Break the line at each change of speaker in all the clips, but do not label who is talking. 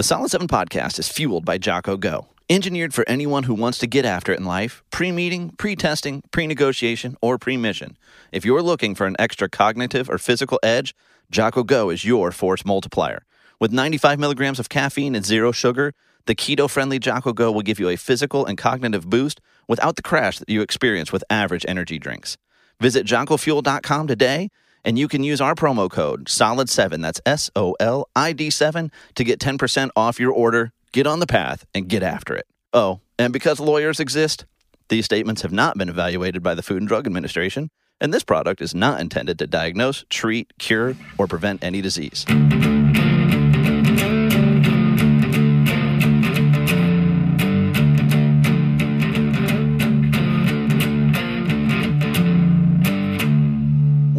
The Solid 7 podcast is fueled by Jocko Go, engineered for anyone who wants to get after it in life, pre meeting, pre testing, pre negotiation, or pre mission. If you're looking for an extra cognitive or physical edge, Jocko Go is your force multiplier. With 95 milligrams of caffeine and zero sugar, the keto friendly Jocko Go will give you a physical and cognitive boost without the crash that you experience with average energy drinks. Visit JockoFuel.com today and you can use our promo code SOLID7, that's S O L I D 7, to get 10% off your order. Get on the path and get after it. Oh, and because lawyers exist, these statements have not been evaluated by the Food and Drug Administration, and this product is not intended to diagnose, treat, cure, or prevent any disease.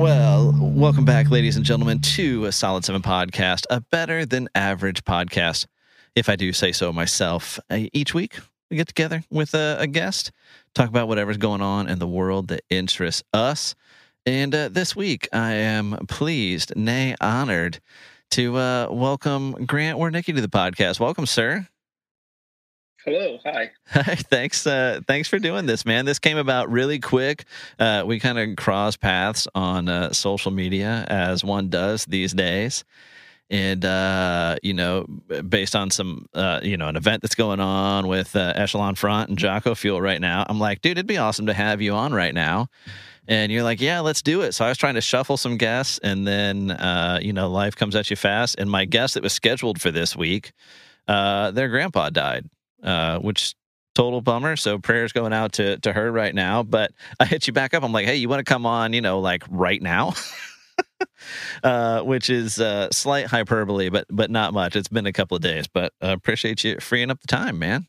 Well, welcome back, ladies and gentlemen, to a Solid 7 podcast, a better than average podcast, if I do say so myself. Uh, Each week, we get together with a, a guest, talk about whatever's going on in the world that interests us. And uh, this week, I am pleased, nay, honored to uh, welcome Grant Warnicki to the podcast. Welcome, sir.
Hello, hi.
Hi, thanks. Uh, thanks for doing this, man. This came about really quick. Uh, we kind of cross paths on uh, social media, as one does these days, and uh, you know, based on some, uh, you know, an event that's going on with uh, Echelon Front and Jocko Fuel right now. I'm like, dude, it'd be awesome to have you on right now. And you're like, yeah, let's do it. So I was trying to shuffle some guests, and then you know, life comes at you fast. And my guest that was scheduled for this week, their grandpa died uh, which total bummer. So prayers going out to to her right now. But I hit you back up. I'm like, hey, you want to come on? You know, like right now. uh, which is uh, slight hyperbole, but but not much. It's been a couple of days, but uh, appreciate you freeing up the time, man.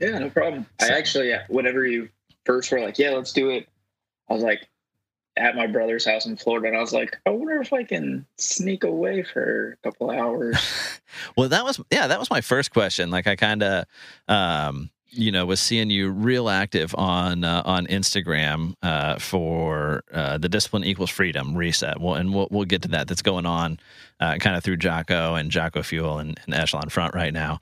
Yeah, no problem. I actually, yeah, whenever you first were like, yeah, let's do it, I was like at my brother's house in Florida, and I was like, I wonder if I can sneak away for a couple hours.
Well, that was yeah, that was my first question. Like I kind of um you know was seeing you real active on uh, on Instagram uh, for uh, the discipline equals freedom reset. Well, and we'll we'll get to that. That's going on uh, kind of through Jocko and Jocko Fuel and, and Echelon Front right now.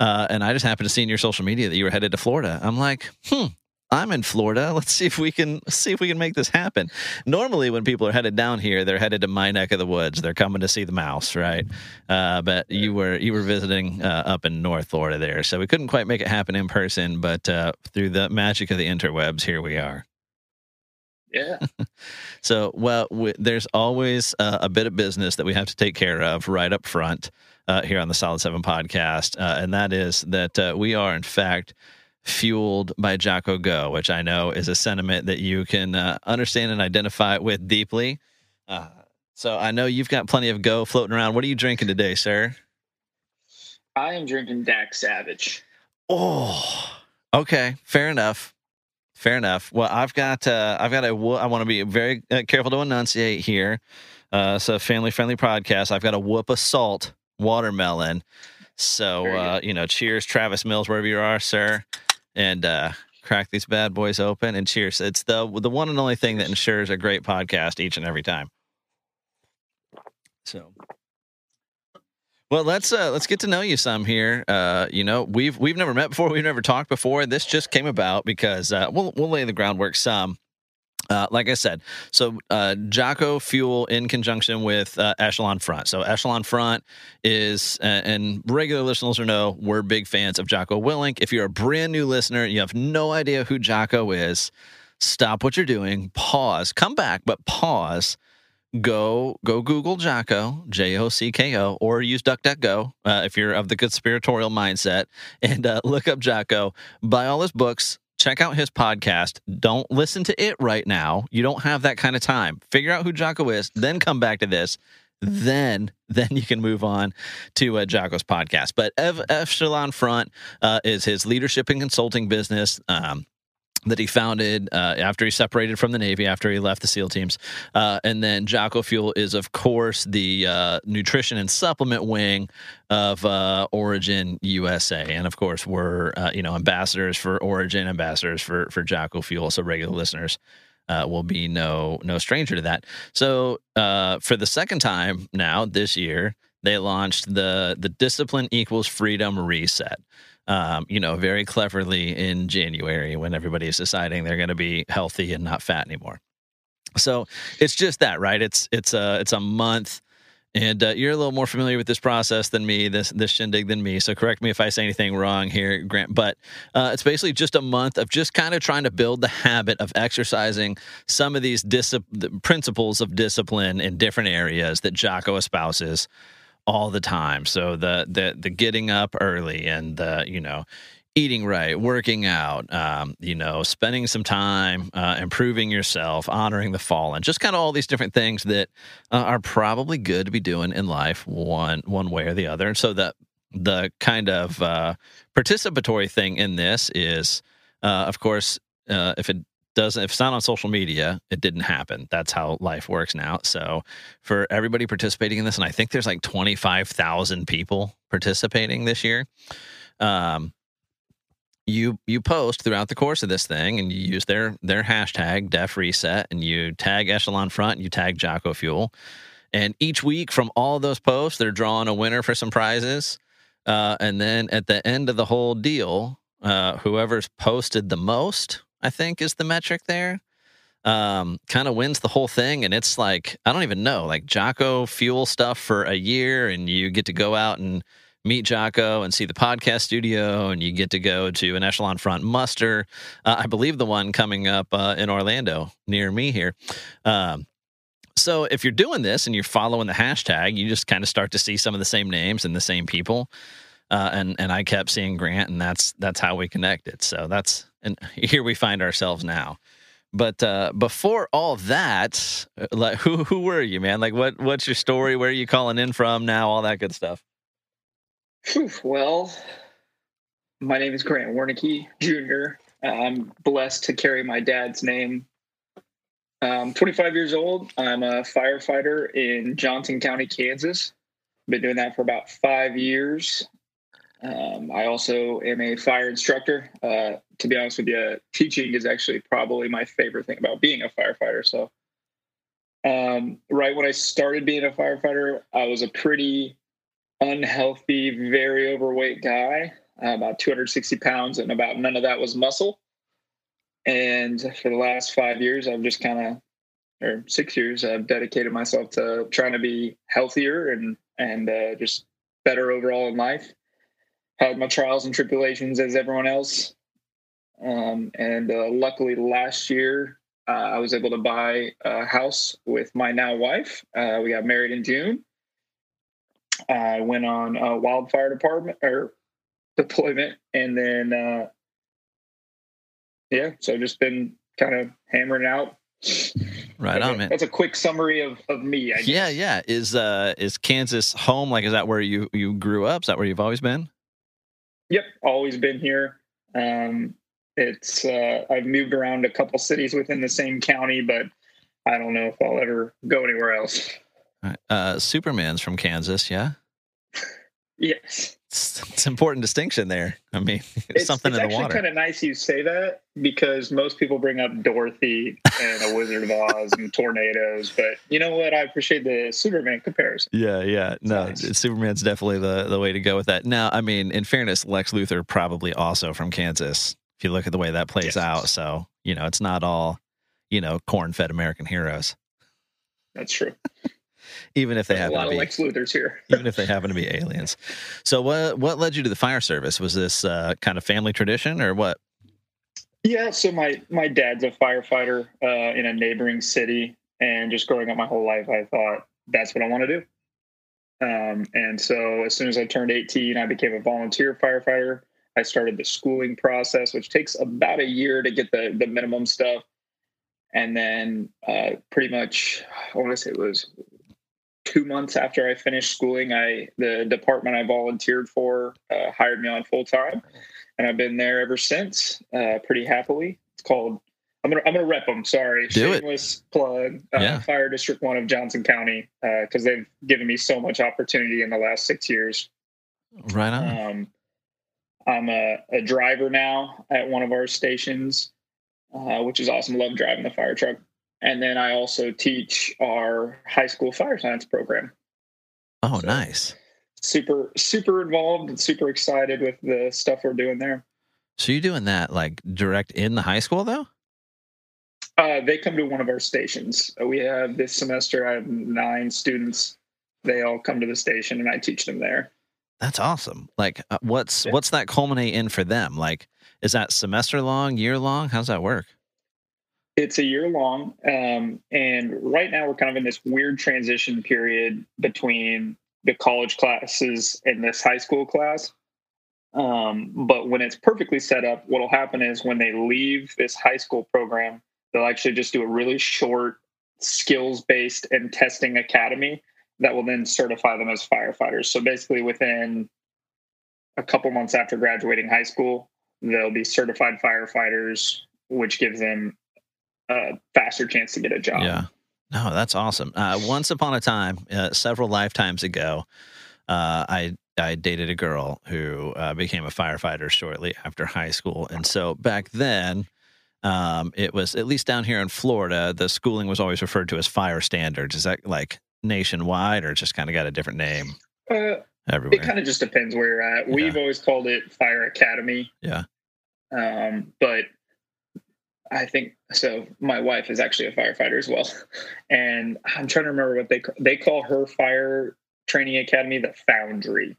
Uh, and I just happened to see in your social media that you were headed to Florida. I'm like, hmm. I'm in Florida. Let's see if we can see if we can make this happen. Normally, when people are headed down here, they're headed to my neck of the woods. They're coming to see the mouse, right? Uh, but you were you were visiting uh, up in North Florida there, so we couldn't quite make it happen in person. But uh, through the magic of the interwebs, here we are.
yeah,
So, well, w- there's always uh, a bit of business that we have to take care of right up front uh, here on the Solid Seven podcast, uh, and that is that uh, we are, in fact, fueled by Jocko Go, which I know is a sentiment that you can uh, understand and identify with deeply. Uh, so, I know you've got plenty of Go floating around. What are you drinking today, sir?
I am drinking Dak Savage.
Oh, okay, fair enough. Fair enough. Well, I've got uh, I've got a I want to be very uh, careful to enunciate here. Uh, a family friendly podcast. I've got a whoop of salt watermelon. So uh, you know, cheers, Travis Mills, wherever you are, sir, and uh, crack these bad boys open and cheers. It's the the one and only thing that ensures a great podcast each and every time. So. Well, let's uh, let's get to know you some here. Uh, you know, we've we've never met before. We've never talked before. This just came about because uh, we'll we'll lay the groundwork some. Uh, like I said, so uh, Jocko Fuel in conjunction with uh, Echelon Front. So Echelon Front is, and regular listeners will know, we're big fans of Jocko Willink. If you're a brand new listener, and you have no idea who Jocko is. Stop what you're doing. Pause. Come back, but pause go go Google Jocko, J O C K O, or use DuckDuckGo uh, if you're of the conspiratorial mindset, and uh, look up Jocko. Buy all his books. Check out his podcast. Don't listen to it right now. You don't have that kind of time. Figure out who Jocko is, then come back to this. Then, then you can move on to uh, Jocko's podcast. But Ev- Echelon Front uh, is his leadership and consulting business. Um, that he founded uh, after he separated from the Navy, after he left the SEAL teams. Uh, and then Jocko Fuel is, of course, the uh, nutrition and supplement wing of uh, Origin USA. And of course, we're, uh, you know, ambassadors for Origin, ambassadors for, for Jocko Fuel. So regular listeners uh, will be no no stranger to that. So for the second time now this year, they launched the the discipline equals freedom reset. Um, you know, very cleverly in January when everybody is deciding they're going to be healthy and not fat anymore. So it's just that, right? It's it's a it's a month and uh, you're a little more familiar with this process than me, this this shindig than me. So correct me if I say anything wrong here, Grant. But uh, it's basically just a month of just kind of trying to build the habit of exercising some of these dis- principles of discipline in different areas that Jocko espouses all the time. So the the the getting up early and the you know eating right, working out, um, you know, spending some time, uh, improving yourself, honoring the fallen, just kind of all these different things that uh, are probably good to be doing in life, one one way or the other. And so that the kind of uh, participatory thing in this is, uh, of course, uh, if it doesn't if it's not on social media it didn't happen. That's how life works now. So for everybody participating in this and i think there's like 25000 people participating this year um, you you post throughout the course of this thing and you use their their hashtag def reset and you tag echelon front and you tag jocko fuel. And each week from all those posts they're drawing a winner for some prizes. Uh, and then at the end of the whole deal uh, whoever's posted the most i think is the metric there um, kind of wins the whole thing and it's like i don't even know like jocko fuel stuff for a year and you get to go out and meet Jocko and see the podcast studio, and you get to go to an Echelon Front muster. Uh, I believe the one coming up uh, in Orlando near me here. Um, so if you're doing this and you're following the hashtag, you just kind of start to see some of the same names and the same people. Uh, and and I kept seeing Grant, and that's that's how we connected. So that's and here we find ourselves now. But uh, before all that, uh, like who who were you, man? Like what what's your story? Where are you calling in from now? All that good stuff.
Well, my name is Grant Warnicki Jr. I'm blessed to carry my dad's name. I'm 25 years old. I'm a firefighter in Johnson County, Kansas. Been doing that for about five years. Um, I also am a fire instructor. Uh, to be honest with you, teaching is actually probably my favorite thing about being a firefighter. So, um, right when I started being a firefighter, I was a pretty unhealthy, very overweight guy, uh, about 260 pounds, and about none of that was muscle. And for the last five years, I've just kind of, or six years, I've dedicated myself to trying to be healthier and and uh, just better overall in life. Had my trials and tribulations as everyone else, um, and uh, luckily last year uh, I was able to buy a house with my now wife. Uh, we got married in June, I went on a wildfire department or deployment, and then uh, yeah, so just been kind of hammering out.
Right on, man.
That's a quick summary of, of me.
Yeah, yeah. Is uh is Kansas home? Like, is that where you you grew up? Is that where you've always been?
Yep, always been here. Um, it's uh, I've moved around a couple cities within the same county, but I don't know if I'll ever go anywhere else.
Uh, Superman's from Kansas, yeah.
Yes.
It's, it's important distinction there. I mean,
it's,
something
it's
in the water.
It's actually kind of nice you say that because most people bring up Dorothy and a Wizard of Oz and tornadoes, but you know what? I appreciate the Superman comparison.
Yeah, yeah. No, nice. Superman's definitely the the way to go with that. Now, I mean, in fairness, Lex Luthor probably also from Kansas. If you look at the way that plays yes. out, so you know, it's not all you know corn-fed American heroes.
That's true
even if they
have
a
lot
to
of
be,
Lex Luthors here.
even if they happen to be aliens. So what what led you to the fire service? Was this uh, kind of family tradition or what?
Yeah, so my my dad's a firefighter uh, in a neighboring city, and just growing up my whole life, I thought that's what I want to do. Um, and so as soon as I turned 18, I became a volunteer firefighter. I started the schooling process, which takes about a year to get the the minimum stuff. And then uh, pretty much, I want to say it was two months after I finished schooling, I the department I volunteered for uh, hired me on full time, and I've been there ever since, uh, pretty happily. It's called I'm gonna I'm gonna rep them. Sorry,
Do
shameless it. plug. Uh,
yeah.
Fire District One of Johnson County because uh, they've given me so much opportunity in the last six years.
Right on.
Um, I'm a, a, driver now at one of our stations, uh, which is awesome. Love driving the fire truck. And then I also teach our high school fire science program.
Oh,
So-
nice.
Super super involved and super excited with the stuff we're doing there.
So you're doing that like direct in the high school though?
Uh, they come to one of our stations. Uh, We have this semester. I have nine students. They all come to the station, and I teach them there.
That's awesome. Like, uh, what's
Yeah.
what's that culminate in for them? Like, is that semester long, year long? How's that work?
It's a year long, um, and right now we're kind of in this weird transition period between the college classes and this high school class. Um, but when it's perfectly set up, what'll happen is when they leave this high school program, they'll actually just do a really short skills based and testing academy that will then certify them as firefighters. So basically, within a couple months after graduating high school, they'll be certified firefighters, which gives them a faster chance to get a job.
Yeah. No, that's awesome. Uh, once upon a time, uh, several lifetimes ago, uh, I I dated a girl who uh, became a firefighter shortly after high school, and so back then, um, it was at least down here in Florida, the schooling was always referred to as fire standards. Is that like nationwide, or just kind of got a different name
Uh,
everywhere?
it kind of just depends where you're at. We've always called it Fire Academy.
Yeah.
Um, but I think so. My wife is actually a firefighter as well, and I'm trying to remember what they they call her fire training academy the Foundry.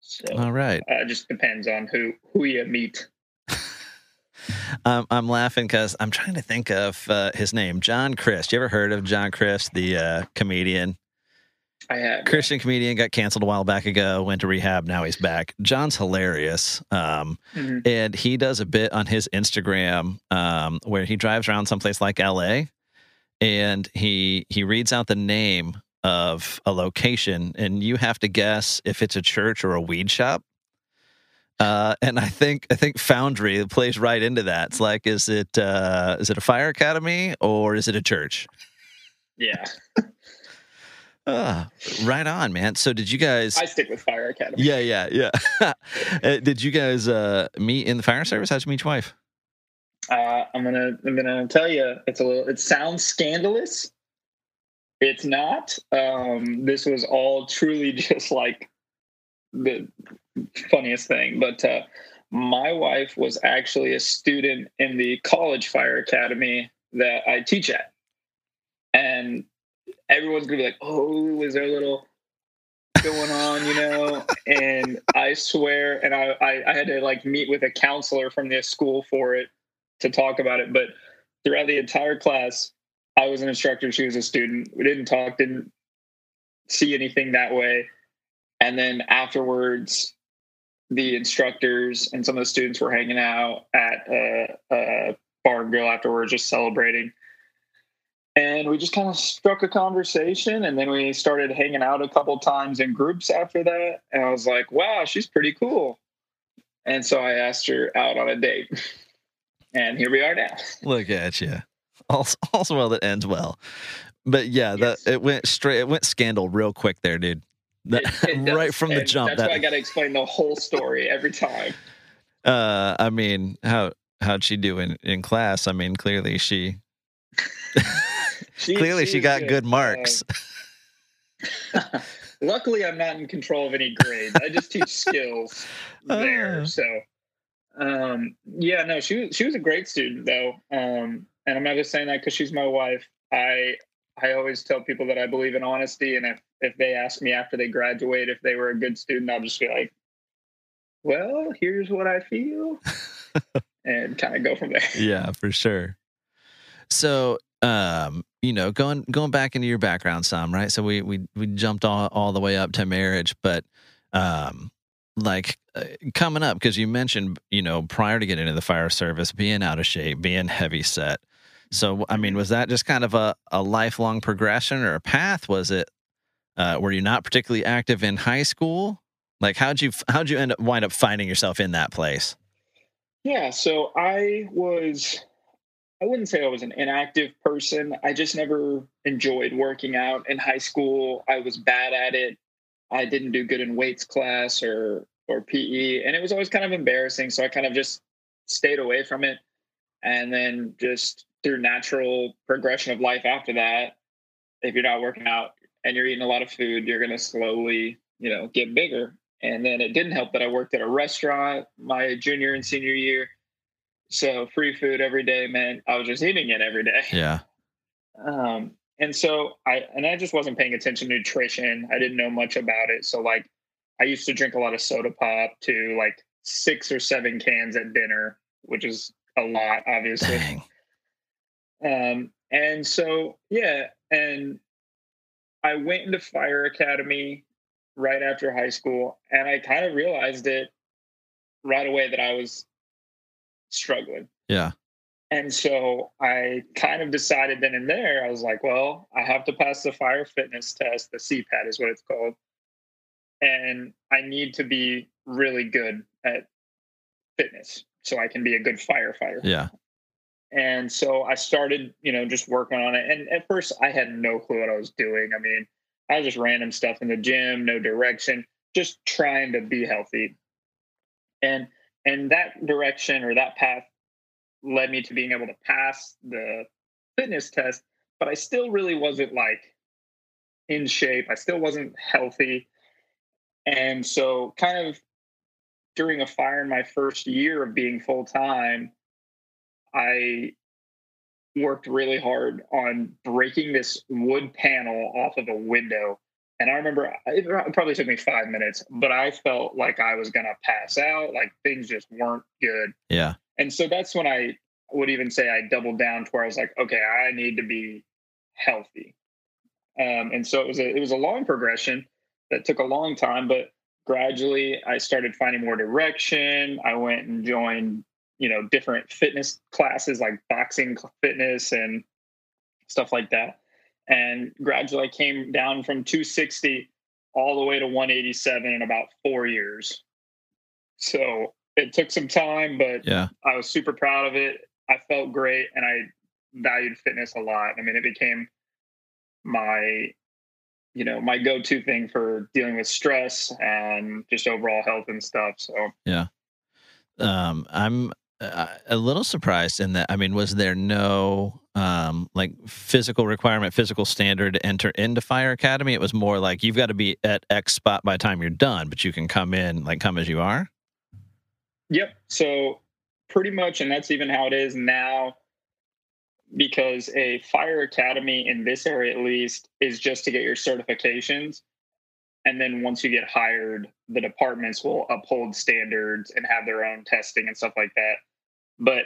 So
All right.
uh, it just depends on who who you meet.
Um, I'm laughing because I'm trying to think of uh, his name, John Crist. You ever heard of John Crist, the uh, comedian?
I have
Christian comedian got canceled a while back ago, went to rehab, now he's back. John's hilarious. Um,
Mhm.
and he does a bit on his Instagram um, where he drives around someplace like LA and he he reads out the name of a location and you have to guess if it's a church or a weed shop. Uh, and I think I think Foundry plays right into that. It's like, is it uh, is it a fire academy or is it a church?
yeah.
Ah, right on, man. So did you guys?
I stick with Fire Academy.
Yeah, yeah, yeah. Uh, Did you guys uh, meet in the fire service? How'd you meet your wife?
Uh, I'm gonna I'm gonna tell you it's a little it sounds scandalous. It's not. Um, this was all truly just like the funniest thing. But uh, my wife was actually a student in the college fire academy that I teach at, and everyone's gonna be like, "Oh, is there a little?" going on you know and i swear and I, I i had to like meet with a counselor from the school for it to talk about it. But throughout the entire class, I was an instructor, she was a student. We didn't talk, didn't see anything that way. And then afterwards, the instructors and some of the students were hanging out at a, a bar and grill afterwards, just celebrating. And we just kind of struck a conversation, and then we started hanging out a couple times in groups after that. And I was like, "Wow, she's pretty cool." And so I asked her out on a date. And here we are now.
Look at you. Also, also well that ends well. But yeah,
Yes.
that it went straight. It went scandal real quick there, dude. That,
It- it
right from the jump.
That's
That,
why I got to explain the whole story every time.
uh, I mean, how how'd she do in, in class? I mean, clearly she
She,
clearly she
was
got good marks.
Uh, luckily, I'm not in control of any grades. I just teach skills there.
Ah.
So, um, yeah, no, she was she was a great student though, um, and I'm not just saying that because she's my wife. I I always tell people that I believe in honesty, and if if they ask me after they graduate if they were a good student, I'll just be like, "Well, here's what I feel," and kind of go from there.
yeah, for sure. So, um, you know, going going back into your background some, right? So we we we jumped all all the way up to marriage, but um like uh, coming up because you mentioned, you know, prior to getting into the fire service, being out of shape, being heavy set. So, I mean, was that just kind of a, a lifelong progression or a path? Was it, uh, were you not particularly active in high school? Like, how'd you, how'd you end up wind up finding yourself in that place?
Yeah, so I was I wouldn't say I was an inactive person. I just never enjoyed working out in high school. I was bad at it. I didn't do good in weights class or or PE and it was always kind of embarrassing, so I kind of just stayed away from it. And then just through natural progression of life after that, if you're not working out and you're eating a lot of food, you're going to slowly, you know, get bigger. And then it didn't help that I worked at a restaurant my junior and senior year. So free food every day meant I was just eating it every day.
Yeah.
Um, and so I and I just wasn't paying attention to nutrition. I didn't know much about it. So like I used to drink a lot of soda pop to like six or seven cans at dinner, which is a lot, obviously.
Dang.
Um, and so yeah, and I went into fire academy right after high school, and I kind of realized it right away that I was struggling.
Yeah.
And so I kind of decided then and there, I was like, well, I have to pass the fire fitness test. The CPAT is what it's called. And I need to be really good at fitness so I can be a good firefighter.
Yeah.
And so I started, you know, just working on it. And at first, I had no clue what I was doing. I mean, I was just random stuff in the gym, no direction, just trying to be healthy. And and that direction or that path led me to being able to pass the fitness test, but I still really wasn't like in shape. I still wasn't healthy. And so, kind of during a fire in my first year of being full time, I worked really hard on breaking this wood panel off of a window. And I remember it probably took me five minutes, but I felt like I was going to pass out. Like things just weren't good.
Yeah.
And so that's when I would even say I doubled down to where I was like, okay, I need to be healthy. Um, and so it was a it was a long progression that took a long time, but gradually I started finding more direction. I went and joined, you know, different fitness classes like boxing fitness and stuff like that. And gradually I came down from 260 all the way to 187 in about four years. So it took some time, but
Yeah.
I was super proud of it. I felt great and I valued fitness a lot. I mean, it became my you know, my go-to thing for dealing with stress and just overall health and stuff. So, yeah.
Um, I'm uh, a little surprised in that. I mean, was there no um like physical requirement, physical standard to enter into Fire Academy? It was more like you've got to be at X spot by the time you're done, but you can come in like come as you are.
yep. So, pretty much and that's even how it is now because a fire academy in this area at least is just to get your certifications and then once you get hired the departments will uphold standards and have their own testing and stuff like that but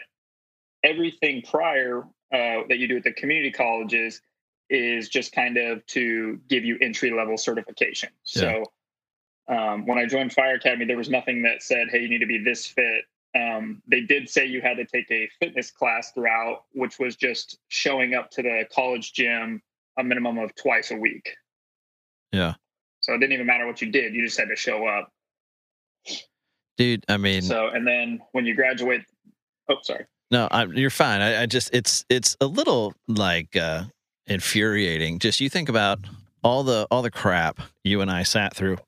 everything prior uh, that you do at the community colleges is just kind of to give you entry level certification so um, when i joined fire academy there was nothing that said hey you need to be this fit um, they did say you had to take a fitness class throughout, which was just showing up to the college gym a minimum of twice a week.
Yeah.
So it didn't even matter what you did; you just had to show up.
Dude, I mean,
So, and then when you graduate, oh, sorry.
No, I, you're fine. I, I just it's it's a little like uh, infuriating. Just you think about all the all the crap you and I sat through,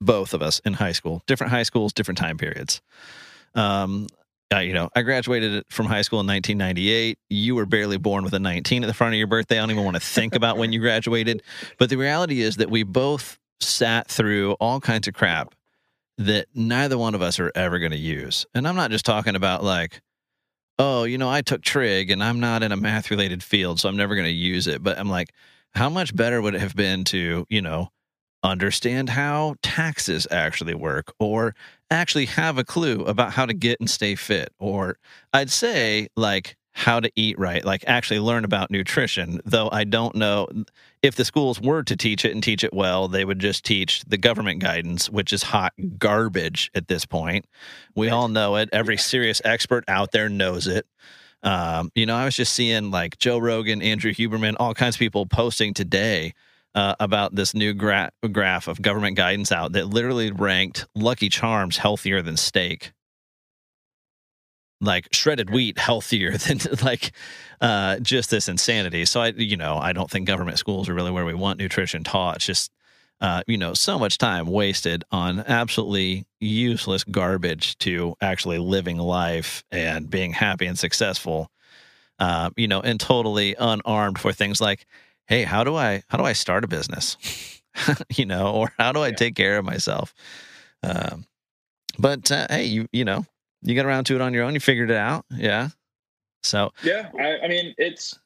both of us in high school, different high schools, different time periods. Um, uh, you know, I graduated from high school in 1998. You were barely born with a 19 at the front of your birthday. I don't even want to think about when you graduated. But the reality is that we both sat through all kinds of crap that neither one of us are ever going to use. And I'm not just talking about like oh, you know, I took trig and I'm not in a math related field, so I'm never going to use it. But I'm like, how much better would it have been to, you know, understand how taxes actually work or actually have a clue about how to get and stay fit? Or I'd say, like, how to eat right, like actually learn about nutrition. Though I don't know if the schools were to teach it and teach it well, they would just teach the government guidance, which is hot garbage at this point. We all know it. Every serious expert out there knows it. Um, you know, I was just seeing like Joe Rogan, Andrew Huberman, all kinds of people posting today uh, about this new gra- graph of government guidance out that literally ranked Lucky Charms healthier than steak like shredded wheat healthier than like uh, just this insanity. So I, you know, I don't think government schools are really where we want nutrition taught. It's just, uh, you know, so much time wasted on absolutely useless garbage to actually living life and being happy and successful. Uh, you know, and totally unarmed for things like, hey, how do I how do I start a business? you know, or how do I
Yeah.
take care of myself? Um, but uh, hey, you you know, you got around to it on your own. You figured it out, yeah. So
Yeah, I, I mean it's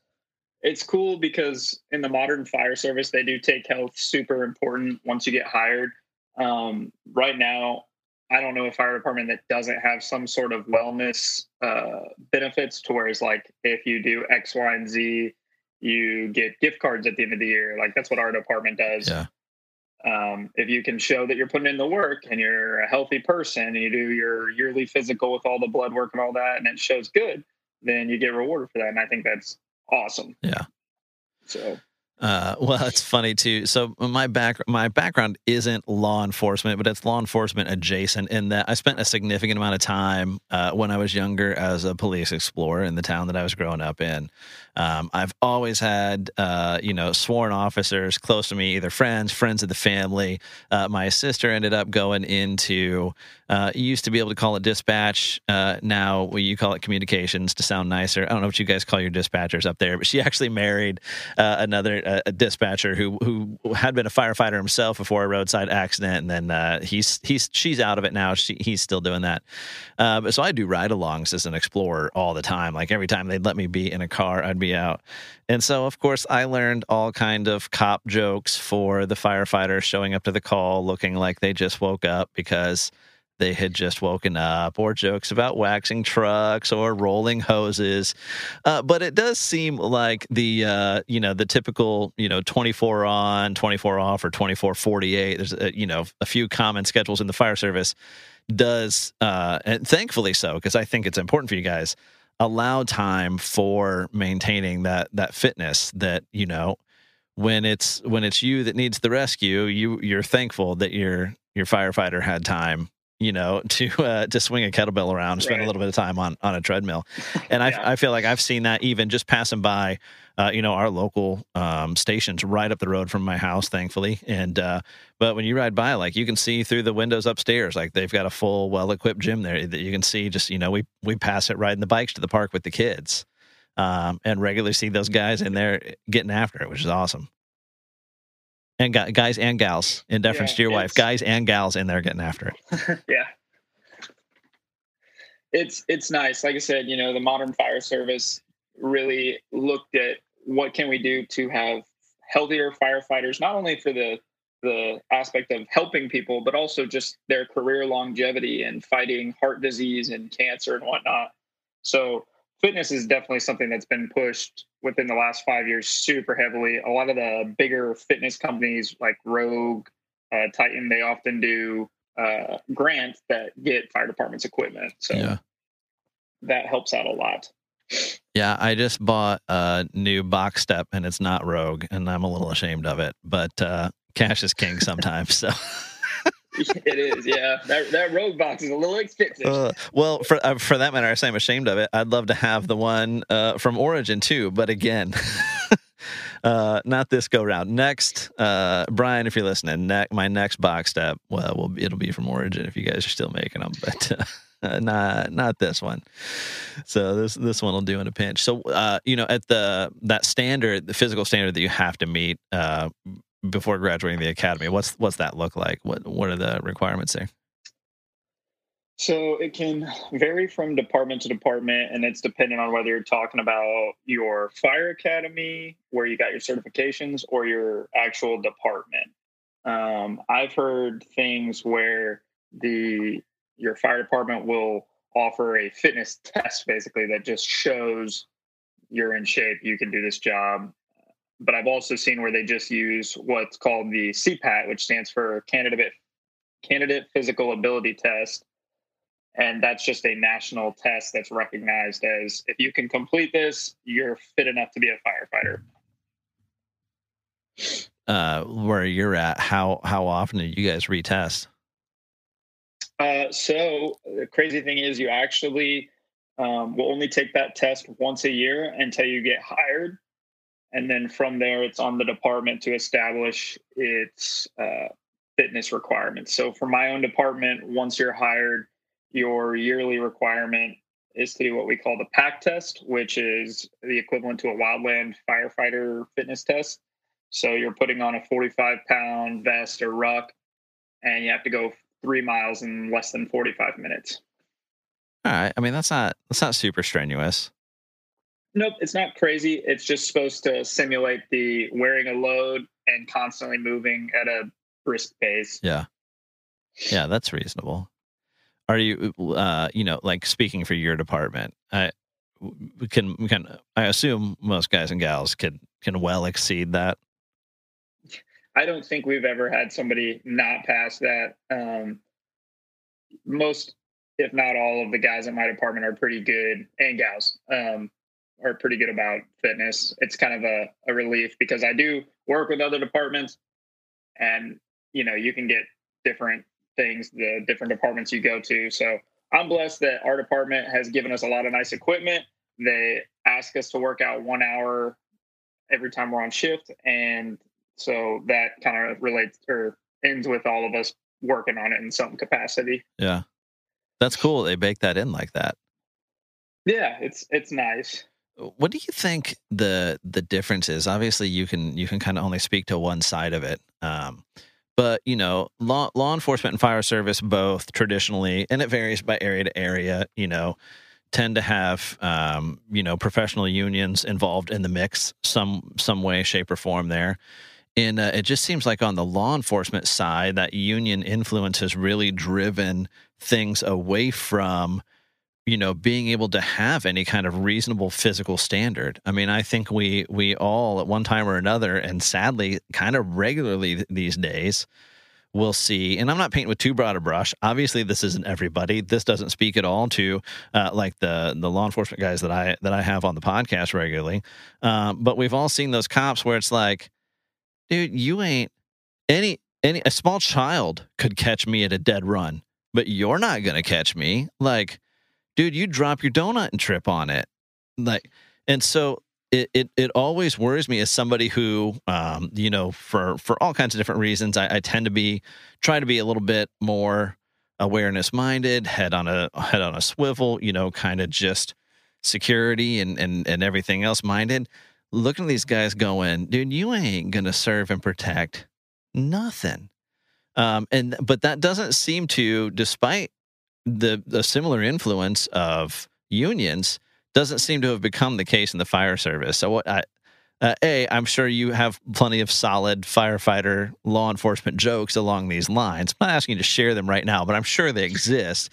it's cool because in the modern fire service they do take health super important once you get hired. Um, right now, I don't know a fire department that doesn't have some sort of wellness uh, benefits. To where it's like if you do X, Y, and Z, you get gift cards at the end of the year. Like that's what our department does.
yeah,
um, if you can show that you're putting in the work and you're a healthy person and you do your yearly physical with all the blood work and all that and it shows good then you get rewarded for that and i think that's awesome
Yeah.
so
Uh, well, it's funny too. So my back my background isn't law enforcement, but it's law enforcement adjacent. In that I spent a significant amount of time uh, when I was younger as a police explorer in the town that I was growing up in. Um, I've always had uh, you know sworn officers close to me, either friends, friends of the family. Uh, my sister ended up going into uh, used to be able to call it dispatch. Uh, now we, you call it communications to sound nicer. I don't know what you guys call your dispatchers up there, but she actually married another uh, a dispatcher who who had been a firefighter himself before a roadside accident, and then uh, he's he's she's out of it now. She, he's still doing that. Uh, so I do ride-alongs as an explorer all the time. Like every time they'd let me be in a car, I'd be out. And so, of course, I learned all kind of cop jokes for the firefighters showing up to the call looking like they just woke up because they had just woken up, or jokes about waxing trucks or rolling hoses. Uh, but it does seem like the uh, you know the typical you know 24 on, 24 off, or 24 48. There's a, you know a few common schedules in the fire service does, uh, and thankfully so, because I think it's important for you guys allow time for maintaining that that fitness that you know when it's when it's you that needs the rescue you you're thankful that your your firefighter had time you know to uh, to swing a kettlebell around spend a little bit of time on on a treadmill. And
Yeah.
I, I feel like i've seen that even just passing by uh, you know our local um, stations right up the road from my house thankfully. And uh, but when you ride by like you can see through the windows upstairs like they've got a full well equipped gym there that you can see just you know we we pass it riding the bikes to the park with the kids um, and regularly see those guys in there getting after it which is awesome and gu- guys and gals in deference
Yeah,
to your wife guys and gals in there getting after it.
Yeah. It's it's nice. Like i said you know the modern fire service really looked at what can we do to have healthier firefighters not only for the the aspect of helping people but also just their career longevity and fighting heart disease and cancer and whatnot. So fitness is definitely something that's been pushed within the last five years super heavily a lot of the bigger fitness companies like rogue uh, titan they often do uh, grants that get fire departments equipment. So
yeah
that helps out a lot.
yeah i just bought a new box step and it's not rogue and i'm a little ashamed of it but uh cash is king sometimes so
it is, yeah. That that Rogue box is a little expensive.
Uh, well, for uh, for that matter, I say I'm ashamed of it. I'd love to have the one uh, from Origin too, but again, uh, not this go round. Next, uh, Brian, if you're listening, ne- my next box step, well, will it'll be from Origin if you guys are still making them, but. Uh, not not this one. So this this one will do in a pinch. So you know, at the that standard, the physical standard that you have to meet before graduating the academy, what's what's that look like? What what are the requirements there?
So it can vary from department to department, and it's dependent on whether you're talking about your fire academy, where you got your certifications, or your actual department. Um, I've heard things where the your fire department will offer a fitness test, basically that just shows you're in shape, you can do this job. But I've also seen where they just use what's called the CPAT, which stands for Candidate Candidate Physical Ability Test. And that's just a national test that's recognized as if you can complete this you're fit enough to be a firefighter.
Uh, where you're at, how how often do you guys retest?
uh, so the crazy thing is you actually um, will only take that test once a year until you get hired and then from there it's on the department to establish its uh, fitness requirements so for my own department once you're hired your yearly requirement is to do what we call the pack test which is the equivalent to a wildland firefighter fitness test So you're putting on a 45 pound vest or ruck, and you have to go three miles in less than 45 minutes.
All right. I mean, that's not that's not super strenuous.
Nope, it's not crazy. It's just supposed to simulate the wearing a load and constantly moving at a brisk pace.
Yeah. Yeah, that's reasonable. Are you, uh, you know, like speaking for your department? I can can I assume most guys and gals can can well exceed that.
I don't think we've ever had somebody not pass that. Um, most, if not all, of the guys in my department are pretty good, and gals um, are pretty good about fitness. It's kind of a, a relief because I do work with other departments, and you know you can get different things the different departments you go to. So I'm blessed that our department has given us a lot of nice equipment. They ask us to work out one hour every time we're on shift, and so that kind of relates or ends with all of us working on it in some capacity.
Yeah. That's cool. They bake that in like that.
Yeah, it's it's nice.
What do you think the the difference is? Obviously, you can you can kind of only speak to one side of it. Um, but you know, law law enforcement and fire service both traditionally, and it varies by area to area. You know, tend to have um, you know professional unions involved in the mix some some way, shape, or form there and uh, it just seems like on the law enforcement side that union influence has really driven things away from you know being able to have any kind of reasonable physical standard. I mean i think we we all at one time or another and sadly kind of regularly these days we'll see and i'm not painting with too broad a brush. Obviously this isn't everybody. This doesn't speak at all to uh, like the the law enforcement guys that i that i have on the podcast regularly. Um, but we've all seen those cops where it's like dude, you ain't any any a small child could catch me at a dead run, but you're not gonna catch me. Like, dude, you drop your donut and trip on it. Like, and so it, it, it always worries me as somebody who, um, you know, for for all kinds of different reasons, I, I tend to be try to be a little bit more awareness minded, head on a head on a swivel, you know, kind of just security and and and everything else minded looking at these guys going, dude, you ain't gonna serve and protect nothing. Um, and but that doesn't seem to, despite the the similar influence of unions, doesn't seem to have become the case in the fire service. So what I uh, a, I'm sure you have plenty of solid firefighter law enforcement jokes along these lines. I'm not asking you to share them right now, but I'm sure they exist.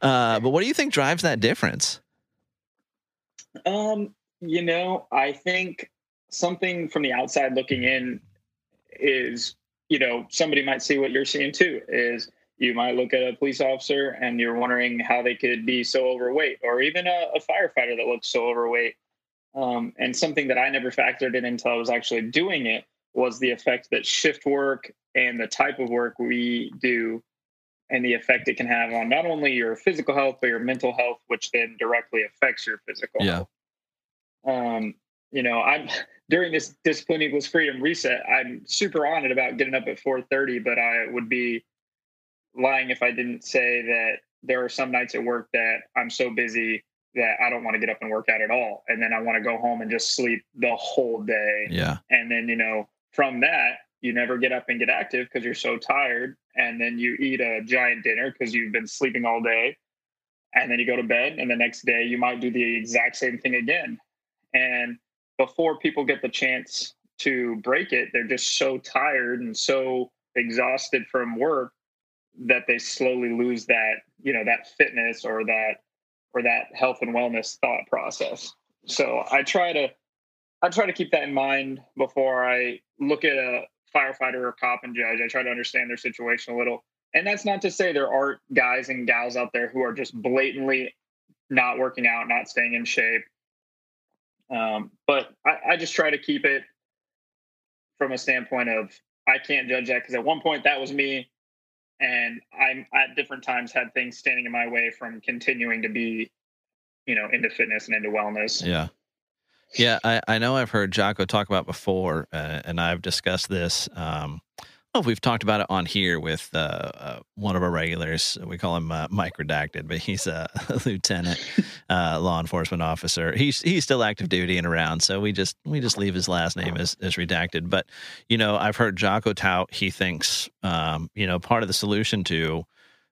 Uh, but what do you think drives that difference?
Um, you know, I think something from the outside looking in is, you know, somebody might see what you're seeing too. Is you might look at a police officer and you're wondering how they could be so overweight, or even a, a firefighter that looks so overweight. Um, and something that I never factored in until I was actually doing it was the effect that shift work and the type of work we do and the effect it can have on not only your physical health but your mental health which then directly affects your physical
yeah.
health um, you know, I'm during this discipline equals freedom reset. I'm super on it about getting up at 4:30, but I would be lying if I didn't say that there are some nights at work that I'm so busy that I don't want to get up and work out at all, and then I want to go home and just sleep the whole day.
Yeah,
and then you know from that you never get up and get active because you're so tired, and then you eat a giant dinner because you've been sleeping all day, and then you go to bed, and the next day you might do the exact same thing again and before people get the chance to break it, they're just so tired and so exhausted from work that they slowly lose that, you know, that fitness or that or that health and wellness thought process. So I try to I try to keep that in mind before I look at a firefighter or cop and judge. I try to understand their situation a little. And that's not to say there aren't guys and gals out there who are just blatantly not working out, not staying in shape, um, but I, I just try to keep it from a standpoint of I can't judge that because at one point that was me, and I'm at different times had things standing in my way from continuing to be, you know, into fitness and into wellness.
Yeah. Yeah, I, I know I've heard Jocko talk about before, uh, and I've discussed this um, Oh, we've talked about it on here with uh, uh, one of our regulars. We call him uh, Mike Redacted, but he's a lieutenant, uh, law enforcement officer. He's he's still active duty and around, so we just we just leave his last name as, as redacted. But you know, I've heard Jocko tout. He thinks um, you know part of the solution to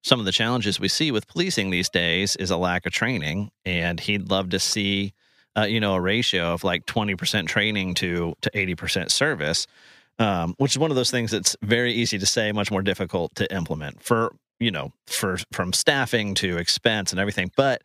some of the challenges we see with policing these days is a lack of training, and he'd love to see uh, you know a ratio of like twenty percent training to to eighty percent service um, which is one of those things that's very easy to say, much more difficult to implement for you know for from staffing to expense and everything. But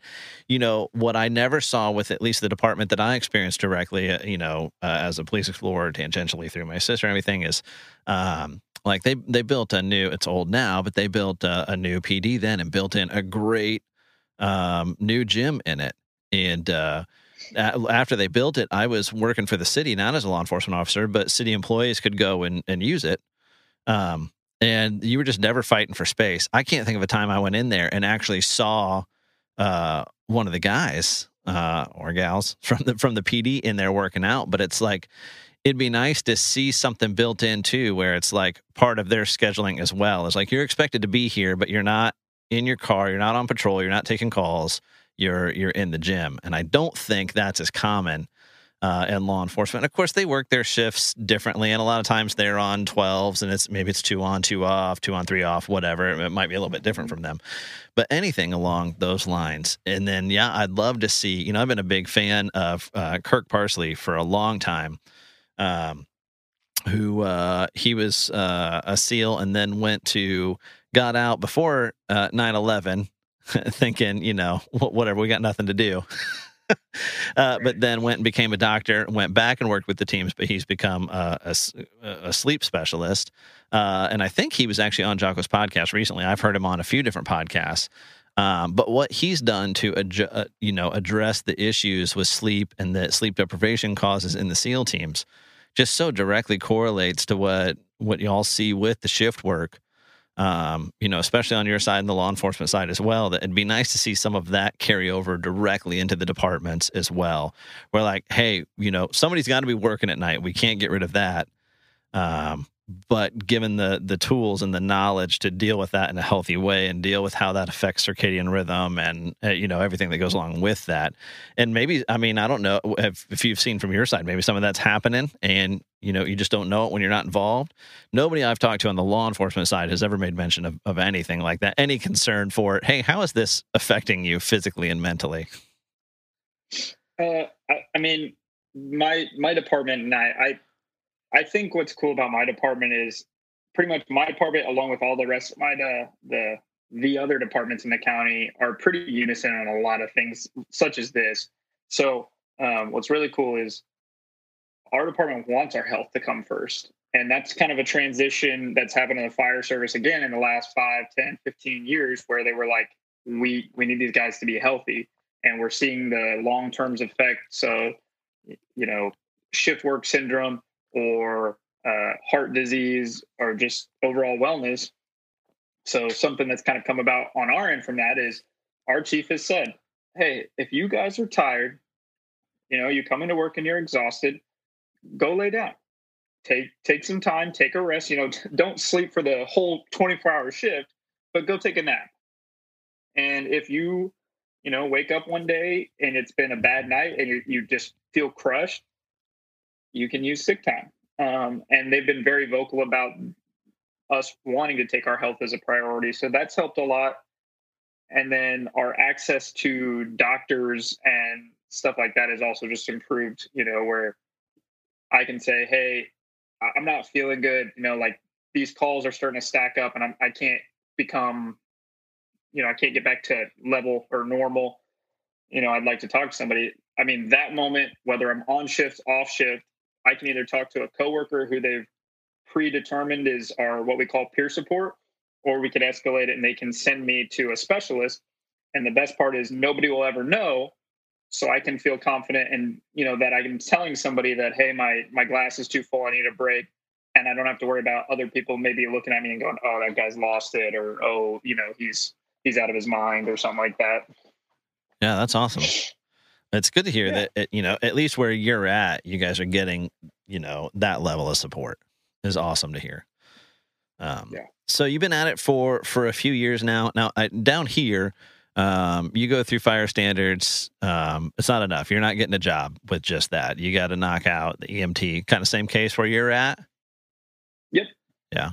you know what i never saw with at least the department that i experienced directly uh, you know uh, as a police explorer tangentially through my sister and everything is um, like they they built a new it's old now but they built a, a new pd then and built in a great um, new gym in it. And uh, after they built it, I was working for the city, not as a law enforcement officer, but city employees could go and, and use it. Um, and you were just never fighting for space. I can't think of a time I went in there and actually saw uh, one of the guys uh, or gals from the from the PD in there working out. But it's like it'd be nice to see something built in too, where it's like part of their scheduling as well. It's like you're expected to be here, but you're not in your car, you're not on patrol, you're not taking calls you're you're in the gym. And I don't think that's as common uh, in law enforcement. of course, they work their shifts differently, and a lot of times they're on twelves, and it's maybe it's two on, two off, two on, three off, whatever. It might be a little bit different from them, but anything along those lines. And then, yeah, I'd love to see. You know, I've been a big fan of uh, Kirk Parsley for a long time. Um, who uh, he was uh, a SEAL and then went to got out before uh, 9/11 thinking, you know, whatever, we got nothing to do. uh, but then went and became a doctor, went back and worked with the teams, but he's become a, a, a sleep specialist. Uh, and I think he was actually on Jocko's podcast recently. I've heard him on a few different podcasts. Um, but what he's done to adju- uh, you know address the issues with sleep and that sleep deprivation causes in the SEAL teams just so directly correlates to what what y'all see with the shift work um, you know, especially on your side and the law enforcement side as well, that it'd be nice to see some of that carry over directly into the departments as well. We're like, hey, you know, somebody's got to be working at night. We can't get rid of that. Um, but given the the tools and the knowledge to deal with that in a healthy way and deal with how that affects circadian rhythm and uh, you know everything that goes along with that. And maybe i mean i don't know if, if you've seen from your side maybe some of that's happening and you know you just don't know it when you're not involved. Nobody i've talked to on the law enforcement side has ever made mention of, of anything like that any concern for hey how is this affecting you physically and mentally?
Uh, I, I mean my my department and I, I I think what's cool about my department is pretty much my department, along with all the rest of my the the the other departments in the county, are pretty unison on a lot of things, such as this. So, um, what's really cool is our department wants our health to come first. And that's kind of a transition that's happened in the fire service again in the last 5, 10, 15 years, where they were like, we we need these guys to be healthy. And we're seeing the long terms effects So, you know, shift work syndrome, or uh, heart disease or just overall wellness. So something that's kind of come about on our end from that is our chief has said, "Hey, if you guys are tired, you know, you come into work and you're exhausted, go lay down. Take take some time, take a rest. You know, don't sleep for the whole 24 hour shift, but go take a nap. And if you, you know, wake up one day and it's been a bad night and you, you just feel crushed, you can use sick time. Um, and they've been very vocal about us wanting to take our health as a priority. So that's helped a lot. And then our access to doctors and stuff like that is also just improved, you know, where I can say, hey, I'm not feeling good. You know, like these calls are starting to stack up and I'm, I can't become, you know, I can't get back to level or normal. You know, I'd like to talk to somebody. I mean, that moment, whether I'm on shift, off shift, I can either talk to a coworker who they've predetermined is our what we call peer support, or we could escalate it and they can send me to a specialist. And the best part is nobody will ever know. So I can feel confident and you know that I'm telling somebody that hey my my glass is too full I need a break and I don't have to worry about other people maybe looking at me and going oh that guy's lost it or oh you know he's he's out of his mind or something like that.
Yeah, that's awesome. It's good to hear yeah. that, you know, at least where you're at, you guys are getting, you know, that level of support is awesome to hear. Um,
Yeah.
So you've been at it for for a few years now. Now I, down here, um, you go through fire standards. Um, it's not enough. You're not getting a job with just that. You got to knock out the EMT. Kind of same case where you're at.
Yep.
Yeah.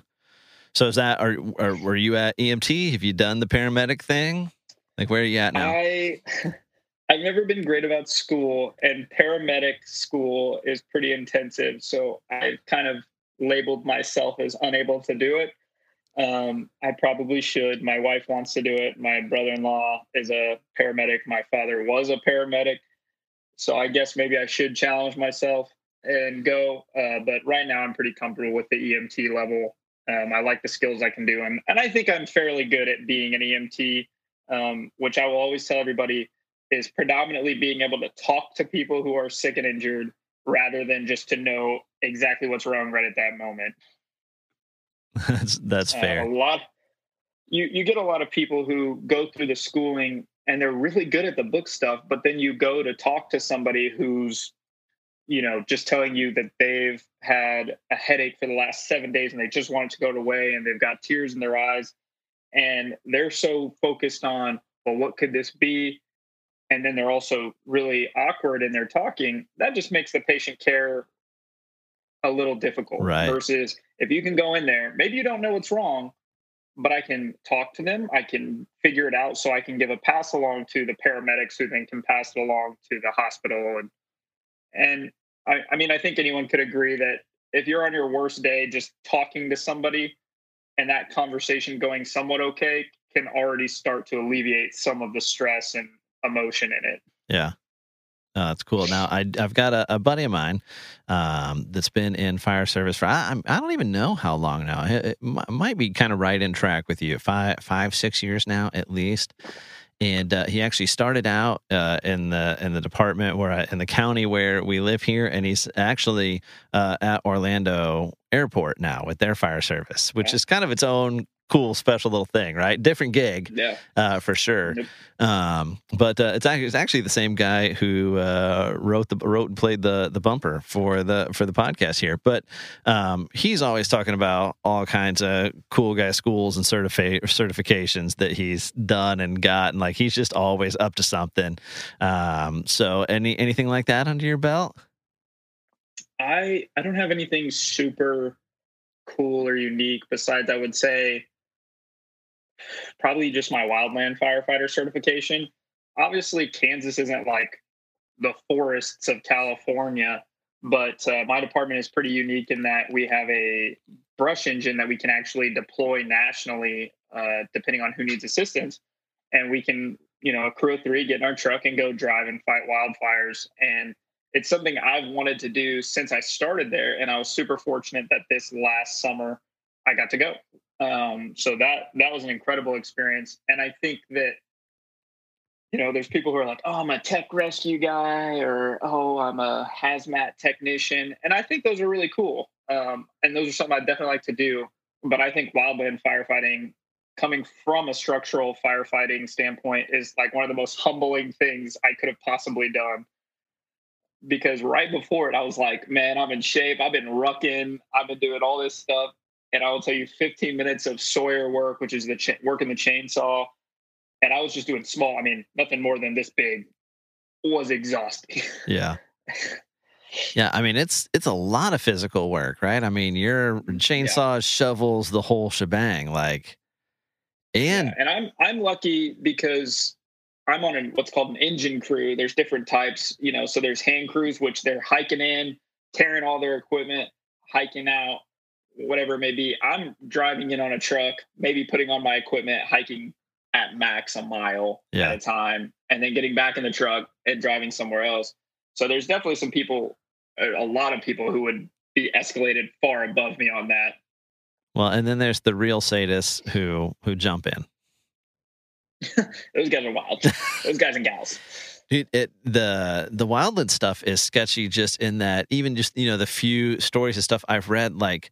So is that are, are were you at EMT? Have you done the paramedic thing? Like where are you at now?
I I've never been great about school, and paramedic school is pretty intensive. So I've kind of labeled myself as unable to do it. Um, I probably should. My wife wants to do it. My brother-in-law is a paramedic. My father was a paramedic. So I guess maybe I should challenge myself and go. Uh, but right now, I'm pretty comfortable with the EMT level. Um, I like the skills I can do, and, and I think I'm fairly good at being an EMT, um, which I will always tell everybody is predominantly being able to talk to people who are sick and injured rather than just to know exactly what's wrong right at that moment.
that's that's
Uh,
fair.
a lot you you get a lot of people who go through the schooling and they're really good at the book stuff, but then you go to talk to somebody who's you know just telling you that they've had a headache for the last seven days and they just want it to go away and they've got tears in their eyes and they're so focused on well what could this be and then they're also really awkward in their talking that just makes the patient care a little difficult
Right.
versus if you can go in there maybe you don't know what's wrong but i can talk to them i can figure it out so i can give a pass along to the paramedics who then can pass it along to the hospital and and I, I mean i think anyone could agree that if you're on your worst day just talking to somebody and that conversation going somewhat okay can already start to alleviate some of the stress and emotion in it
Yeah. Oh, that's cool. Now, I, I've got a, a buddy of mine um, that's been in fire service for I, I'm- don't even know how long now. It, it mi- might be kind of right in track with you, five, five, six years now at least. And uh, he actually started out uh, in the in the department where I, in the county where we live here, and he's actually uh, at Orlando Airport now with their fire service, which
Yeah.
is kind of its own cool, special little thing, right? Different gig
yeah
uh, for sure.
Yep.
Um, but uh, it's actually it's actually the same guy who uh, wrote the wrote and played the the bumper for the for the podcast here. But um, he's always talking about all kinds of cool guy schools and certifi- certifications that he's done and got, and like he's just always up to something. Um, so any anything like that under your belt?
I I don't have anything super cool or unique besides I would say probably just my wildland firefighter certification. Obviously Kansas isn't like the forests of California, but uh, my department is pretty unique in that we have a brush engine that we can actually deploy nationally uh, depending on who needs assistance and we can you know a crew of three get in our truck and go drive and fight wildfires and it's something I've wanted to do since I started there, and I was super fortunate that this last summer I got to go. Um, so that that was an incredible experience, and I think that you know there's people who are like, "Oh, I'm a tech rescue guy," or "Oh, I'm a hazmat technician," and I think those are really cool, um, and those are something I definitely like to do. But I think wildland firefighting, coming from a structural firefighting standpoint, is like one of the most humbling things I could have possibly done because right before it, I was like, man, I'm in shape. I've been rucking. I've been doing all this stuff. And I will tell you 15 minutes of Sawyer work, which is the ch- working the chainsaw. And I was just doing small, I mean, nothing more than this big was exhausting.
Yeah. Yeah, I mean it's it's a lot of physical work, right? I mean, your chainsaws, shovels, the whole shebang, like, and
Yeah, and I'm I'm lucky because I'm on a, what's called an engine crew. There's different types, you know. So there's hand crews, which they're hiking in, tearing all their equipment, hiking out, whatever it may be. I'm driving in on a truck, maybe putting on my equipment, hiking at max a mile
Yeah.
at a time, and then getting back in the truck and driving somewhere else. So there's definitely some people, a lot of people who would be escalated far above me on that.
well, and then there's the real sadists who who jump in.
Those guys are wild. Those guys and gals.
Dude, it the the wildland stuff is sketchy just in that even just you know the few stories and stuff I've read like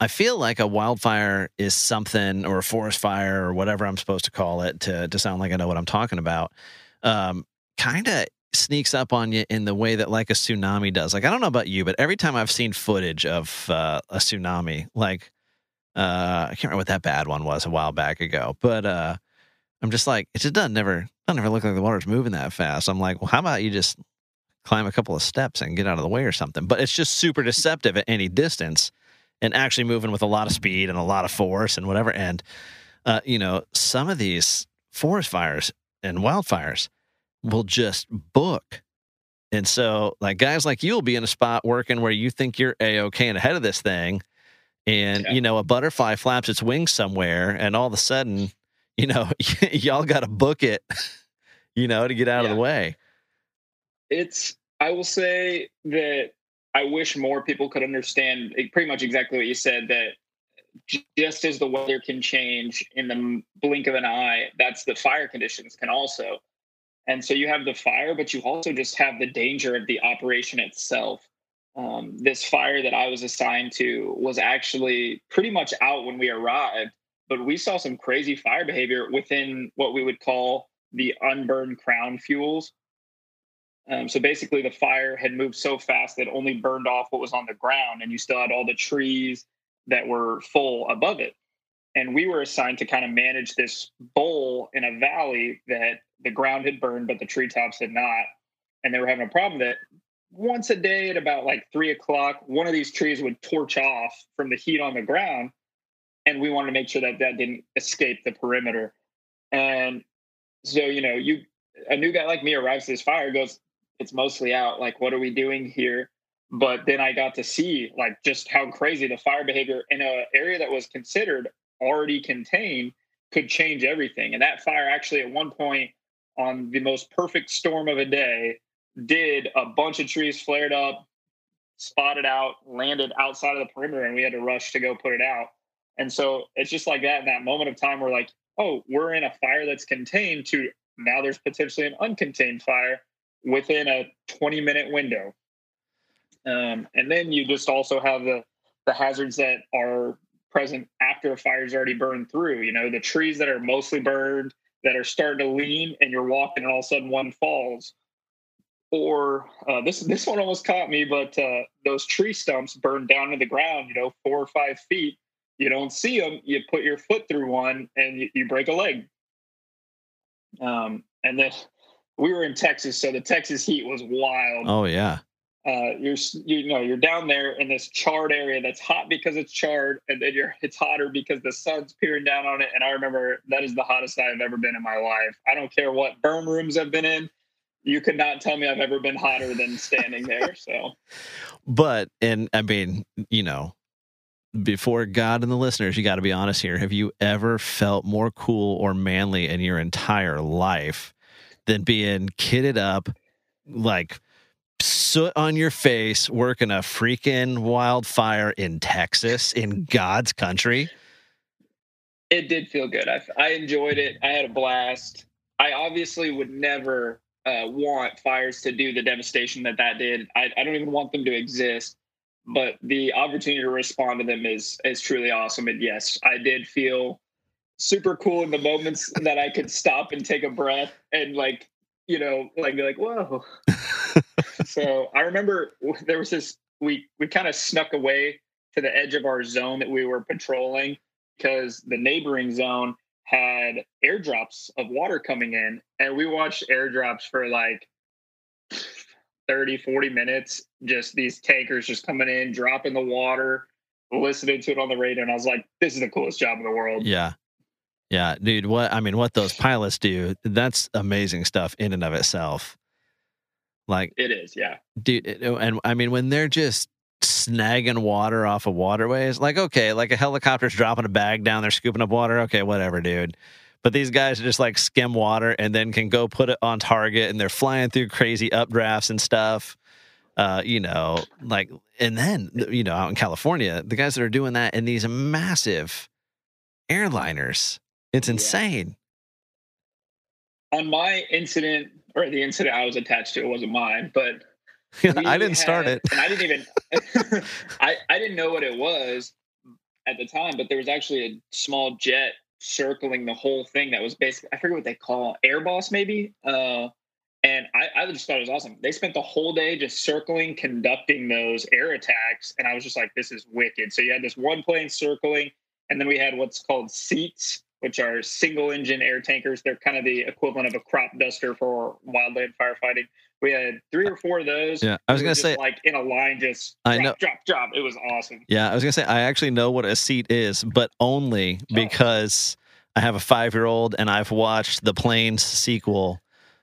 I feel like a wildfire is something or a forest fire or whatever I'm supposed to call it to to sound like I know what I'm talking about. Um kind of sneaks up on you in the way that like a tsunami does. Like I don't know about you, but every time I've seen footage of uh, a tsunami, like Uh, I can't remember what that bad one was a while back ago, but uh, I'm just like, it just doesn't never doesn't never look like the water's moving that fast. I'm like, well, how about you just climb a couple of steps and get out of the way or something? But it's just super deceptive at any distance, and actually moving with a lot of speed and a lot of force and whatever. And uh, you know, some of these forest fires and wildfires will just book. And so, like guys like you will be in a spot working where you think you're a okay and ahead of this thing, and
Yeah.
you know a butterfly flaps its wings somewhere, and all of a sudden, you know, y'all got to book it, you know, to get out of the way.
it's i will say that i wish more people could understand pretty much exactly what you said that just as the weather can change in the blink of an eye that's the fire conditions can also. And so you have the fire but you also just have the danger of the operation itself. Um, this fire that i was assigned to was actually pretty much out when we arrived but we saw some crazy fire behavior within what we would call the unburned crown fuels um, so basically, the fire had moved so fast that it only burned off what was on the ground, and you still had all the trees that were full above it. And we were assigned to kind of manage this bowl in a valley that the ground had burned, but the treetops had not. And they were having a problem that once a day at about like three o'clock, one of these trees would torch off from the heat on the ground. And we wanted to make sure that that didn't escape the perimeter. And so, you know, you a new guy like me arrives to this fire, goes, it's mostly out. Like, what are we doing here? But then I got to see like just how crazy the fire behavior in a area that was considered already contained could change everything. And that fire actually at one point on the most perfect storm of a day did a bunch of trees flared up, spotted out, landed outside of the perimeter, and we had to rush to go put it out. And so it's just like that in that moment of time we're like, oh, we're in a fire that's contained to now there's potentially an uncontained fire within a 20 minute window. Um, and then you just also have the the hazards that are present after a fire's already burned through. You know, the trees that are mostly burned that are starting to lean, and you're walking, and all of a sudden one falls. Or uh, this this one almost caught me, but uh, those tree stumps burned down to the ground. You know, four or five feet. You don't see them. You put your foot through one, and you, you break a leg. Um, and then we were in Texas, so the Texas heat was wild.
Oh yeah,
Uh, you're you know you're down there in this charred area that's hot because it's charred, and then you're it's hotter because the sun's peering down on it. And I remember that is the hottest I've ever been in my life. I don't care what burn rooms I've been in. You could not tell me I've ever been hotter than standing there. So
but and I mean, you know, before God and the listeners, you got to be honest here. Have you ever felt more cool or manly in your entire life than being kitted up, like soot on your face, working a freaking wildfire in Texas, in God's country?
it did feel good. I, I enjoyed it. I had a blast. I obviously would never uh, want fires to do the devastation that that did. I, I don't even want them to exist. But the opportunity to respond to them is is truly awesome. And yes, I did feel super cool in the moments that I could stop and take a breath and like you know like be like whoa. so I remember there was this we we kind of snuck away to the edge of our zone that we were patrolling because the neighboring zone had airdrops of water coming in and we watched airdrops for like 30 40 minutes just these tankers just coming in dropping the water listening to it on the radio and i was like this is the coolest job in the world
Yeah. Yeah, dude, what I mean, what those pilots do, that's amazing stuff in and of itself. Like
it is yeah
dude it- and i mean when they're just snagging water off of waterways like okay like a helicopter's dropping a bag down there scooping up water okay whatever dude but these guys just like skim water and then can go put it on target and they're flying through crazy updrafts and stuff uh you know like and then you know out in california the guys that are doing that in these massive airliners it's
Yeah.
insane.
On my incident or the incident i was attached to it wasn't mine but
i didn't start it.
and i didn't even I, I didn't know what it was at the time but there was actually a small jet circling the whole thing that was basically i forget what they call air boss maybe? Uh and I, I just thought it was awesome. They spent the whole day just circling conducting those air attacks and i was just like this is wicked. So you had this one plane circling and then we had what's called seats, which are single engine air tankers. They're kind of the equivalent of a crop duster for wildland firefighting. We had three or four of those.
Yeah, I was gonna say.
like in a line, just
I
drop,
know-
drop, drop. It was awesome.
Yeah, I was gonna say I actually know what a seat is, but only
Oh.
because I have a five-year-old and I've watched the Planes sequel.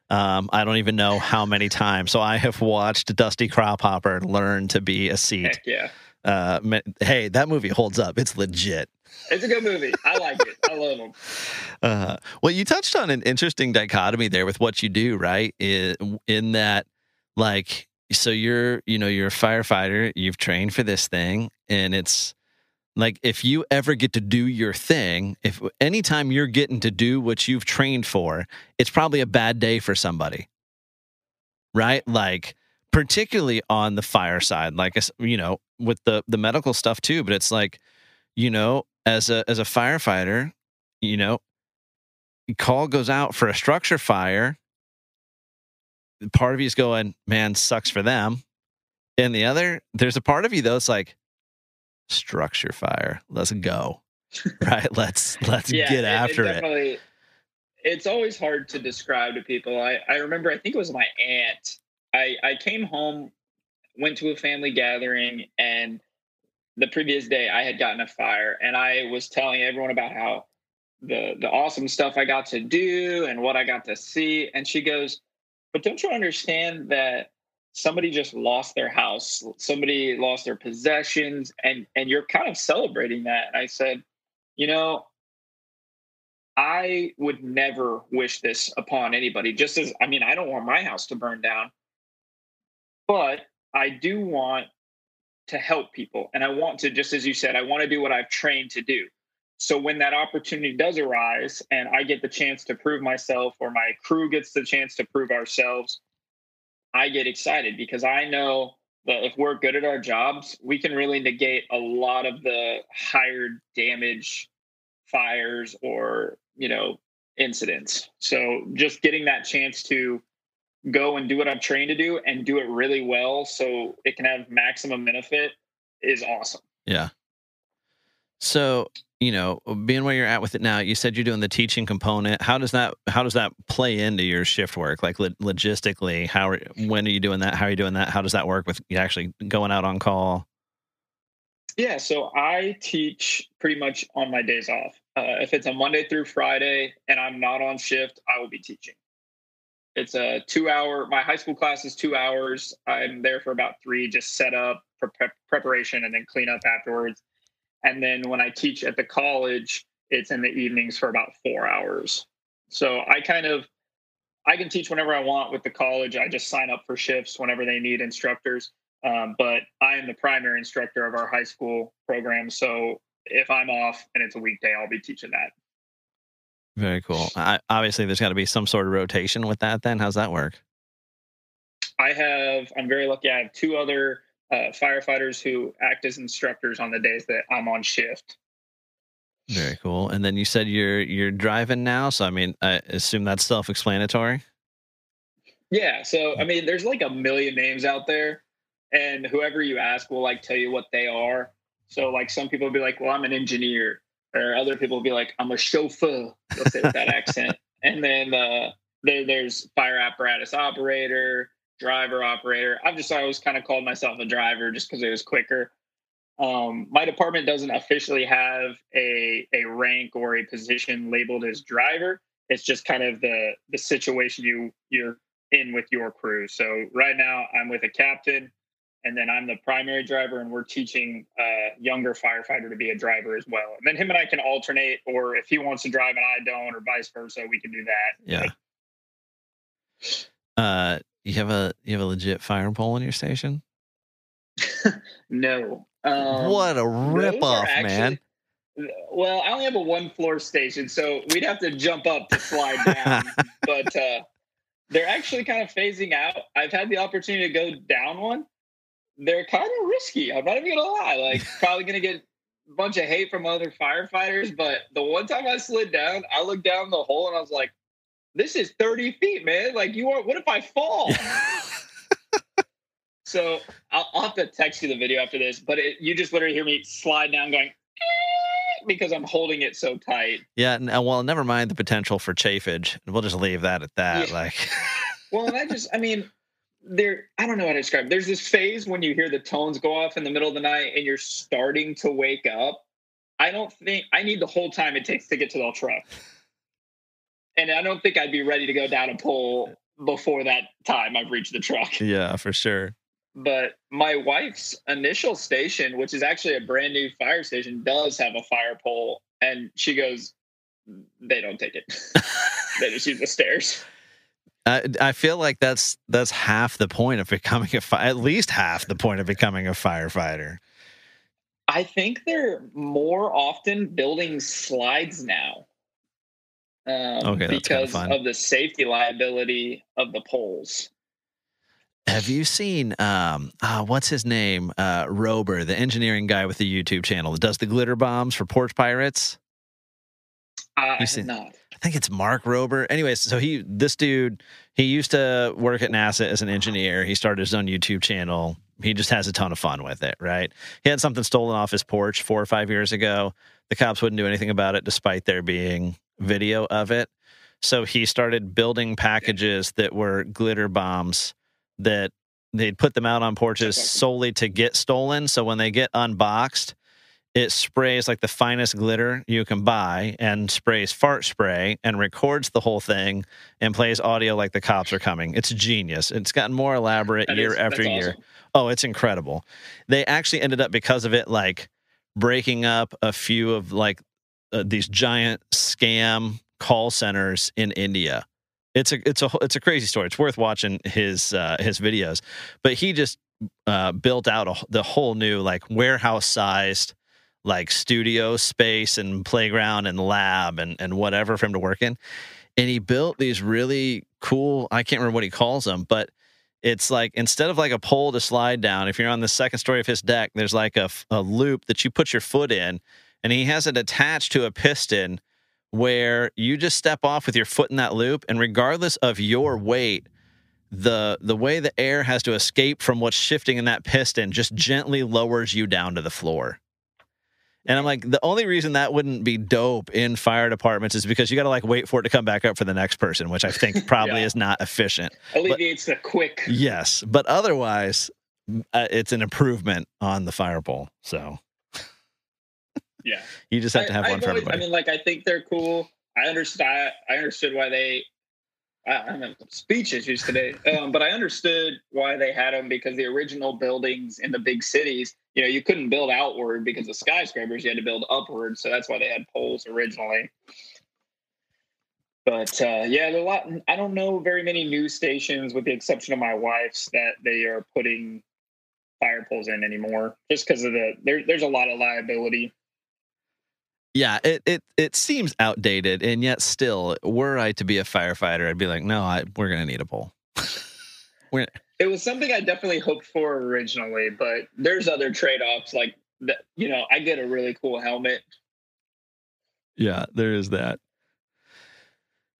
Um, I don't even know how many times. So I have watched Dusty Crophopper learn to be a seat.
Heck yeah,
Uh, hey, that movie holds up. It's legit.
It's a good movie. I like it. I love them.
Uh, well, you touched on an interesting dichotomy there with what you do, right? In, in that, like, so you're, you know, you're a firefighter, you've trained for this thing, and it's like if you ever get to do your thing, if anytime you're getting to do what you've trained for, it's probably a bad day for somebody, right? Like, particularly on the fire side, like, you know, with the the medical stuff too, but it's like, you know, as a as a firefighter, you know, call goes out for a structure fire, part of you is going, man, sucks for them. And the other, there's a part of you though, it's like, structure fire, let's go. right? Let's let's
yeah,
get
it-
after it.
Definitely, it's always hard to describe to people. I, I remember, I think it was my aunt. I, I came home, went to a family gathering, and the previous day I had gotten a fire, and I was telling everyone about how the the awesome stuff I got to do and what I got to see. And she goes, "But don't you understand that somebody just lost their house, somebody lost their possessions, and and you're kind of celebrating that?" And I said, "You know." I would never wish this upon anybody. Just as I mean, I don't want my house to burn down, but I do want to help people. And I want to, just as you said, I want to do what I've trained to do. So when that opportunity does arise and I get the chance to prove myself or my crew gets the chance to prove ourselves, I get excited because I know that if we're good at our jobs, we can really negate a lot of the higher damage fires or, you know, incidents. So just getting that chance to go and do what I'm trained to do and do it really well so it can have maximum benefit is awesome.
Yeah. So, you know, being where you're at with it now, you said you're doing the teaching component. How does that how does that play into your shift work? Like lo- logistically, how are, when are you doing that? How are you doing that? How does that work with you actually going out on call?
Yeah, so I teach pretty much on my days off. Uh, if it's a Monday through Friday and I'm not on shift, I will be teaching. It's a two hour, my high school class is two hours. I'm there for about three, just set up, pre- preparation, and then clean up afterwards. And then when I teach at the college, it's in the evenings for about four hours. So I kind of, I can teach whenever I want with the college. I just sign up for shifts whenever they need instructors. Um, but I am the primary instructor of our high school program. So if I'm off and it's a weekday, I'll be teaching that.
Very cool. I, obviously, there's got to be some sort of rotation with that. Then, how's that work?
I have, I'm very lucky. I have two other uh, firefighters who act as instructors on the days that I'm on shift.
Very cool. And then you said you're you're driving now, so I mean, I assume that's self-explanatory.
Yeah. So, I mean, there's like a million names out there, and whoever you ask will like tell you what they are. So, like, some people will be like, well, I'm an engineer, or other people will be like, I'm a chauffeur. They'll say with that accent. And then uh, there, there's fire apparatus operator, driver operator. I've just always kind of called myself a driver just because it was quicker. Um, my department doesn't officially have a a rank or a position labeled as driver. It's just kind of the the situation you you're in with your crew. So right now I'm with a captain, and then I'm the primary driver, and we're teaching a younger firefighter to be a driver as well. And then him and I can alternate, or if he wants to drive and I don't, or vice versa, we can do that.
Yeah. Uh, you have a you have a legit fire pole in your station.
No. Um,
what a
those are
rip off, man!
Well, I only have a one floor station, so we'd have to jump up to slide down. but uh, they're actually kind of phasing out. I've had the opportunity to go down one. They're kind of risky. I'm not even gonna lie. Like, probably gonna get a bunch of hate from other firefighters. But the one time I slid down, I looked down the hole and I was like, "This is 30 feet, man. Like, you are. What if I fall?" So I'll, I'll have to text you the video after this, but it, you just literally hear me slide down, going, because I'm holding it so tight.
Yeah, and, uh, well, never mind the potential for chafage. We'll just leave that at that.
Yeah.
Like,
Well, and I just, I mean, there, I don't know how to describe. it. There's this phase when you hear the tones go off in the middle of the night and you're starting to wake up. I don't think I need the whole time it takes to get to the truck, and I don't think I'd be ready to go down a pole before that time I've reached the truck.
yeah, for sure.
But my wife's initial station, which is actually a brand new fire station, does have a fire pole, and she goes, "They don't take it. they just use the stairs."
I, I feel like that's that's half the point of becoming a fi- at least half the point of becoming a firefighter.
I think they're more often building slides now. Um,
Okay,
because
fun.
of the safety liability of the poles.
Have you seen um uh, what's his name? Uh Rober, the engineering guy with the YouTube channel that does the glitter bombs for porch pirates?
Uh, I have
seen-
not.
I think it's Mark Rober. Anyways, so he this dude, he used to work at NASA as an engineer. He started his own YouTube channel. He just has a ton of fun with it, right? He had something stolen off his porch 4 or 5 years ago. The cops wouldn't do anything about it despite there being video of it. So he started building packages that were glitter bombs that they'd put them out on porches solely to get stolen. So when they get unboxed, it sprays like the finest glitter you can buy and sprays fart spray and records the whole thing and plays audio like the cops are coming. It's genius. It's gotten more elaborate
That
year
is-
after year.
awesome.
Oh, it's incredible. They actually ended up because of it like breaking up a few of like uh, these giant scam call centers in India. It's a it's a it's a crazy story. It's worth watching his uh, his videos. But he just uh, built out a, the whole new like warehouse sized like studio space and playground and lab and and whatever for him to work in. And he built these really cool. I can't remember what he calls them, but it's like instead of like a pole to slide down, if you're on the second story of his deck, there's like a, a loop that you put your foot in, and he has it attached to a piston where you just step off with your foot in that loop, and regardless of your weight, the the way the air has to escape from what's shifting in that piston just gently lowers you down to the floor. And I'm like, the only reason that wouldn't be dope in fire departments is because you got to like wait for it to come back up for the next person, which I think probably
Yeah.
is not efficient.
Alleviates the quick.
Yes, but otherwise, uh, it's an improvement on the fire pole. So
Yeah.
you just have to have
I,
one
I've
for
always-
everybody.
I mean, like I think they're cool. I understand. I understood why they. I, I'm speech issues today, um, but I understood why they had them because the original buildings in the big cities, you know, you couldn't build outward because of skyscrapers. You had to build upward, so that's why they had poles originally. But uh, yeah, a lot. I don't know very many news stations, with the exception of my wife's, that they are putting fire poles in anymore, just because of the there, there's a lot of liability.
Yeah, it, it it seems outdated, and yet still, were I to be a firefighter, I'd be like, no, I, we're gonna need a pole. we're,
It was something I definitely hoped for originally, but there's other trade offs. Like, that, you know, I get a really cool helmet.
yeah, there is that.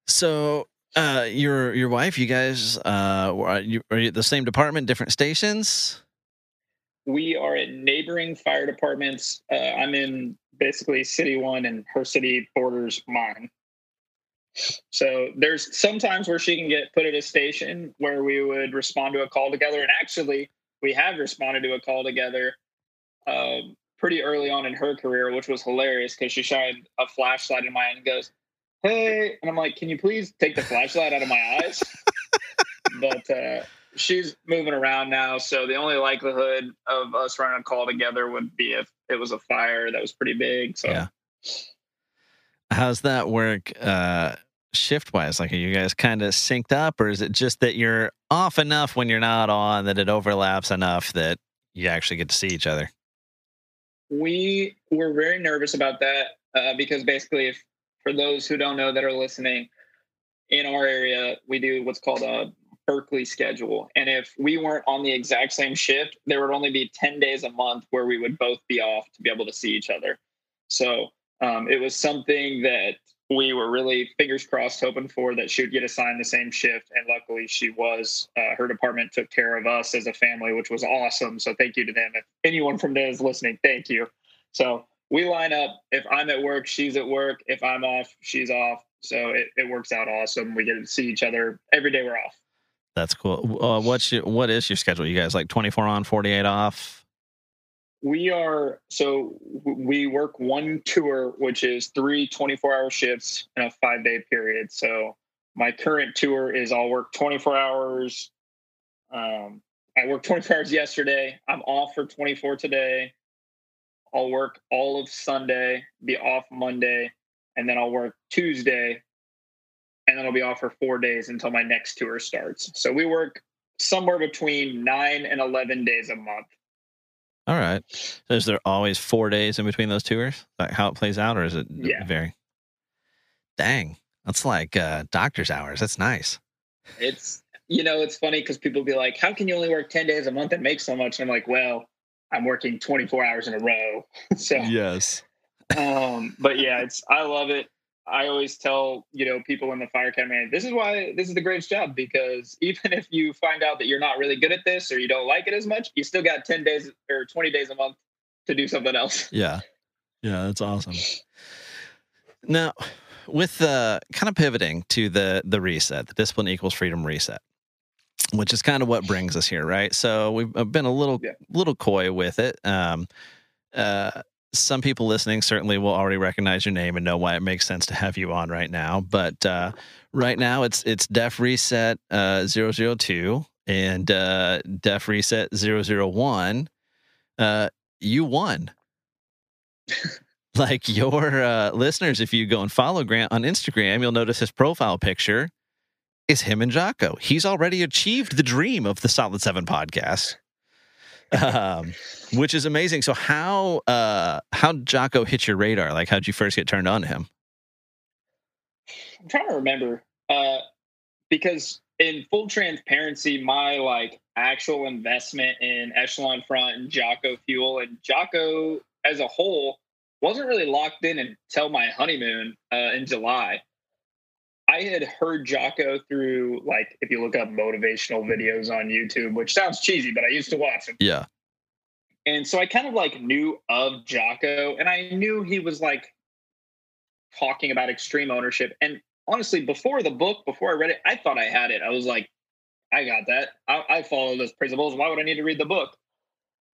So, uh, your your wife, you guys, uh, are you, are you at the same department, different stations?
We are at neighboring fire departments. Uh, I'm in basically city one, and her city borders mine. So there's sometimes where she can get put at a station where we would respond to a call together. And actually, we have responded to a call together um, pretty early on in her career, which was hilarious because she shined a flashlight in my eye and goes, "Hey," and I'm like, "Can you please take the flashlight out of my eyes?" but uh, she's moving around now, so the only likelihood of us running a call together would be if it was a fire that was pretty big. So
Yeah. How's that work uh, shift wise? Like, are you guys kind of synced up, or is it just that you're off enough when you're not on that it overlaps enough that you actually get to see each other?
we were very nervous about that uh, because basically, if for those who don't know that are listening, in our area we do what's called a Berkeley schedule, and if we weren't on the exact same shift, there would only be ten days a month where we would both be off to be able to see each other. So um, it was something that we were really fingers crossed hoping for that she would get assigned the same shift and luckily she was uh, her department took care of us as a family which was awesome so thank you to them if anyone from there is listening thank you so we line up. If I'm at work, she's at work. If I'm off, she's off. So it, it works out awesome. We get to see each other every day we're off.
That's cool. Uh, what's your, what is your schedule? You guys like 24 on, 48 off?
We are so we work one tour, which is three 24 hour shifts in a five day period. So my current tour is I'll work 24 hours. Um, I worked 24 hours yesterday. I'm off for 24 today. I'll work all of Sunday, be off Monday, and then I'll work Tuesday, and then I'll be off for four days until my next tour starts. So we work somewhere between nine and 11 days a month.
All right. So is there always four days in between those tours? Like how it plays out, or is it
Yeah.
vary? Dang, that's like uh, doctor's hours. That's nice.
It's, you know, it's funny because people be like, how can you only work 10 days a month and make so much? And I'm like, well, I'm working 24 hours in a row. so,
Yes.
um, but yeah, it's, I love it. I always tell, you know, people in the fire academy, this is why this is the greatest job because even if you find out that you're not really good at this or you don't like it as much, you still got 10 days or 20 days a month to do something else.
Yeah. Yeah, that's awesome. Now, with uh, kind of pivoting to the the reset, the discipline equals freedom reset, which is kind of what brings us here, right? So we've been a little
Yeah.
little coy with it. Um, uh, some people listening certainly will already recognize your name and know why it makes sense to have you on right now. But uh, right now, it's it's Def Reset uh, 002 and uh, Def Reset 001. Uh, you won like your uh, listeners, if you go and follow Grant on Instagram, you'll notice his profile picture is him and Jocko. He's already achieved the dream of the Solid Seven podcast, um, which is amazing. So how uh, how Jocko hit your radar? Like, how'd you first get turned on to him?
I'm trying to remember uh, because in full transparency, my like actual investment in Echelon Front and Jocko Fuel and Jocko as a whole wasn't really locked in until my honeymoon uh, in July. I had heard Jocko through like if you look up motivational videos on YouTube, which sounds cheesy, but I used to watch them.
Yeah,
And so I kind of like knew of Jocko and I knew he was like talking about extreme ownership. And honestly, before the book, before I read it, I thought I had it. I was like, I got that. I, I follow those principles. Why would I need to read the book?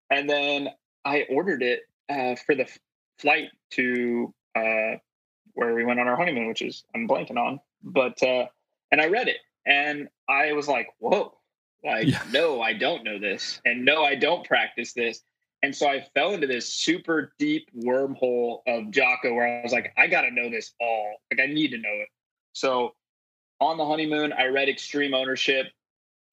And then I ordered it uh, for the f- flight to uh, where we went on our honeymoon, which is I'm blanking on. But uh, and I read it and I was like, whoa, like
Yeah.
no, I don't know this, and no, I don't practice this. And so I fell into this super deep wormhole of Jocko where I was like, I got to know this all. Like, I need to know it. So on the honeymoon, I read Extreme Ownership.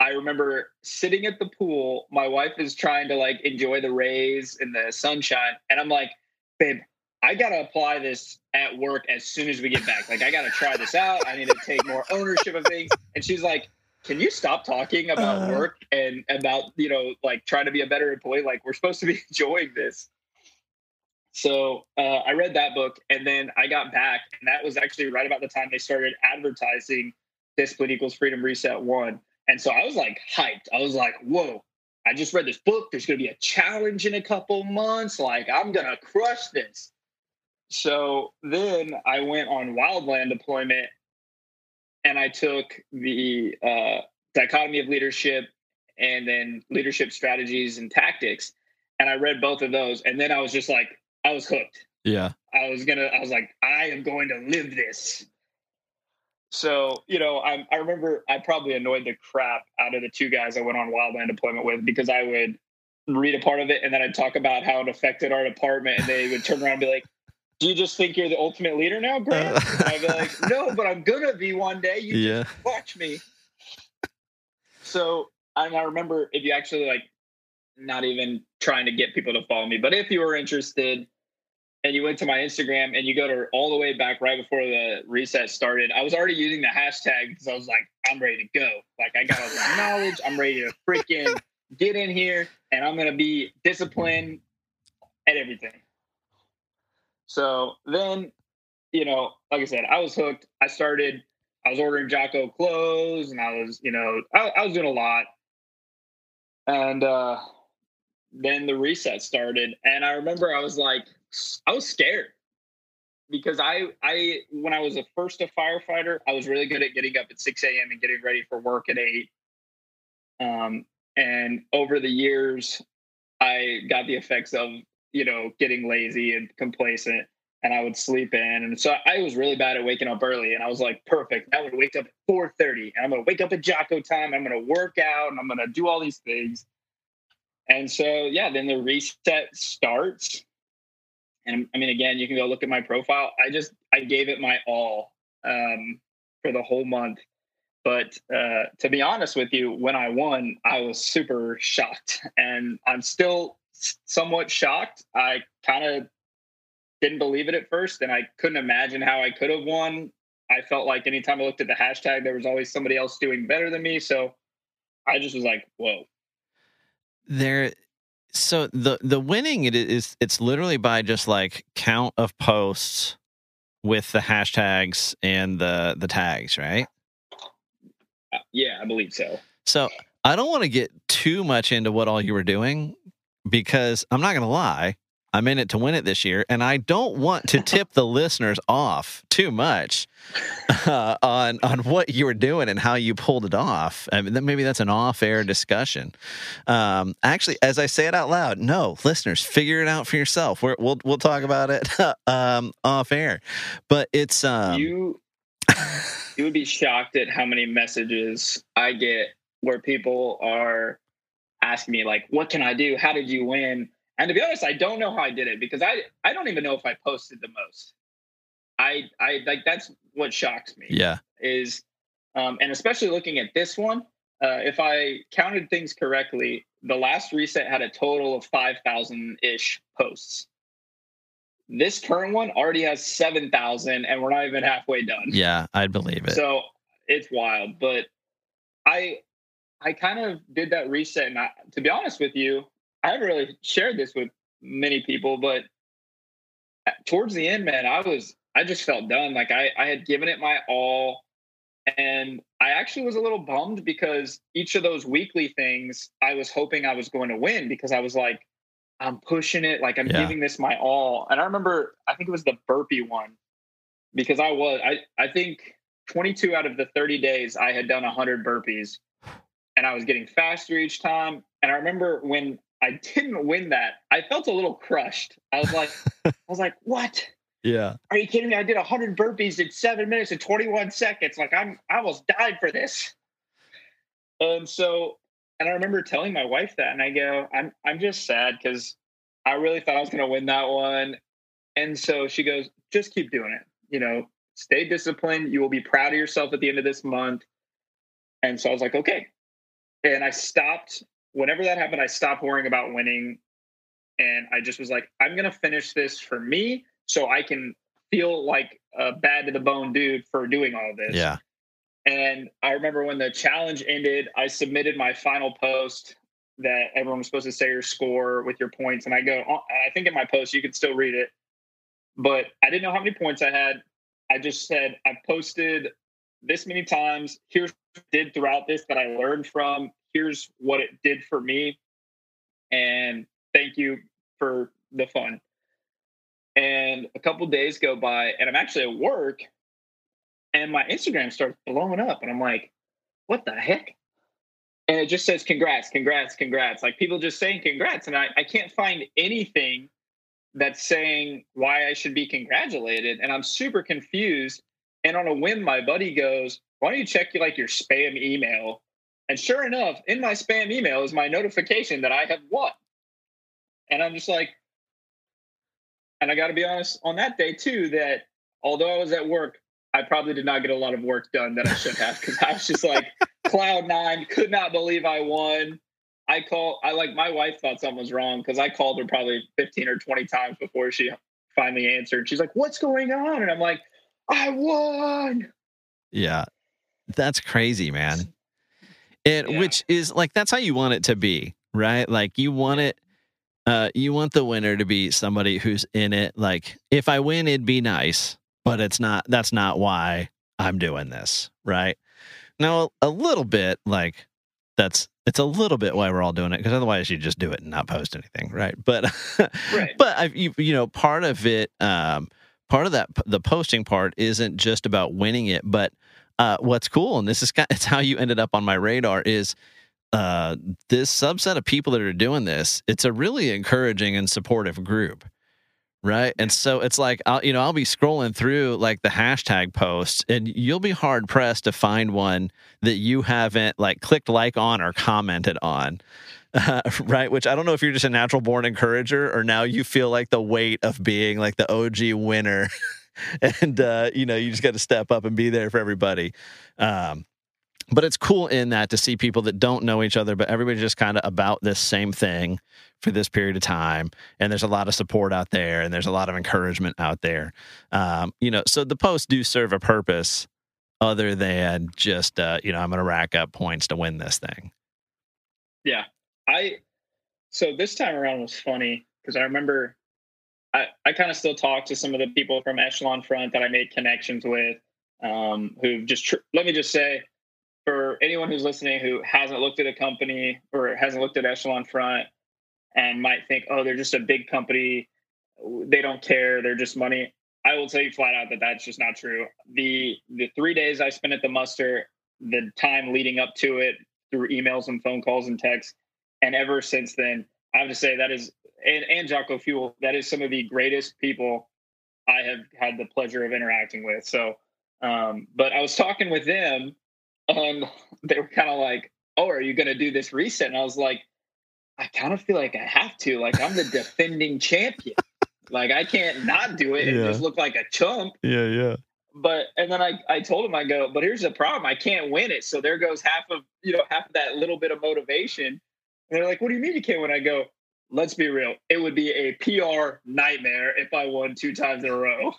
I remember sitting at the pool. My wife is trying to like enjoy the rays and the sunshine. And I'm like, babe, I got to apply this at work as soon as we get back. Like, I got to try this out. I need to take more ownership of things. And she's like, can you stop talking about
Uh.
work and about you know like trying to be a better employee like we're supposed to be enjoying this so uh, i read that book and then i got back and that was actually right about the time they started advertising discipline equals freedom reset one and so i was like hyped i was like whoa i just read this book there's going to be a challenge in a couple months like i'm going to crush this so then i went on wildland deployment and I took the uh, dichotomy of leadership and then leadership strategies and tactics, and I read both of those, and then I was just like, I was hooked.
yeah,
I was gonna, I was like, I am going to live this. So you know, I, I remember I probably annoyed the crap out of the two guys I went on wildland deployment with because I would read a part of it and then I'd talk about how it affected our department, and they would turn around and be like. Do you just think you're the ultimate leader now, Grant? Uh, and I'd be like, no, but I'm gonna be one day. You
yeah,
watch me. So and I remember if you actually like not even trying to get people to follow me, but if you were interested and you went to my Instagram and you go to all the way back right before the reset started, I was already using the hashtag because I was like, I'm ready to go. Like I got all this knowledge, I'm ready to freaking get in here and I'm gonna be disciplined at everything. So then, you know, like I said, I was hooked. I started I was ordering Jocko clothes and I was, you know, I, I was doing a lot. And uh then the reset started, and I remember I was like, I was scared because I I when I was a first a firefighter, I was really good at getting up at six a.m. and getting ready for work at eight. Um, and over the years, I got the effects of you know getting lazy and complacent, and I would sleep in, and so I was really bad at waking up early. And I was like, perfect. I would wake up at four thirty, and I'm gonna wake up at Jocko time. I'm gonna work out, and I'm gonna do all these things. And so yeah, then the reset starts and I mean, again, you can go look at my profile. I just I gave it my all um, for the whole month. But uh, to be honest with you, when I won, I was super shocked, and I'm still somewhat shocked. I kind of didn't believe it at first, and I couldn't imagine how I could have won. I felt like anytime I looked at the hashtag, there was always somebody else doing better than me. So I just was like, "Whoa!"
There, so the the winning it is it's literally by just like count of posts with the hashtags and the the tags, right?
Uh, yeah, I believe so.
So I don't want to get too much into what all you were doing because I'm not going to lie. I'm in it to win it this year, and I don't want to tip the listeners off too much uh, on on what you were doing and how you pulled it off. I mean, maybe that's an off-air discussion. Um, actually, as I say it out loud, no, listeners, figure it out for yourself. we will we'll talk about it um, off air, but it's um,
you. you would be shocked at how many messages I get where people are asking me like, "What can I do? How did you win?" And to be honest, I don't know how I did it because I I don't even know if I posted the most. I I like that's what shocks me.
Yeah.
Is um and especially looking at this one, uh if I counted things correctly, the last reset had a total of 5,000 ish posts. This current one already has 7,000 and we're not even halfway done.
Yeah, I'd believe it.
So it's wild, but I I kind of did that reset and I, to be honest with you, I haven't really shared this with many people, but uh, towards the end, man, I was I just felt done. Like I I had given it my all. And I actually was a little bummed because each of those weekly things I was hoping I was going to win because I was like, I'm pushing it, like I'm yeah. giving this my all. And I remember I think it was the burpee one because I was I I think 22 out of the 30 days I had done 100 burpees and I was getting faster each time. And I remember when I didn't win that. I felt a little crushed. I was like, I was like, what?
Yeah.
Are you kidding me? I did 100 burpees in seven minutes and 21 seconds. Like I'm, I almost died for this. And so, and I remember telling my wife that, and I go, I'm, I'm just sad because I really thought I was going to win that one. And so she goes, just keep doing it. You know, stay disciplined. You will be proud of yourself at the end of this month. And so I was like, okay. And I stopped whenever that happened, I stopped worrying about winning. And I just was like, I'm going to finish this for me so I can feel like a bad to the bone dude for doing all this.
Yeah.
And I remember when the challenge ended, I submitted my final post that everyone was supposed to say your score with your points. And I go, oh, I think in my post, you can still read it. But I didn't know how many points I had. I just said, I posted this many times. Here's did throughout this that I learned from here's what it did for me and thank you for the fun. And a couple days go by and i'm actually at work and my instagram starts blowing up and i'm like what the heck? And it just says congrats congrats congrats. Like people just saying congrats and i, I can't find anything that's saying why i should be congratulated and i'm super confused. And on a whim my buddy goes why don't you check like your spam email and sure enough, in my spam email is my notification that I have won. And I'm just like, and I got to be honest on that day too, that although I was at work, I probably did not get a lot of work done that I should have because I was just like cloud nine, could not believe I won. I call, I like my wife thought something was wrong because I called her probably 15 or 20 times before she finally answered. She's like, What's going on? And I'm like, I won.
Yeah. That's crazy, man. And yeah. which is like that's how you want it to be, right? Like you want it uh you want the winner to be somebody who's in it like if I win it'd be nice, but it's not that's not why I'm doing this, right? Now a little bit like that's it's a little bit why we're all doing it because otherwise you just do it and not post anything, right? But
Right.
but I you, you know part of it um part of that the posting part isn't just about winning it, but uh what's cool and this is it's how you ended up on my radar is uh this subset of people that are doing this, it's a really encouraging and supportive group. Right. And so it's like, I'll, you know, I'll be scrolling through like the hashtag posts and you'll be hard pressed to find one that you haven't like clicked like on or commented on. Uh, right. Which I don't know if you're just a natural born encourager or now you feel like the weight of being like the OG winner. and, uh, you know, you just got to step up and be there for everybody. Um, but it's cool in that to see people that don't know each other, but everybody just kind of about this same thing for this period of time. And there's a lot of support out there and there's a lot of encouragement out there. Um, you know, so the posts do serve a purpose other than just, uh, you know, I'm going to rack up points to win this thing.
Yeah. I so this time around was funny because I remember I, I kind of still talk to some of the people from Echelon Front that I made connections with um, who've just tr- let me just say for anyone who's listening who hasn't looked at a company or hasn't looked at Echelon Front and might think, oh, they're just a big company, they don't care, they're just money. I will tell you flat out that that's just not true. The the three days I spent at the muster, the time leading up to it through emails and phone calls and texts, and ever since then, I have to say that is and, and Jocko Fuel, that is some of the greatest people I have had the pleasure of interacting with. So, um, but I was talking with them, and they were kind of like, "Oh, are you going to do this reset?" And I was like, "I kind of feel like I have to. Like I'm the defending champion. Like I can't not do it and
Yeah.
just look like a chump."
Yeah, yeah.
but and then I, I told him I go, but here's the problem. I can't win it. So there goes half of you know, half of that little bit of motivation. And they're like, what do you mean you can't win? I go, let's be real. It would be a PR nightmare if I won two times in a row.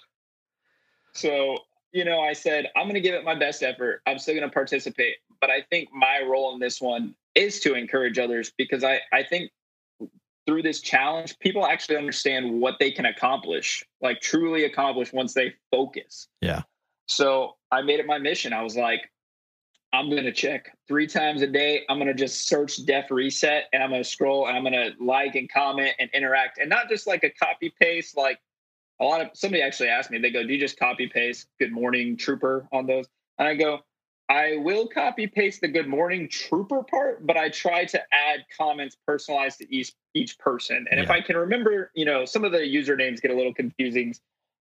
So, you know, I said, I'm gonna give it my best effort. I'm still gonna participate. But I think my role in this one is to encourage others because I, I think through this challenge, people actually understand what they can accomplish, like truly accomplish once they focus.
Yeah.
So I made it my mission. I was like, I'm going to check three times a day. I'm going to just search Def Reset and I'm going to scroll and I'm going to like and comment and interact and not just like a copy paste. Like a lot of somebody actually asked me, they go, Do you just copy paste good morning trooper on those? And I go, I will copy paste the good morning trooper part, but I try to add comments personalized to each each person. And if I can remember, you know, some of the usernames get a little confusing.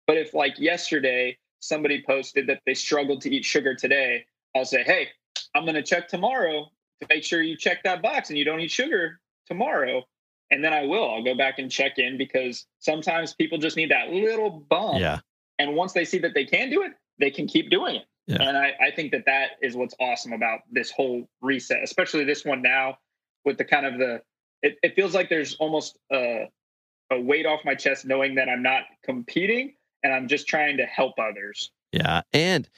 But if like yesterday somebody posted that they struggled to eat sugar today, I'll say, Hey, I'm gonna check tomorrow to make sure you check that box and you don't eat sugar tomorrow. And then I will. I'll go back and check in because sometimes people just need that little bump.
Yeah.
And once they see that they can do it, they can keep doing it.
Yeah.
And I, I think that that is what's awesome about this whole reset, especially this one now with the kind of the, it, it feels like there's almost a, a weight off my chest knowing that I'm not competing and I'm just trying to help others.
Yeah. And,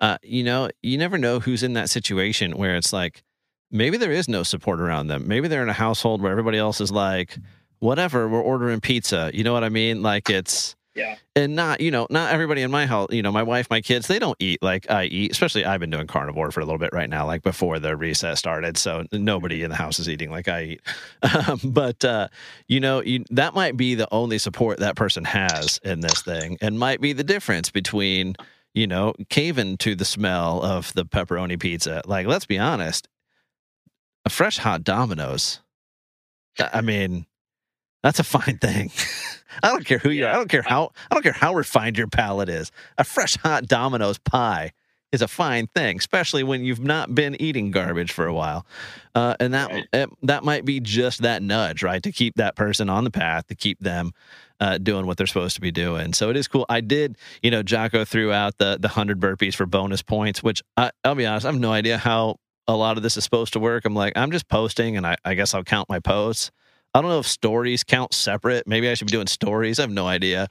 uh, you know, you never know who's in that situation where it's like, maybe there is no support around them. Maybe they're in a household where everybody else is like, whatever, we're ordering pizza. You know what I mean? Like it's,
Yeah.
and not, you know, not everybody in my house, you know, my wife, my kids, they don't eat like I eat, especially I've been doing carnivore for a little bit right now, like before the reset started. So nobody in the house is eating like I eat. Um, but, uh, you know, you, that might be the only support that person has in this thing and might be the difference between, you know, caving to the smell of the pepperoni pizza. Like, let's be honest, a fresh hot Domino's. I mean, that's a fine thing. I don't care who you are. I don't care how I don't care how refined your palate is. A fresh hot Domino's pie is a fine thing, especially when you've not been eating garbage for a while. Uh, and that
Right.
it- that might be just that nudge, right, to keep that person on the path, to keep them uh, doing what they're supposed to be doing. So it is cool. I did, you know, Jocko threw out the the hundred burpees for bonus points, which I, I'll be honest, I have no idea how a lot of this is supposed to work. I'm like, I'm just posting, and I, I guess I'll count my posts. I don't know if stories count separate. Maybe I should be doing stories. I have no idea.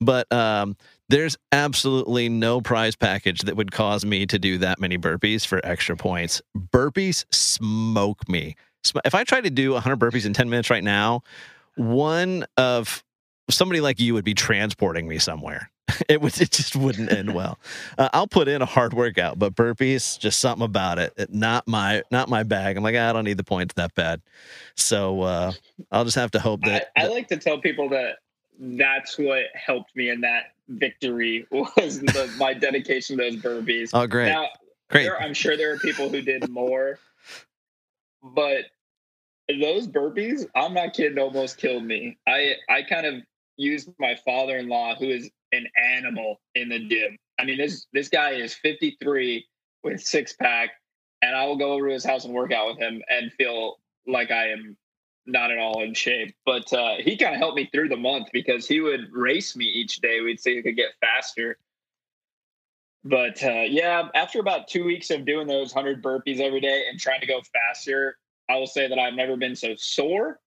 But um, there's absolutely no prize package that would cause me to do that many burpees for extra points. Burpees smoke me. If I try to do 100 burpees in 10 minutes right now, one of somebody like you would be transporting me somewhere. it would it just wouldn't end well. Uh, I'll put in a hard workout, but burpees just something about it. it. Not my not my bag. I'm like I don't need the points that bad. So uh, I'll just have to hope that,
I, I like to tell people that that's what helped me in that victory was the, my dedication to those burpees.
oh great
Now,
great
there, I'm sure there are people who did more, but those burpees, I'm not kidding, almost killed me. I I kind of used my father-in-law, who is an animal in the gym. I mean, this this guy is 53 with six pack, and I will go over to his house and work out with him and feel like I am not at all in shape. But uh, he kind of helped me through the month because he would race me each day. We'd see who could get faster. But uh, yeah, after about two weeks of doing those 100 burpees every day and trying to go faster, I will say that I've never been so sore.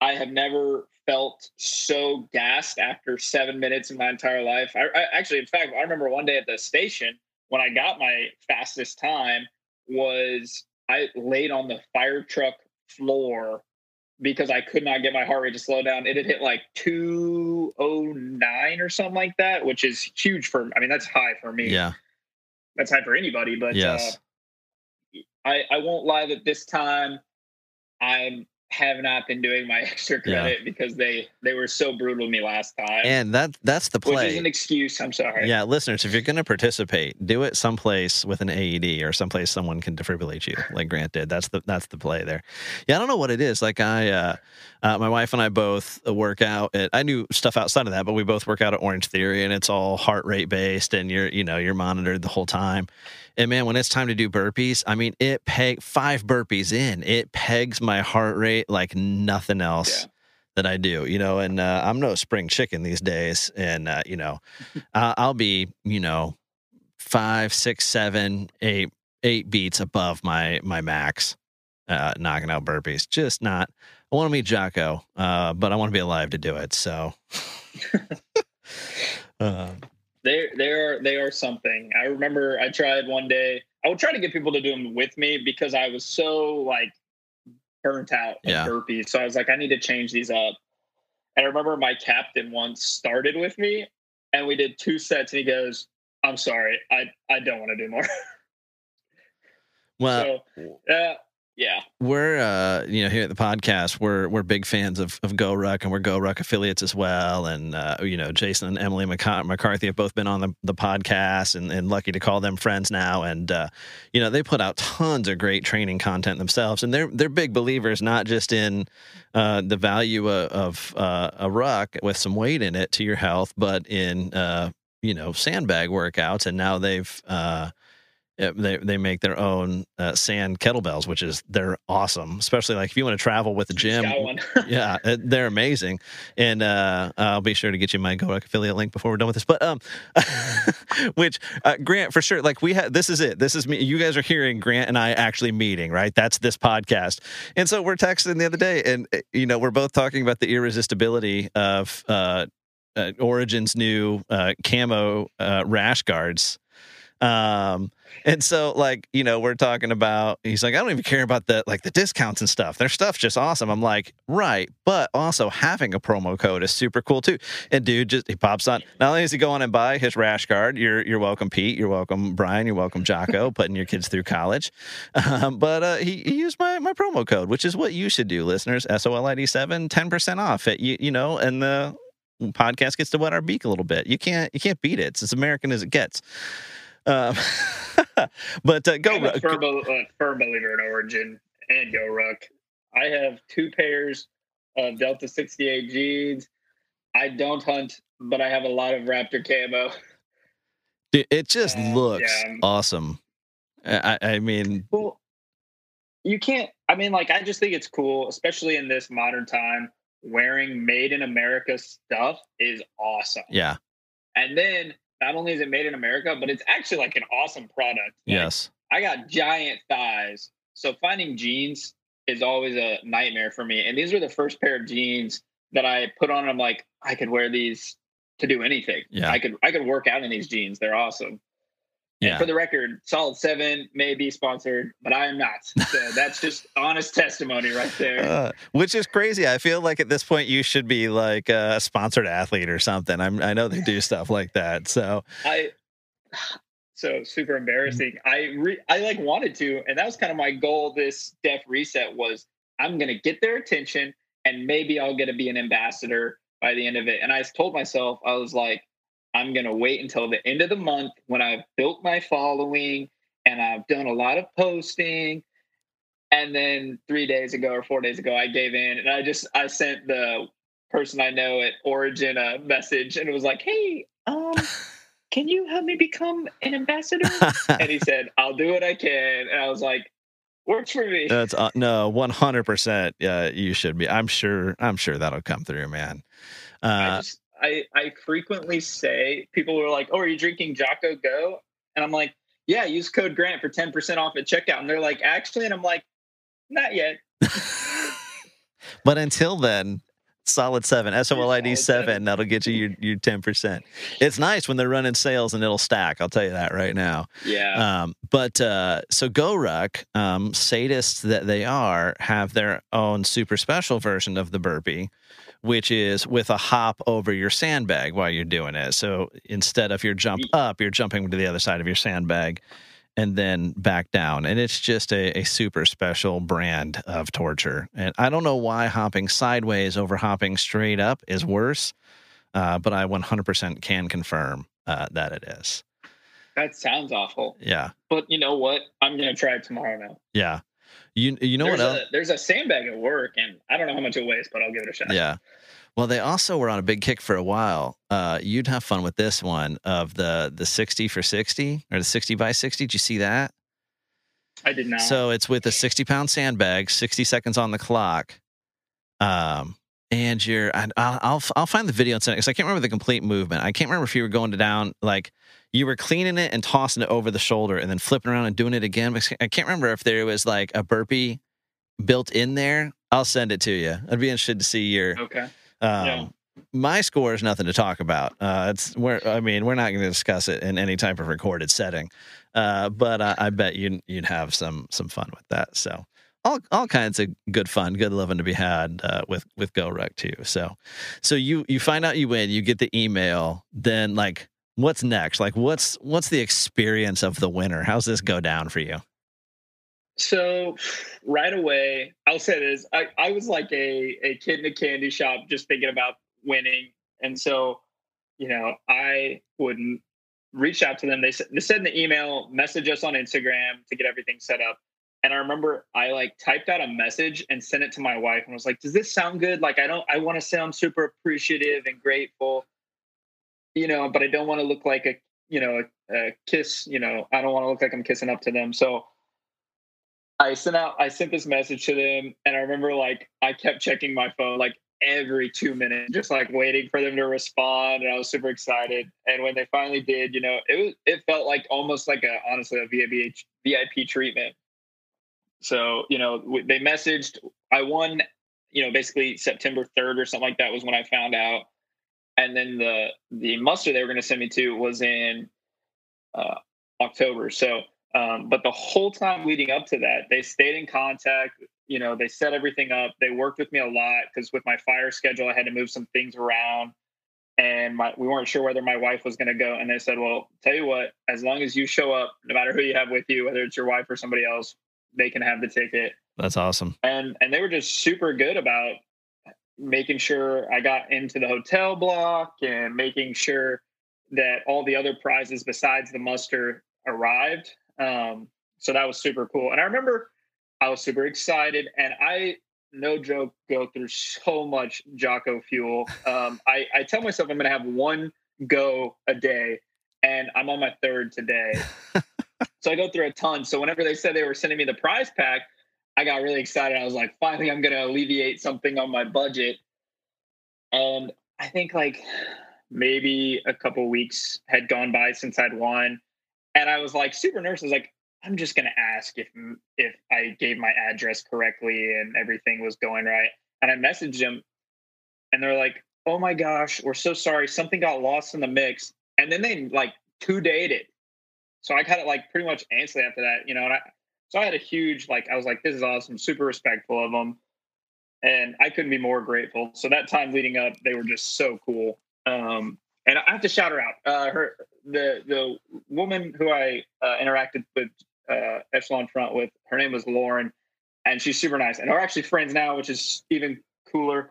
I have never felt so gassed after seven minutes in my entire life. I, I actually, in fact, I remember one day at the station when I got my fastest time was I laid on the fire truck floor because I could not get my heart rate to slow down. It had hit like 209 or something like that, which is huge for I mean that's high for me.
yeah
That's high for anybody, but
yes
uh, I I won't lie that this time I have not been doing my extra
Yeah.
credit because they they were so brutal to me last time.
and that that's the play.
which is an excuse. I'm sorry.
Yeah, listeners, if you're going to participate, do it someplace with an AED or someplace someone can defibrillate you, like Grant did. That's the that's the play there. Yeah, I don't know what it is. Like I, uh, uh, my wife and I both work out. At, I knew stuff outside of that, but we both work out at Orange Theory, and it's all heart rate based, and you're you know you're monitored the whole time. And man, when it's time to do burpees, I mean, it peg five burpees in, it pegs my heart rate like nothing else
Yeah.
that I do, you know, and uh, I'm no spring chicken these days. And, uh, you know, I- I'll be, you know, five, six, seven, eight, eight beats above my, my max, uh, knocking out burpees. Just not, I want to meet Jocko, uh, but I want to be alive to do it. So, uh,
they they are they are something. I remember I tried one day. I would try to get people to do them with me because I was so like burnt out and
Yeah.
So I was like, I need to change these up. And I remember my captain once started with me, and we did two sets, and he goes, "I'm sorry, I I don't want to do more."
well,
so uh, yeah,
we're uh you know here at the podcast we're we're big fans of of GoRuck and we're GoRuck affiliates as well. And uh you know jason and emily mccarthy have both been on the, the podcast and, and lucky to call them friends now. And uh you know they put out tons of great training content themselves. And they're they're big believers not just in uh the value of, of uh a ruck with some weight in it to your health but in uh you know sandbag workouts. And now they've uh they they make their own uh, sand kettlebells, which is they're awesome. Especially like if you want to travel with the gym, yeah, uh, they're amazing. And uh, I'll be sure to get you my GoRuck affiliate link before we're done with this. But um, which uh, Grant for sure, like we had this is it. This is me. You guys are hearing Grant and I actually meeting, right? That's this podcast. And so we're texting the other day, and uh, you know we're both talking about the irresistibility of uh, uh, Origin's new uh, camo uh, rash guards. Um, and so like, you know, we're talking about he's like, I don't even care about the like the discounts and stuff. Their stuff's just awesome. I'm like, right, but also having a promo code is super cool too. And dude just he pops on. Not only does he go on and buy his rash guard, you're you're welcome, Pete, you're welcome, Brian, you're welcome, Jocko, putting your kids through college. Um, but uh he, he used my my promo code, which is what you should do, listeners. SOLID7, 10% off it. You you know, and the podcast gets to wet our beak a little bit. You can't you can't beat it. It's as American as it gets. Um, but uh, GoRuck.
firm, uh, firm believer in Origin and GoRuck. I have two pairs of Delta 68 jeans. I don't hunt, but I have a lot of Raptor camo.
Dude, it just looks
yeah.
awesome. I, I I mean,
Well, you can't. I mean, like, I just think it's cool, especially in this modern time. Wearing made in America stuff is awesome.
yeah,
And then not only is it made in America, but it's actually like an awesome product. Like,
yes,
I got giant thighs. So finding jeans is always a nightmare for me. And these were the first pair of jeans that I put on. I'm like, I could wear these to do anything.
Yeah.
I could I could work out in these jeans. They're awesome.
Yeah.
for the record, Solid Seven may be sponsored, but I am not. So that's just honest testimony right there.
Uh, which is crazy. I feel like at this point you should be like a sponsored athlete or something. I'm, I know they do stuff like that. So
I so super embarrassing. I re, I like wanted to, and that was kind of my goal. This Def Reset was I'm gonna get their attention, and maybe I'll get to be an ambassador by the end of it. And I told myself I was like, I'm gonna wait until the end of the month when I've built my following and I've done a lot of posting. And then three days ago or four days ago, I gave in, and I just I sent the person I know at Origin a message, and it was like, "Hey, um." can you help me become an ambassador? and he said, I'll do what I can. And I was like, works for me.
that's uh, no 100%. Yeah, you should be. I'm sure. I'm sure that'll come through, man.
I
Uh,
just, I, I frequently say, people were like, oh, are you drinking Jocko Go? And I'm like, yeah, use code Grant for 10% off at checkout. And they're like, actually, and I'm like, not yet.
but until then, solid seven, SOLID seven,
seven.
that'll get you your, your 10%. It's nice when they're running sales and it'll stack. I'll tell you that right now.
Yeah.
Um, but uh, so GoRuck, um, sadists that they are, have their own super special version of the burpee, which is with a hop over your sandbag while you're doing it. So instead of your jump up, you're jumping to the other side of your sandbag and then back down. And it's just a, a super special brand of torture. And I don't know why hopping sideways over hopping straight up is worse, uh, but I 100% can confirm uh, that it is.
that sounds awful.
Yeah.
But you know what? I'm going to try it tomorrow now.
Yeah. You you know
there's,
what else?
a, there's a sandbag at work, and I don't know how much it weighs, but I'll give it a shot.
Yeah. Well, they also were on a big kick for a while. Uh, you'd have fun with this one of the the 60 for 60 or the 60 by 60. Did you see that?
I did not.
So it's with a 60 pound sandbag, 60 seconds on the clock. Um, and you're, I'll, I'll, I'll find the video and send it because I can't remember the complete movement. I can't remember if you were going to down, like you were cleaning it and tossing it over the shoulder and then flipping around and doing it again. I can't remember if there was like a burpee built in there. I'll send it to you. I'd be interested to see your,
okay.
Um,
Yeah.
My score is nothing to talk about. Uh, it's we're I mean we're not going to discuss it in any type of recorded setting, uh, but I, I bet you you'd have some some fun with that. So all all kinds of good fun, good loving to be had uh, with with GoRuck too. So so you you find out you win, you get the email, then like what's next? Like what's what's the experience of the winner? How's this go down for you?
So right away, I'll say this. I, I was like a, a kid in a candy shop just thinking about winning. And so, you know, I wouldn't reach out to them. They they said the email, message us on Instagram to get everything set up. And I remember I like typed out a message and sent it to my wife and was like, does this sound good? Like I don't I want to sound super appreciative and grateful, you know, but I don't want to look like a you know, a, a kiss, you know, I don't want to look like I'm kissing up to them. So I sent out I sent this message to them and I remember like I kept checking my phone like every two minutes, just like waiting for them to respond. And I was super excited. And when they finally did, you know, it was it felt like almost like a honestly a VIP VIP treatment. So, you know, they messaged I won, you know, basically September 3rd or something like that was when I found out. And then the the muster they were going to send me to was in uh, October. So um, but the whole time leading up to that, they stayed in contact. You know, they set everything up. They worked with me a lot because with my fire schedule, I had to move some things around, and my, we weren't sure whether my wife was going to go. And they said, "Well, tell you what, as long as you show up, no matter who you have with you, whether it's your wife or somebody else, they can have the ticket."
That's awesome.
and and they were just super good about making sure I got into the hotel block and making sure that all the other prizes besides the muster arrived. Um, so that was super cool. And I remember I was super excited, and I no joke go through so much Jocko fuel. Um, I I tell myself I'm going to have one go a day, and I'm on my third today. so I go through a ton. So whenever they said they were sending me the prize pack. I got really excited. I was like, finally, I'm going to alleviate something on my budget. And I think like maybe a couple weeks had gone by since I'd won. And I was like, super nervous. I was like, I'm just to ask if if I gave my address correctly and everything was going right. And I messaged them and they're like, oh my gosh, we're so sorry. Something got lost in the mix. And then they like two dated. so I kind of like pretty much instantly after that, you know, and I so I had a huge like I was like, this is awesome, super respectful of them, and I couldn't be more grateful. So that time leading up, they were just so cool. Um, and I have to shout her out. Uh, her the the woman who I uh, interacted with uh, Echelon Front with, her name was Lauren, and she's super nice. And we're actually friends now, which is even cooler.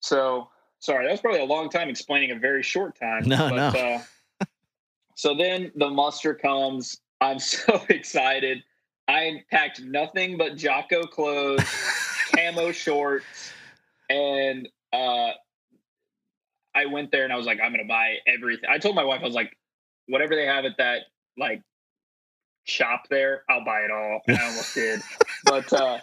So sorry, that was probably a long time explaining a very short time.
No, but, no.
Uh, so then the muster comes. I'm so excited. I packed nothing but Jocko clothes, camo shorts, and uh, I went there and I was like, I'm gonna buy everything. I told my wife, I was like, whatever they have at that like shop there, I'll buy it all. And I almost did. But uh,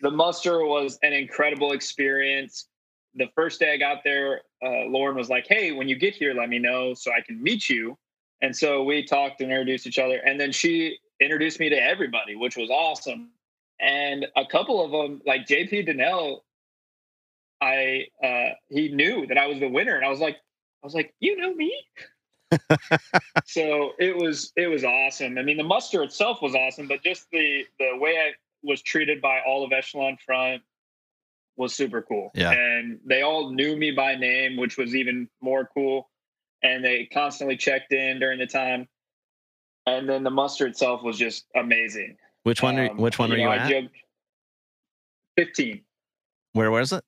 the muster was an incredible experience. The first day I got there, uh, Lauren was like, Hey, when you get here, let me know so I can meet you. And so we talked and introduced each other. And then she introduced me to everybody, which was awesome. And a couple of them, like JP Dinnell, I uh, he knew that I was the winner, and I was like, I was like, you know me. so it was it was awesome. I mean, the muster itself was awesome, but just the the way I was treated by all of Echelon Front was super cool.
Yeah.
And they all knew me by name, which was even more cool. And they constantly checked in during the time. And then the muster itself was just amazing.
Which one? Um, which one you are know, you at?
Fifteen.
Where was it?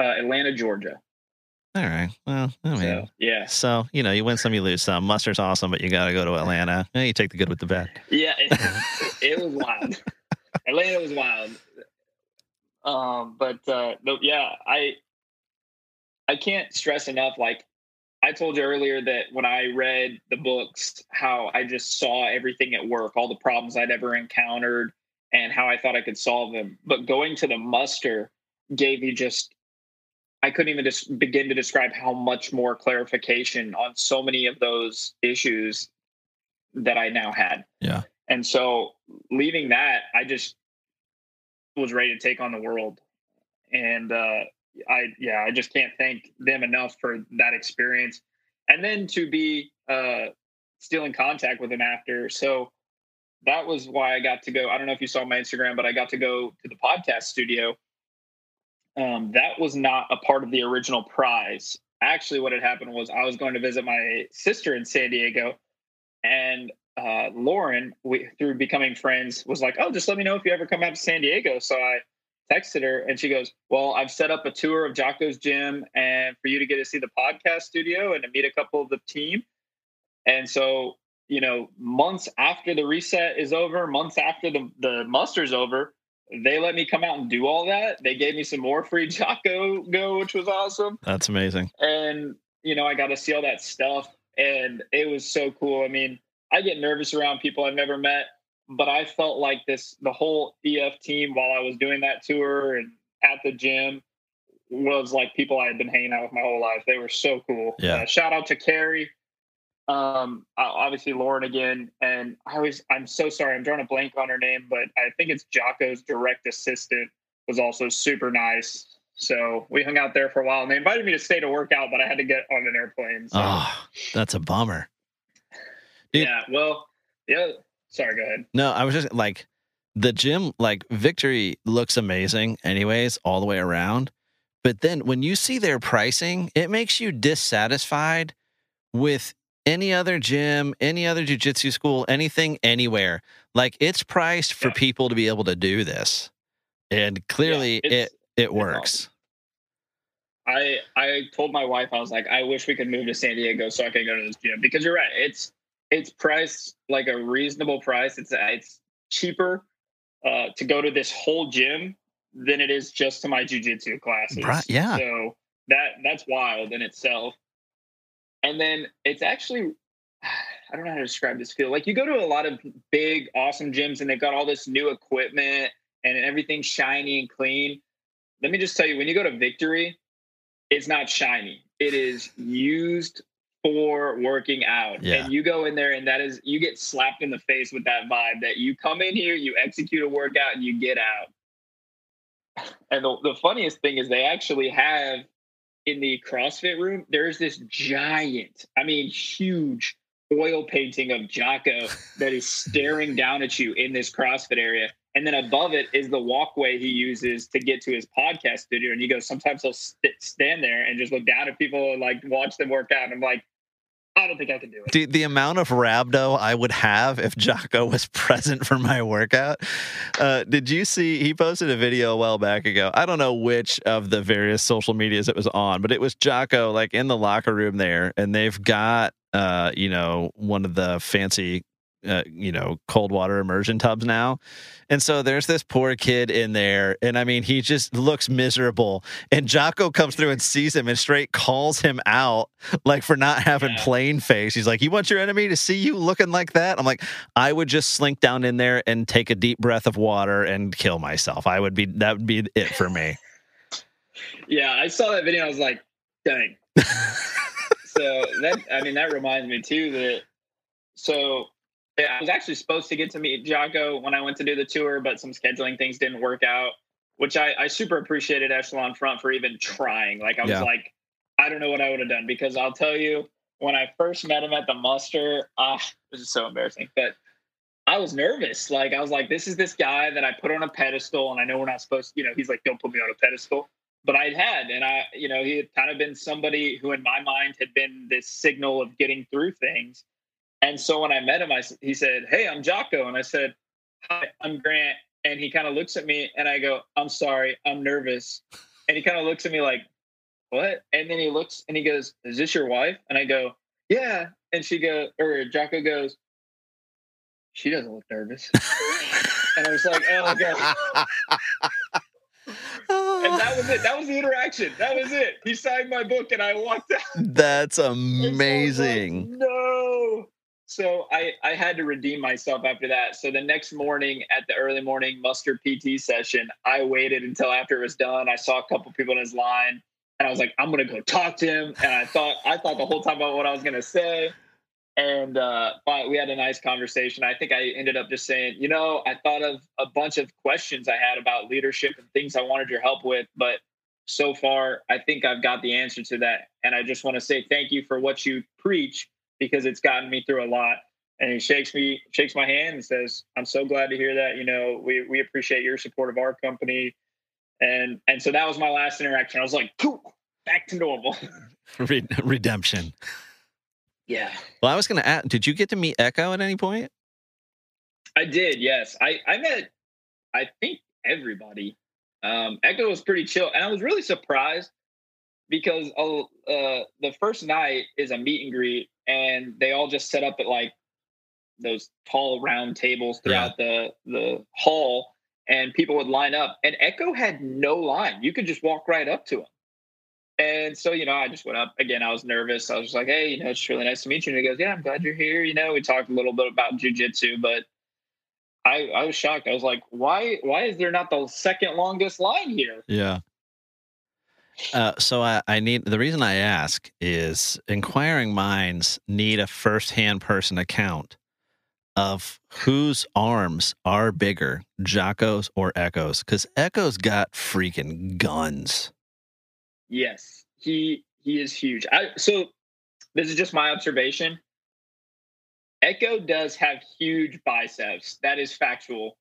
Uh, Atlanta, Georgia.
All right. Well, I mean,
so, yeah.
So you know, you win some, you lose some. Muster's awesome, but you got to go to Atlanta. Yeah, you take the good with the bad.
Yeah, it, it was wild. Atlanta was wild. Um, but uh, yeah, I I can't stress enough. Like I told you earlier that when I read the books, how I just saw everything at work, all the problems I'd ever encountered, and how I thought I could solve them. But going to the muster gave you just I couldn't even just begin to describe how much more clarification on so many of those issues that I now had.
Yeah.
And so leaving that, I just was ready to take on the world. And uh I yeah, I just can't thank them enough for that experience. And then to be uh still in contact with them after. So that was why I got to go. I don't know if you saw my Instagram, but I got to go to the podcast studio um, that was not a part of the original prize. Actually, what had happened was I was going to visit my sister in San Diego, and uh, Lauren, we, through becoming friends, was like, "Oh, just let me know if you ever come out to San Diego." So I texted her, and she goes, "Well, I've set up a tour of Jocko's gym, and for you to get to see the podcast studio and to meet a couple of the team." And so, you know, months after the reset is over, months after the the muster's over, they let me come out and do all that. They gave me some more free Jocko go, which was awesome.
That's amazing.
And you know, I got to see all that stuff, and it was so cool. I mean, I get nervous around people I've never met, but I felt like this the whole EF team while I was doing that tour and at the gym was like people I had been hanging out with my whole life. They were so cool.
Yeah.
Uh, shout out to Carrie um obviously lauren again and i always i'm so sorry i'm drawing a blank on her name but i think it's jocko's direct assistant was also super nice. So we hung out there for a while and they invited me to stay to work out but i had to get on an airplane so.
oh that's a bummer.
Dude, yeah well yeah sorry go ahead.
No i was just like the gym like victory looks amazing anyways all the way around but then when you see their pricing it makes you dissatisfied with any other gym, any other jujitsu school, anything, anywhere. Like it's priced for yeah. people to be able to do this, and clearly yeah, it it works.
I I told my wife I was like I wish we could move to San Diego so I could go to this gym because you're right it's it's priced like a reasonable price it's it's cheaper uh, to go to this whole gym than it is just to my jujitsu classes.
Right, yeah.
So that that's wild in itself. And then it's actually, I don't know how to describe this feel. Like you go to a lot of big, awesome gyms and they've got all this new equipment and everything shiny and clean. Let me just tell you, when you go to Victory, it's not shiny. It is used for working out.
Yeah.
And you go in there and that is you get slapped in the face with that vibe that you come in here, you execute a workout and you get out. And the, the funniest thing is they actually have in the CrossFit room, there's this giant, I mean, huge oil painting of Jocko that is staring down at you in this CrossFit area. And then above it is the walkway he uses to get to his podcast studio. And he goes, sometimes he'll st- stand there and just look down at people and like watch them work out. And I'm like, I don't think I can do it.
The, the amount of rhabdo I would have if Jocko was present for my workout. Uh, did you see? He posted a video a while back ago. I don't know which of the various social medias it was on, but it was Jocko like in the locker room there, and they've got uh, you know, one of the fancy uh, you know, cold water immersion tubs now. And so there's this poor kid in there. And I mean, he just looks miserable. And Jocko comes through and sees him and straight calls him out, like for not having yeah. plain face. He's like, You want your enemy to see you looking like that? I'm like, I would just slink down in there and take a deep breath of water and kill myself. I would be, that would be it for me.
yeah. I saw that video. I was like, Dang. so that, I mean, that reminds me too that, so I was actually supposed to get to meet Jocko when I went to do the tour, but some scheduling things didn't work out, which I, I super appreciated Echelon Front for even trying. Like I was yeah. like, I don't know what I would have done because I'll tell you, when I first met him at the muster, ah, this is so embarrassing. But I was nervous. Like I was like, this is this guy that I put on a pedestal, and I know we're not supposed to, you know, he's like, don't put me on a pedestal. But I had, and I, you know, he had kind of been somebody who in my mind had been this signal of getting through things. And so when I met him, I he said, "Hey, I'm Jocko," and I said, "Hi, I'm Grant." And he kind of looks at me, and I go, "I'm sorry, I'm nervous." And he kind of looks at me like, "What?" And then he looks and he goes, "Is this your wife?" And I go, "Yeah." And she goes, or Jocko goes, "She doesn't look nervous." and I was like, "Oh god." and that was it. That was the interaction. That was it. He signed my book, and I walked out.
That's amazing.
Like, no. So I, I had to redeem myself after that. So the next morning at the early morning muster PT session, I waited until after it was done. I saw a couple people in his line and I was like, I'm gonna go talk to him. And I thought I thought the whole time about what I was gonna say. And uh, we had a nice conversation. I think I ended up just saying, you know, I thought of a bunch of questions I had about leadership and things I wanted your help with, but so far I think I've got the answer to that. And I just want to say thank you for what you preach because it's gotten me through a lot. And he shakes me, shakes my hand, and says, "I'm so glad to hear that. You know, we we appreciate your support of our company." And and so that was my last interaction. I was like, back to normal.
Redemption.
Yeah.
Well, I was going to ask, did you get to meet Echo at any point?
I did. Yes, I I met. I think everybody. Um, Echo was pretty chill, and I was really surprised because uh, uh, the first night is a meet and greet, and they all just set up at like those tall round tables throughout yeah. the the hall and people would line up and echo had no line. You could just walk right up to him. And so you know i just went up. Again i was nervous. I was like hey you know it's really nice to meet you. And he goes yeah i'm glad you're here. You know we talked a little bit about jujitsu but i i was shocked. I was like why why is there not the second longest line here?
Yeah uh, so I, I, need the reason I ask is inquiring minds need a first-hand person account of whose arms are bigger, Jocko's or Echo's, because Echo's got freaking guns.
Yes, he he is huge. I, so this is just my observation. Echo does have huge biceps. That is factual.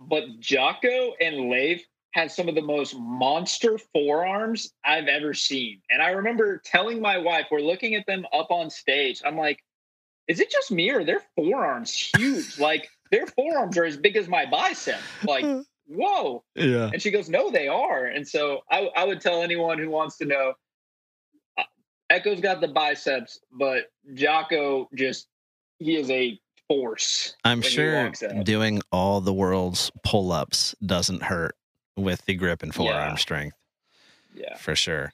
But Jocko and Leif had some of the most monster forearms I've ever seen. And I remember telling my wife, we're looking at them up on stage. I'm like, is it just me or their forearms huge? like their forearms are as big as my bicep. Like, whoa.
Yeah.
And she goes, no, they are. And so I, I would tell anyone who wants to know, uh, Echo's got the biceps, but Jocko just, he is a force.
I'm sure doing all the world's pull ups doesn't hurt with the grip and forearm yeah. strength.
Yeah,
for sure.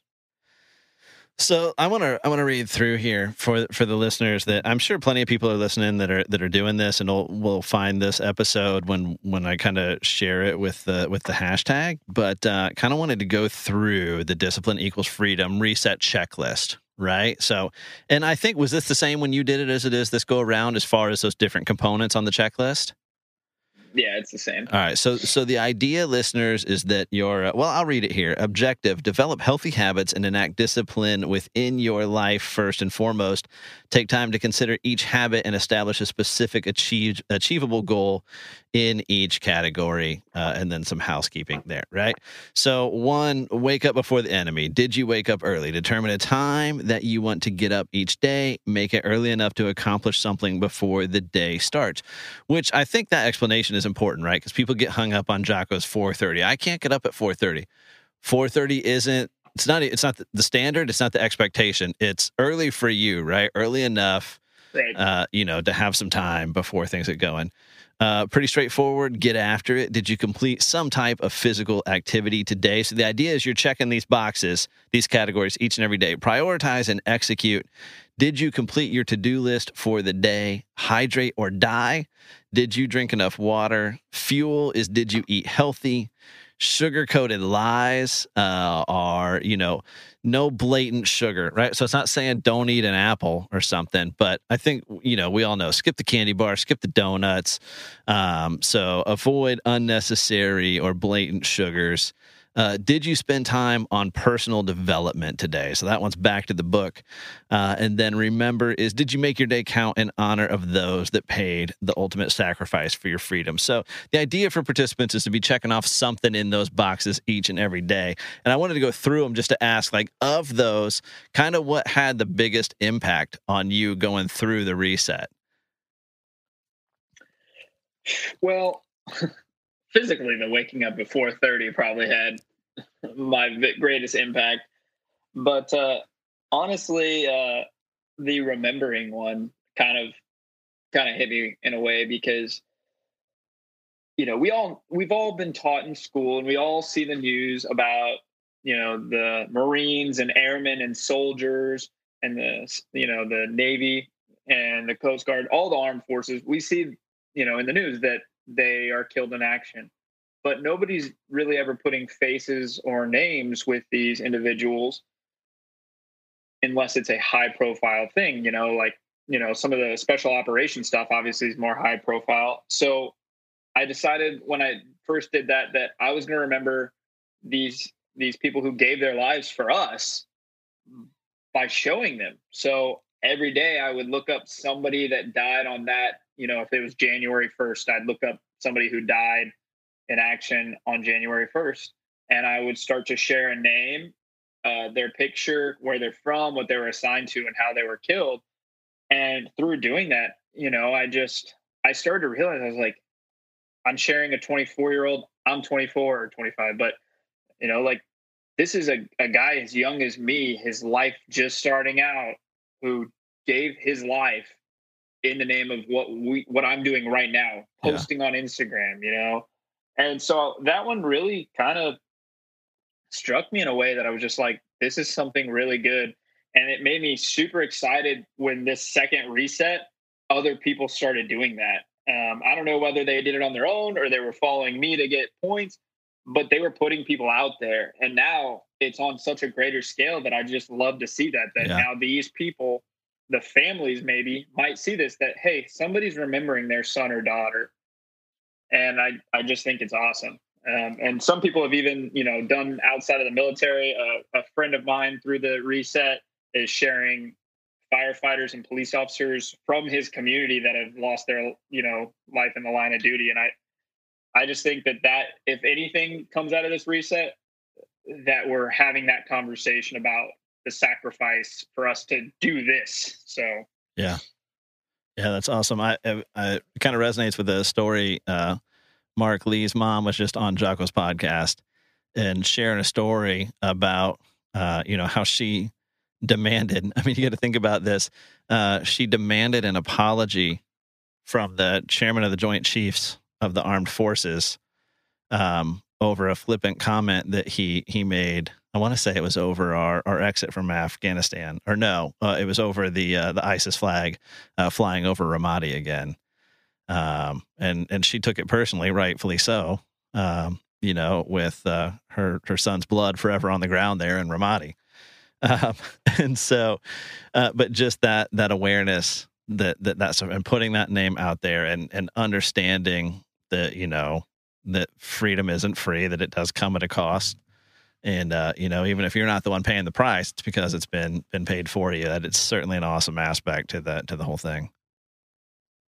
So I want to I want to read through here for for the listeners that I'm sure plenty of people are listening that are that are doing this and will will find this episode when when I kind of share it with the with the hashtag. But uh, kind of wanted to go through the discipline equals freedom reset checklist, right? So, and I think was this the same when you did it as it is this go around as far as those different components on the checklist?
Yeah, it's the same.
All right. So, so the idea, listeners, is that your uh, well, I'll read it here. Objective: develop healthy habits and enact discipline within your life. First and foremost, take time to consider each habit and establish a specific achieved achievable goal in each category, uh, and then some housekeeping there. Right. So, one, wake up before the enemy. Did you wake up early? Determine a time that you want to get up each day. Make it early enough to accomplish something before the day starts. Which I think that explanation is important, right? Because people get hung up on Jocko's 4:30. I can't get up at 4:30. 4:30 isn't. It's not. It's not the standard. It's not the expectation. It's early for you, right? Early enough,
Right.
uh, you know, to have some time before things get going. Uh, pretty straightforward. Get after it. Did you complete some type of physical activity today? So the idea is you're checking these boxes, these categories each and every day. Prioritize and execute. Did you complete your to do list for the day? Hydrate or die? Did you drink enough water? Fuel is did you eat healthy? Sugar coated lies uh, are, you know, no blatant sugar, right? So it's not saying don't eat an apple or something, but I think, you know, we all know skip the candy bar, skip the donuts. Um, so avoid unnecessary or blatant sugars. Uh, did you spend time on personal development today? So that one's back to the book. Uh, and then remember is did you make your day count in honor of those that paid the ultimate sacrifice for your freedom? So the idea for participants is to be checking off something in those boxes each and every day. And I wanted to go through them just to ask, like, of those, kind of what had the biggest impact on you going through the reset?
Well, physically, the waking up at 4:30 probably had my greatest impact. But uh, honestly, uh, the remembering one kind of kind of hit me in a way because you know we all we've all been taught in school and we all see the news about you know the marines and airmen and soldiers and the you know the navy and the coast guard all the armed forces we see you know in the news that they are killed in action but nobody's really ever putting faces or names with these individuals unless it's a high profile thing you know like you know some of the special operation stuff obviously is more high profile. So i decided when i first did that that i was going to remember these these people who gave their lives for us by showing them. So every day i would look up somebody that died on that you know if it was january 1st i'd look up somebody who died in action on january 1st and i would start to share a name uh, their picture where they're from what they were assigned to and how they were killed and through doing that you know i just i started to realize i was like i'm sharing a 24 year old i'm 24 or 25 but you know like this is a, a guy as young as me his life just starting out who gave his life in the name of what we what i'm doing right now
Yeah.
posting on instagram you know and so that one really kind of struck me in a way that i was just like this is something really good. And it made me super excited when this second reset other people started doing that. Um, i don't know whether they did it on their own or they were following me to get points but they were putting people out there. And now it's on such a greater scale that i just love to see that that
Yeah.
now these people the families maybe might see this that hey somebody's remembering their son or daughter and i i just think it's awesome. Um, and some people have even you know done outside of the military uh, a friend of mine through the reset is sharing firefighters and police officers from his community that have lost their you know life in the line of duty. And i i just think that that if anything comes out of this reset that we're having that conversation about the sacrifice for us to do this. So
Yeah, that's awesome. I, I, I kind of resonates with the story. Uh, Marc Lee's mom was just on Jocko's podcast and sharing a story about, uh, you know, how she demanded. I mean, you got to think about this. Uh, she demanded an apology from the chairman of the Joint Chiefs of the Armed Forces um, over a flippant comment that he he made. I want to say it was over our, our exit from Afghanistan, or no, uh, it was over the uh, the ISIS flag uh, flying over Ramadi again. Um, and and she took it personally, rightfully so. Um, you know, with uh, her her son's blood forever on the ground there in Ramadi. Um, and so, uh, but just that that awareness that that that's and putting that name out there and and understanding that you know that freedom isn't free, that it does come at a cost. And uh, you know, even if you're not the one paying the price, it's because it's been been paid for you. That it's certainly an awesome aspect to that to the whole thing.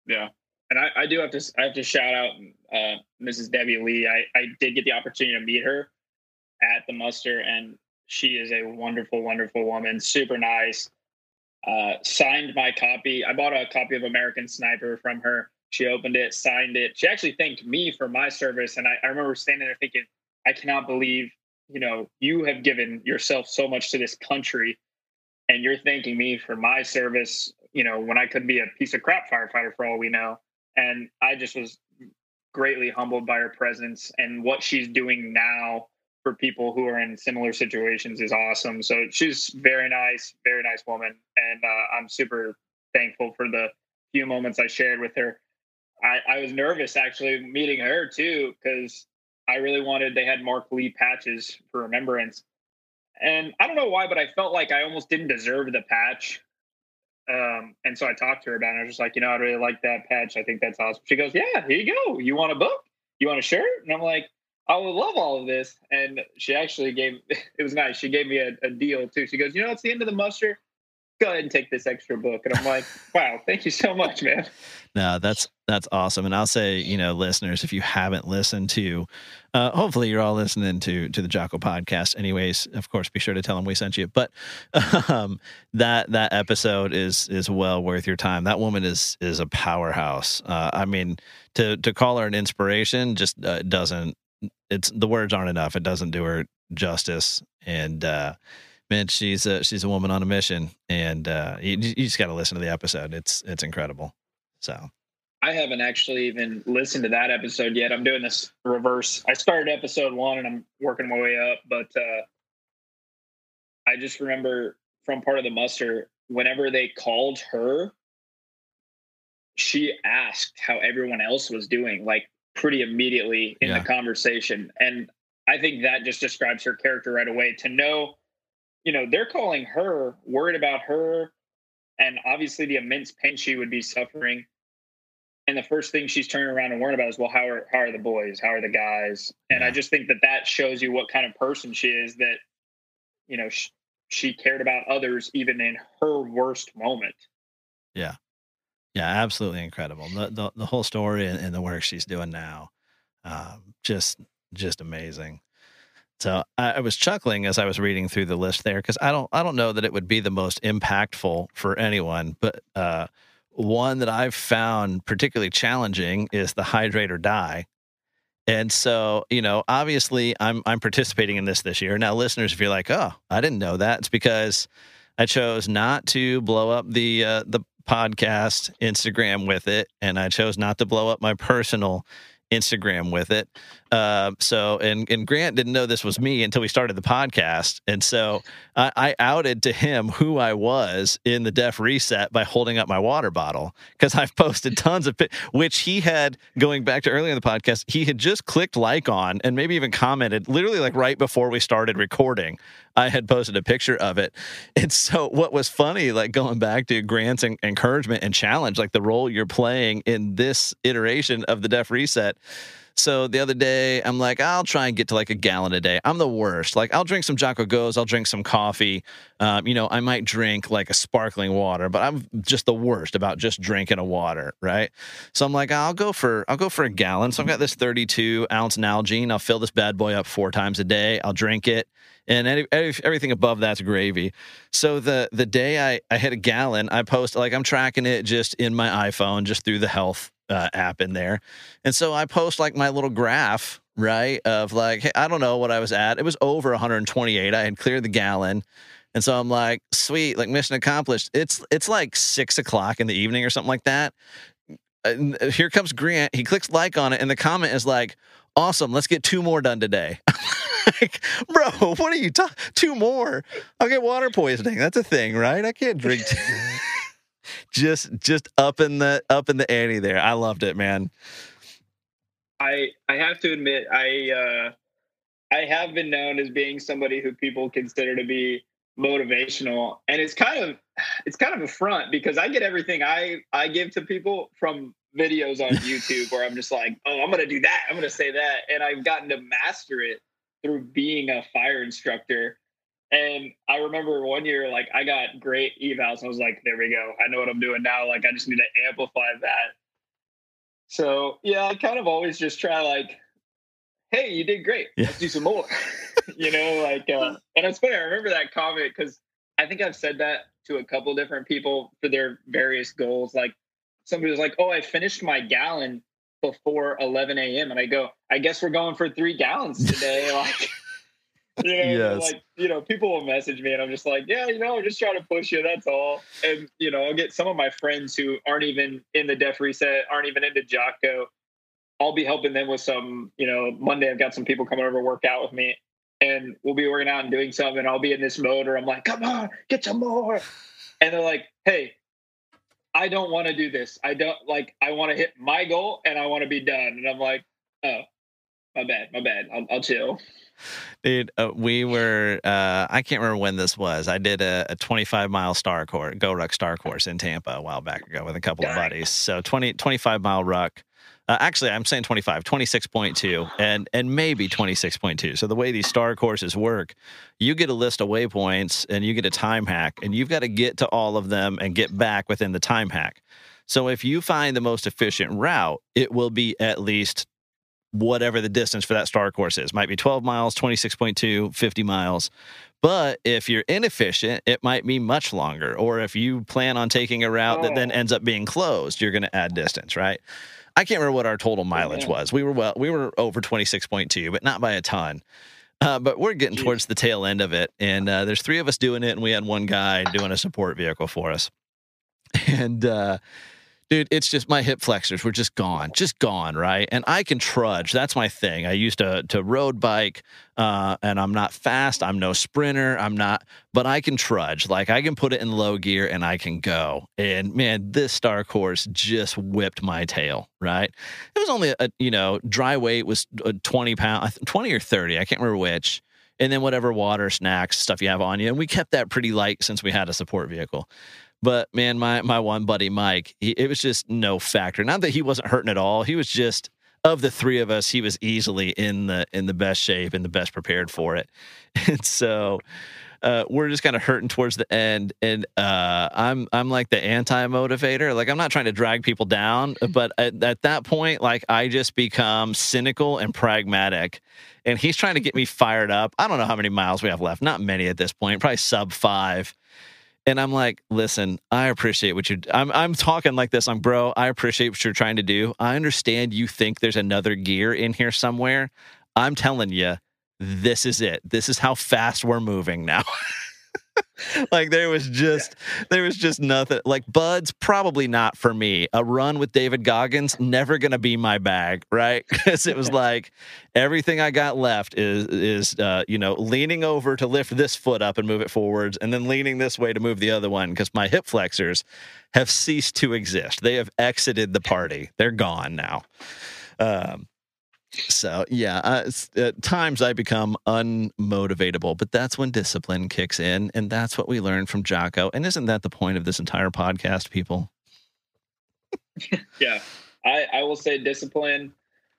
Yeah, and I, I do have to I have to shout out uh, Mrs. Debbie Lee. I, I did get the opportunity to meet her at the muster, and she is a wonderful, wonderful woman. Super nice. Uh, signed my copy. I bought a copy of American Sniper from her. She opened it, signed it. She actually thanked me for my service, and I, I remember standing there thinking, I cannot believe you know you have given yourself so much to this country, and you're thanking me for my service. You know when I could be a piece of crap firefighter for all we know, and I just was greatly humbled by her presence and what she's doing now for people who are in similar situations is awesome. So she's very nice, very nice woman, and uh, I'm super thankful for the few moments I shared with her. I, I was nervous actually meeting her too because I really wanted. They had Marc Lee patches for remembrance, and I don't know why, but I felt like I almost didn't deserve the patch. Um, and so I talked to her about it. I was just like, you know, I really like that patch. I think that's awesome. She goes, Yeah, here you go. You want a book? You want a shirt? And I'm like, I would love all of this. And she actually gave it was nice. She gave me a, a, deal too. She goes, you know, it's the end of the muster. Go ahead and take this extra book. And I'm like, wow, thank you so much, man.
No, that's that's awesome. And I'll say, you know, listeners, if you haven't listened to, uh, hopefully you're all listening to to the Jocko podcast. Anyways, of course, be sure to tell them we sent you. But um, that that episode is is well worth your time. That woman is is a powerhouse. Uh, I mean, to to call her an inspiration just uh, doesn't it's the words aren't enough. It doesn't do her justice. And uh, man, she's a she's a woman on a mission, and uh, you, you just got to listen to the episode. It's it's incredible. So.
I haven't actually even listened to that episode yet. I'm doing this reverse. I started episode one and I'm working my way up, but uh, I just remember from part of the muster, whenever they called her, she asked how everyone else was doing. Like pretty immediately in yeah. the conversation. And I think that just describes her character right away to know, you know, they're calling her, worried about her, and obviously the immense pain she would be suffering. And the first thing she's turning around and worrying about is, well, how are how are the boys? How are the guys? And. I just think that that shows you what kind of person she is. That you know she, she cared about others even in her worst moment.
Yeah, yeah, absolutely incredible. The the, the whole story and, and, the work she's doing now, um, just just amazing. So I, I, was chuckling as I was reading through the list there because I don't I don't know that it would be the most impactful for anyone, but uh, one that I've found particularly challenging is the hydrate or die. And so, you know, obviously I'm I'm participating in this this year. Now, listeners, if you're like, oh, I didn't know that, it's because I chose not to blow up the uh, the podcast Instagram with it, and I chose not to blow up my personal Instagram with it. Uh, so, and and Grant didn't know this was me until we started the podcast, and so I, I outed to him who I was in the Def Reset by holding up my water bottle because I've posted tons of which he had going back to earlier in the podcast. He had just clicked like on and maybe even commented literally like right before we started recording. I had posted a picture of it, and so what was funny, like going back to Grant's encouragement and challenge, like the role you're playing in this iteration of the Def Reset so the other day, I'm like, I'll try and get to like a gallon a day. I'm the worst. Like, I'll drink some Jocko Goes, I'll drink some coffee. Um, you know, I might drink like a sparkling water, but I'm just the worst about just drinking a water, right? So I'm like, I'll go for I'll go for a gallon. So I've got this 32 ounce Nalgene. I'll fill this bad boy up four times a day. I'll drink it and any, everything above that's gravy. So the the day I I hit a gallon, I post like I'm tracking it just in my iPhone, just through the health uh, app in there. And so I post like my little graph, right? Of like, hey, I don't know what I was at. It was over 128. I had cleared the gallon. And so I'm like, sweet, like mission accomplished. It's it's like six o'clock in the evening or something like that. And here comes Grant. He clicks like on it, and the comment is like, awesome, let's get two more done today. like, bro, what are you talking? Two more? I'll get water poisoning. That's a thing, right? I can't drink. just just up in the up in the ante there. I loved it, man.
I I have to admit I uh I have been known as being somebody who people consider to be motivational and it's kind of it's kind of a front because I get everything I I give to people from videos on YouTube where I'm just like, oh, I'm gonna do that. I'm gonna say that, and I've gotten to master it through being a fire instructor. And I remember one year, like I got great evals, and I was like, there we go. I know what I'm doing now. Like I just need to amplify that. So yeah, I kind of always just try like, hey, you did great. Yeah. Let's do some more. you know, like, uh, and it's funny. I remember that comment because I think I've said that to a couple different people for their various goals. Like somebody was like, "Oh, I finished my gallon before 11 a.m." and I go, "I guess we're going for three gallons today." like, you know, yes. like you know, people will message me, and I'm just like, "Yeah, you know, I'm just trying to push you. That's all." And you know, I'll get some of my friends who aren't even in the Def Reset, aren't even into Jocko. I'll be helping them with some, you know, Monday I've got some people coming over to work out with me and we'll be working out and doing something and I'll be in this mode where I'm like, come on, get some more. And they're like, hey, I don't want to do this. I don't like. I want to hit my goal and I want to be done. And I'm like, oh, my bad, my bad. I'll, I'll chill.
Dude, uh, we were. Uh, I can't remember when this was. I did a, a 25 mile star course, GoRuck star course in Tampa a while back ago with a couple of buddies. So 20 25 mile ruck. Uh, actually, I'm saying 25, 26.2, and and maybe 26.2. So the way these star courses work, you get a list of waypoints and you get a time hack, and you've got to get to all of them and get back within the time hack. So if you find the most efficient route, it will be at least whatever the distance for that star course is. Might be 12 miles, 26.2, 50 miles. But if you're inefficient, it might be much longer. Or if you plan on taking a route oh. that then oh. ends up being closed, you're going to add distance, right? I can't remember what our total mileage yeah. was. We were well, we were over 26.2, but not by a ton. Uh, but we're getting towards the tail end of it, and uh, there's three of us doing it, and we had one guy doing a support vehicle for us. And uh, dude, it's just my hip flexors were just gone, just gone, right? And I can trudge. That's my thing. I used to to road bike, uh, and I'm not fast. I'm no sprinter. I'm not, but I can trudge. Like I can put it in low gear and I can go. And man, this star course just whipped my tail. Right? It was only a you know dry weight was 20 pound, 20 or 30. I can't remember which. And then whatever water, snacks, stuff you have on you. And we kept that pretty light since we had a support vehicle. But man, my my one buddy Mike, he, it was just no factor. Not that he wasn't hurting at all. He was just of the three of us, he was easily in the in the best shape and the best prepared for it. And so uh, we're just kind of hurting towards the end, and uh, I'm I'm like the anti motivator. Like I'm not trying to drag people down, but at, at that point, like I just become cynical and pragmatic. And he's trying to get me fired up. I don't know how many miles we have left. Not many at this point. Probably sub five. And I'm like, listen, I appreciate what you're. I'm I'm talking like this. I'm bro. I appreciate what you're trying to do. I understand you think there's another gear in here somewhere. I'm telling you, this is it. This is how fast we're moving now. like there was just there was just nothing like BUD/S probably not for me. A run with david goggins never gonna be my bag right? Because it was like everything i got left is is uh, you know leaning over to lift this foot up and move it forwards and then leaning this way to move the other one because my hip flexors have ceased to exist. They have exited the party. They're gone now. Um, so yeah, uh, at times I become unmotivatable, but that's when discipline kicks in, and that's what we learned from Jocko. And isn't that the point of this entire podcast, people?
yeah, I I will say discipline.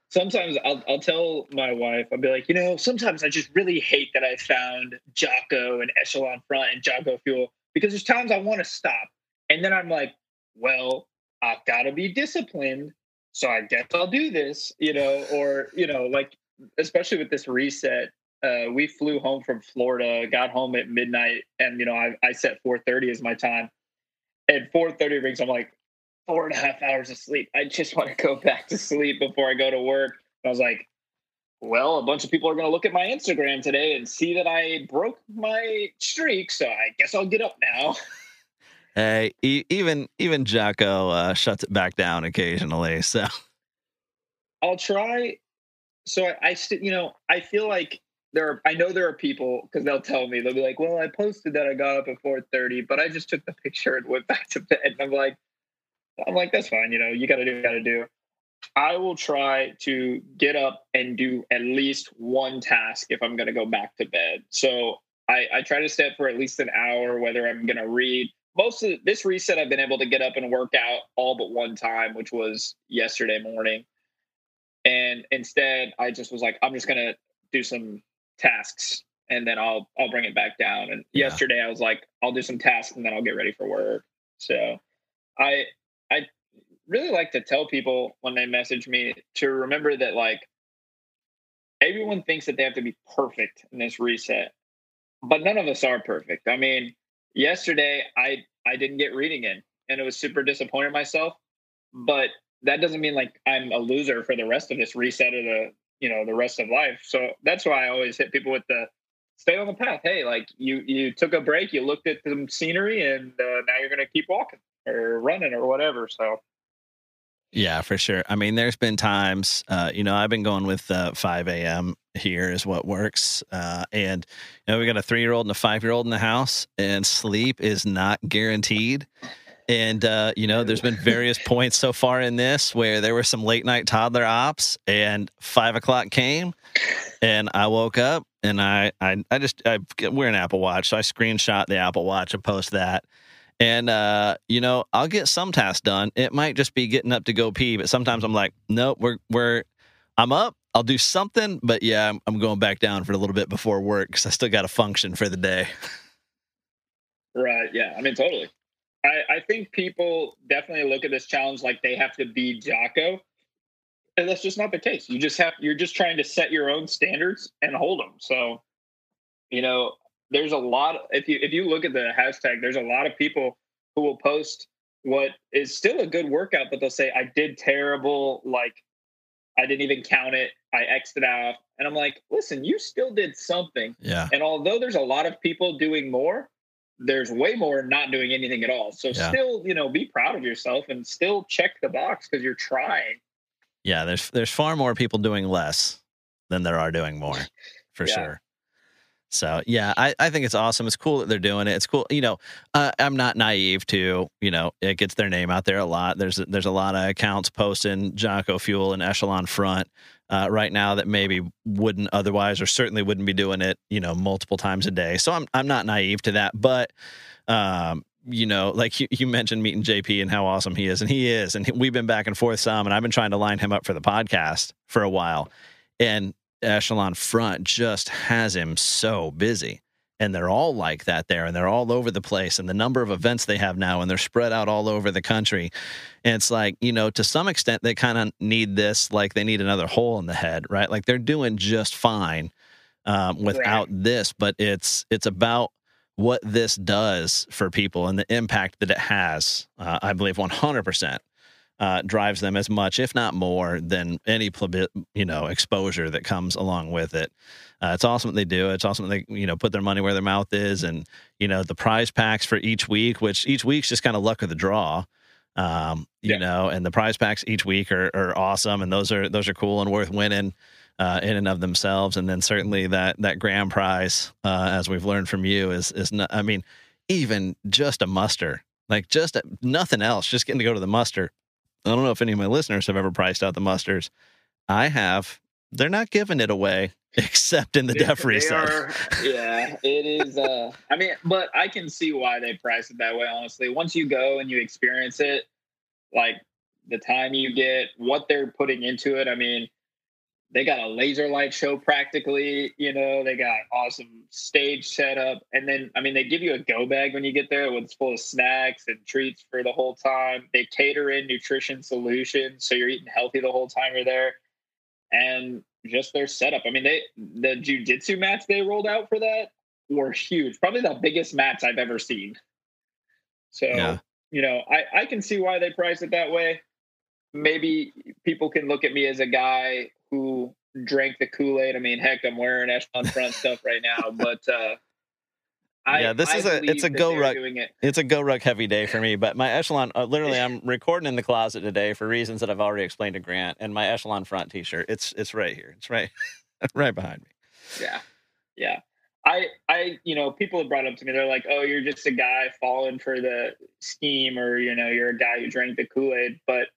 Sometimes I'll I'll tell my wife I'll be like, you know, sometimes I just really hate that I found Jocko and Echelon Front and Jocko Fuel because there's times I want to stop, and then I'm like, well, I've got to be disciplined so I guess I'll do this, you know, or, you know, like, especially with this reset, uh, we flew home from Florida, got home at midnight, and, you know, I, I set 4.30 as my time. And 4.30 rings, I'm like, four and a half hours of sleep. I just want to go back to sleep before I go to work. And I was like, well, a bunch of people are going to look at my Instagram today and see that I broke my streak. So I guess I'll get up now.
Hey, even even Jocko uh, shuts it back down occasionally. So
I'll try. So I, I st- you know, I feel like there are. I know there are people because they'll tell me they'll be like, "Well, I posted that I got up at 4:30, but I just took the picture and went back to bed." And I'm like, I'm like, that's fine. You know, you got to do, got to do. I will try to get up and do at least one task if I'm going to go back to bed. So I, I try to stay up for at least an hour, whether I'm going to read most of this reset, I've been able to get up and work out all but one time, which was yesterday morning. And instead, I just was like, I'm just gonna do some tasks and then I'll I'll bring it back down. And yeah. yesterday, I was like, I'll do some tasks and then I'll get ready for work. So, I I really like to tell people when they message me to remember that like everyone thinks that they have to be perfect in this reset, but none of us are perfect. I mean, yesterday I I didn't get reading in, and it was super disappointed myself. But that doesn't mean like I'm a loser for the rest of this reset or the you know the rest of life. So that's why I always hit people with the stay on the path. Hey, like you you took a break, you looked at some scenery, and uh, now you're gonna keep walking or running or whatever. So
yeah, for sure. I mean, there's been times, uh, you know, I've been going with uh, 5 a.m. here is what works. Uh, and, you know, we got a three year old and a five year old in the house, and sleep is not guaranteed. And, uh, you know, there's been various points so far in this where there were some late night toddler ops, and five o'clock came, and I woke up and I, I, I just, I, we're an Apple Watch. So I screenshot the Apple Watch and post that and uh, you know, I'll get some tasks done. It might just be getting up to go pee, but sometimes I'm like, nope, we're we're I'm up. I'll do something, but yeah, I'm, I'm going back down for a little bit before work because I still got to function for the day.
Right. Yeah. I mean, totally. I, I think people definitely look at this challenge like they have to be Jocko, and that's just not the case. You just have you're just trying to set your own standards and hold them. So, you know, there's a lot if you if you look at the hashtag there's a lot of people who will post what is still a good workout but they'll say i did terrible like i didn't even count it i xed it out and i'm like listen you still did something.
Yeah.
And although there's a lot of people doing more there's way more not doing anything at all. So yeah. still you know be proud of yourself and still check the box because you're trying.
Yeah there's there's far more people doing less than there are doing more for yeah. sure so yeah, I, I think it's awesome. It's cool that they're doing it. It's cool. You know, uh, I'm not naive to you know it gets their name out there a lot. There's there's a lot of accounts posting Jocko Fuel and Echelon Front uh, right now that maybe wouldn't otherwise or certainly wouldn't be doing it you know multiple times a day. So I'm I'm not naive to that, but um, you know, like you, you, mentioned meeting JP and how awesome he is, and he is, and we've been back and forth some, and I've been trying to line him up for the podcast for a while, and echelon front just has him so busy. And they're all like that there and they're all over the place and the number of events they have now and they're spread out all over the country. And it's like you know to some extent they kind of need this like they need another hole in the head right? Like they're doing just fine um, without right. this but it's it's about what this does for people and the impact that it has uh, i believe 100% uh, drives them as much, if not more, than any you know exposure that comes along with it. Uh, it's awesome that they do. It's awesome that they you know put their money where their mouth is, and you know the prize packs for each week, which each week's just kind of luck of the draw. Um, you yeah. know, and the prize packs each week are, are awesome, and those are those are cool and worth winning. Uh, in and of themselves, and then certainly that that grand prize, uh, as we've learned from you, is is not, I mean, even just a muster, like just a, nothing else, just getting to go to the muster I don't know if any of my listeners have ever priced out the musters. I have. They're not giving it away except in the they, Def reset.
yeah, it is. Uh, I mean, but I can see why they price it that way. Honestly, once you go and you experience it, like the time you get, what they're putting into it. I mean, they got a laser light show practically you know they got awesome stage setup. And then i mean they give you a go bag when you get there it's full of snacks and treats for the whole time. They cater in nutrition solutions so you're eating healthy the whole time you're there. And just their setup. I mean they the jiu-jitsu mats they rolled out for that were huge probably the biggest mats i've ever seen. So yeah. you know i i can see why they price it that way maybe people can look at me as a guy who drank the Kool Aid. I mean, heck, I'm wearing echelon front stuff right now, but uh,
I, yeah, this I is a it's a GoRuck it. it's a go ruck heavy day for me. But my echelon, uh, literally, I'm recording in the closet today for reasons that I've already explained to Grant. And my echelon front T-shirt, it's it's right here. It's right right behind me.
Yeah, yeah. I I you know people have brought up to me. They're like, oh, you're just a guy falling for the scheme, or you know, you're a guy who drank the Kool Aid. But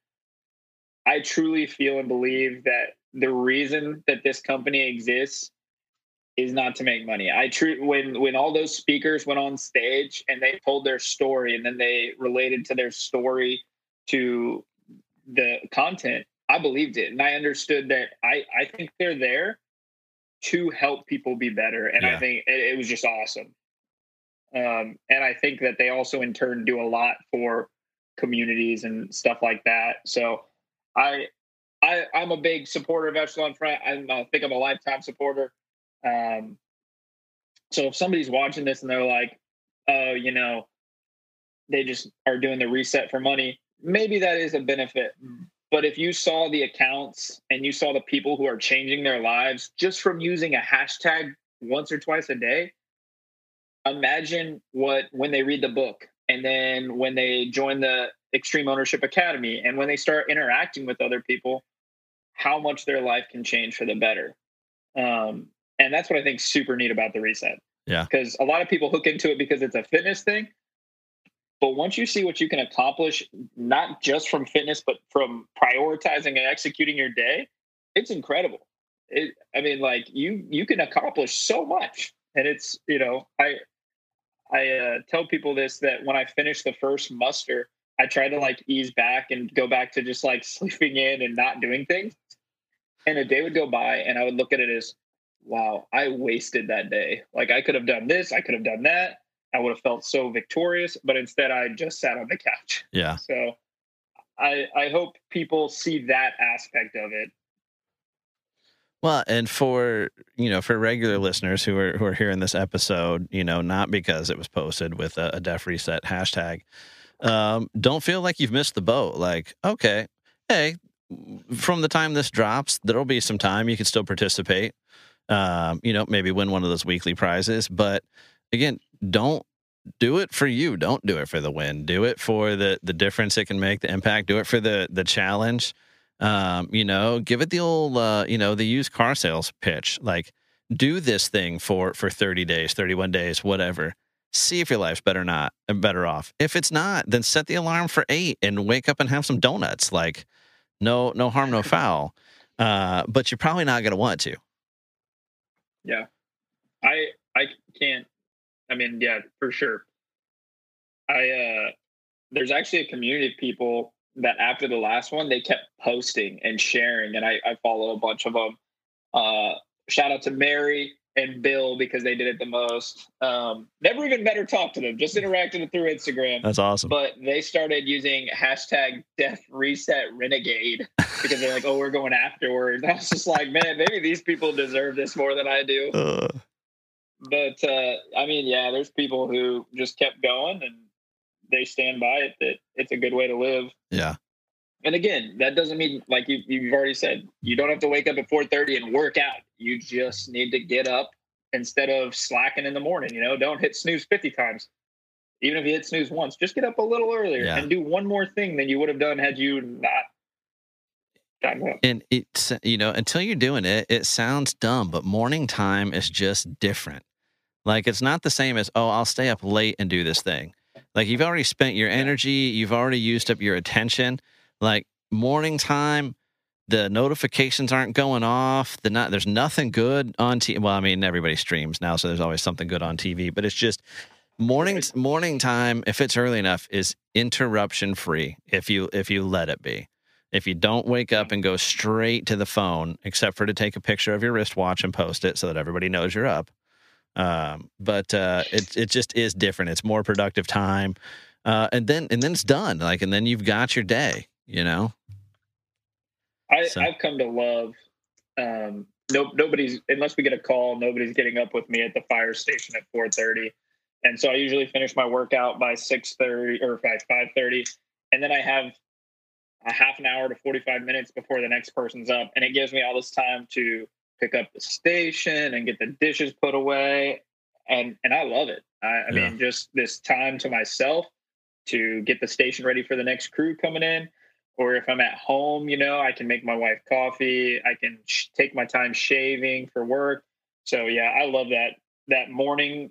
I truly feel and believe that the reason that this company exists is not to make money. I treat when when all those speakers went on stage and they told their story and then they related to their story to the content, I believed it and I understood that I I think they're there to help people be better and
Yeah.
I think it, it was just awesome. Um, and I think that they also in turn do a lot for communities and stuff like that. So I I I'm a big supporter of Echelon Front. I'm, I think I'm a lifetime supporter. Um, so if somebody's watching this and they're like, oh, you know, they just are doing the reset for money, maybe that is a benefit. But if you saw the accounts and you saw the people who are changing their lives just from using a hashtag once or twice a day, imagine what when they read the book and then when they join the Extreme Ownership Academy and when they start interacting with other people, how much their life can change for the better. Um, and that's what I think super neat about the reset.
Yeah.
Because a lot of people hook into it because it's a fitness thing. But once you see what you can accomplish, not just from fitness, but from prioritizing and executing your day, it's incredible. It, I mean, like you you can accomplish so much, and it's you know I I uh, tell people this that when I finish the first muster, I try to like ease back and go back to just like sleeping in and not doing things. And a day would go by, and I would look at it as, wow, I wasted that day. Like I could have done this, I could have done that. I would have felt so victorious, but instead I just sat on the couch.
Yeah.
So I I hope people see that aspect of it.
Well, and for you know, for regular listeners who are who are hearing this episode, you know, not because it was posted with a, a Def Reset hashtag, um, don't feel like you've missed the boat. Like, okay, hey, from the time this drops, there'll be some time you can still participate. Um, you know, maybe win one of those weekly prizes, but again, don't do it for you. Don't do it for the win. Do it for the the difference it can make, the impact. Do it for the the challenge um, you know, give it the old, uh, you know, the used car sales pitch. Like, do this thing for for 30 days, 31 days, whatever. See if your life's better or not and better off. If it's not, then set the alarm for eight and wake up and have some donuts. Like, no, no harm, no foul. Uh, but you're probably not going to want to.
Yeah. I I can't I mean, yeah, for sure. I uh there's actually a community of people that after the last one they kept posting and sharing and I, I follow a bunch of them. Uh shout out to Mary and Bill because they did it the most. Um never even met or talked to them, just interacted through Instagram.
That's awesome.
But they started using hashtag Def reset renegade because they're like, oh, we're going afterwards. I was just like, man, maybe these people deserve this more than I do
Uh,
but uh, I mean, yeah, there's people who just kept going and they stand by it that it's a good way to live.
yeah.
And again, that doesn't mean like you, you've already said you don't have to wake up at 4:30 and work out. You just need to get up instead of slacking in the morning. You know, don't hit snooze 50 times. Even if you hit snooze once, just get up a little earlier
Yeah.
and do one more thing than you would have done had you not gotten up.
And it's, you know, until you're doing it, it sounds dumb, but morning time is just different. Like it's not the same as, oh, I'll stay up late and do this thing. Like you've already spent your energy, you've already used up your attention. Like morning time, the notifications aren't going off. The not there's nothing good on TV. Well, I mean, everybody streams now, so there's always something good on TV. But it's just morning morning time. If it's early enough, is interruption free. If you if you let it be. If you don't wake up and go straight to the phone, except for to take a picture of your wristwatch and post it so that everybody knows you're up. Um, but uh, it it just is different. It's more productive time, uh, and then and then it's done. Like and then you've got your day. You know.
I,
So-
I've come to love. Um, no, nobody's unless we get a call. Nobody's getting up with me at the fire station at four thirty, and so I usually finish my workout by six thirty or by five thirty, and then I have a half an hour to forty five minutes before the next person's up, and it gives me all this time to pick up the station and get the dishes put away, and and I love it. I, I
Yeah.
mean, just this time to myself to get the station ready for the next crew coming in or if I'm at home, you know, I can make my wife coffee. I can sh- take my time shaving for work. So yeah, I love that that morning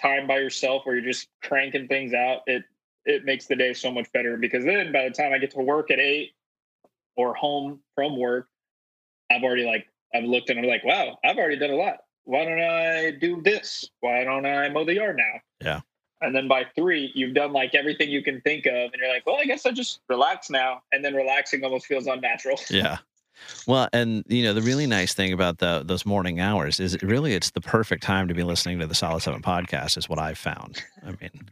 time by yourself where you're just cranking things out. It it makes the day so much better because then by the time I get to work at eight or home from work, I've already like I've looked and I'm like, wow, I've already done a lot. why don't I do this? Why don't I mow the yard now?
Yeah.
And then by three, you've done like everything you can think of, and you're like, well, I guess I'll just relax now. And then relaxing almost feels unnatural.
Yeah. Well, and you know the really nice thing about the those morning hours is it really it's the perfect time to be listening to the Solid Seven podcast. Is what I've found. I mean,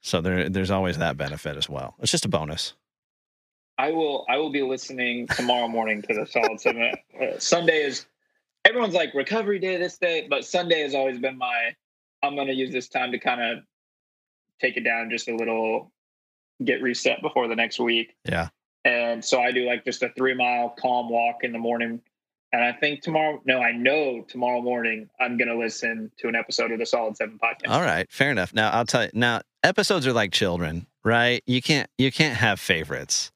so there there's always that benefit as well. It's just a bonus.
I will I will be listening tomorrow morning to the Solid Seven. Uh, Sunday is everyone's like recovery day this day, but Sunday has always been my. I'm going to use this time to kind of take it down just a little, get reset before the next week.
Yeah.
And so I do like just a three mile calm walk in the morning. And I think tomorrow, no, I know tomorrow morning I'm going to listen to an episode of the Solid Seven podcast.
All right, fair enough. Now I'll tell you. Now episodes are like children, right? You can't you can't have favorites.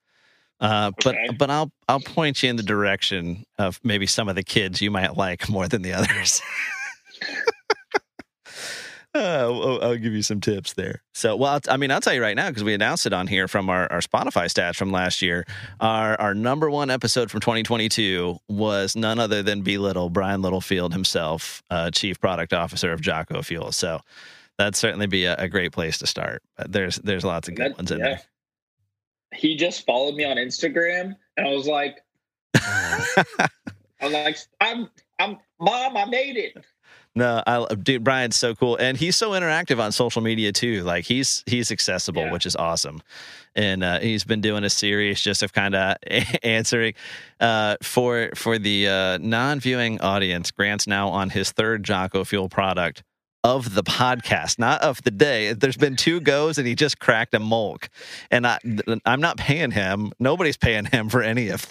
Uh, but
Okay.
but I'll I'll point you in the direction of maybe some of the kids you might like more than the others. I'll, I'll give you some tips there. So, well, I mean, I'll tell you right now because we announced it on here from our, our Spotify stats from last year. Our our number one episode from 2022 was none other than B Little, Brian Littlefield himself, uh, Chief Product Officer of Jocko Fuel. So, that'd certainly be a, a great place to start. But there's there's lots of good
That-
ones in
yeah. He just followed me on Instagram, and I was like, I'm like, I'm, I'm, mom, I made it.
No, I dude, Brian's so cool, and he's so interactive on social media too. Like he's he's accessible,
Yeah.
which is awesome. And uh, he's been doing a series just of kind of answering uh, for for the uh, non-viewing audience. Grant's now on his third Jocko Fuel product of the podcast, not of the day. There's been two goes, and he just cracked a Molk. And I I'm not paying him. Nobody's paying him for any of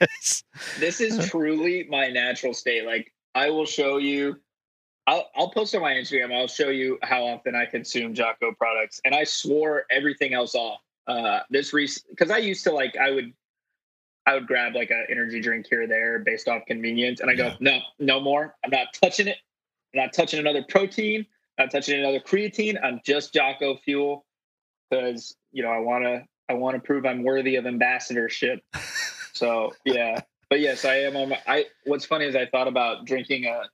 this.
This is truly my natural state. Like, I will show you. I'll, I'll post on my Instagram. I'll show you how often I consume Jocko products, and I swore everything else off. Uh, this because I used to like I would, I would grab like an energy drink here or there based off convenience, and I go,
Yeah.
no, no more. I'm not touching it. I'm not touching another protein. I'm not touching another creatine. I'm just Jocko Fuel because you know I want to I want to prove I'm worthy of ambassadorship. So yeah, but yes, I am on my. I what's funny is I thought about drinking a.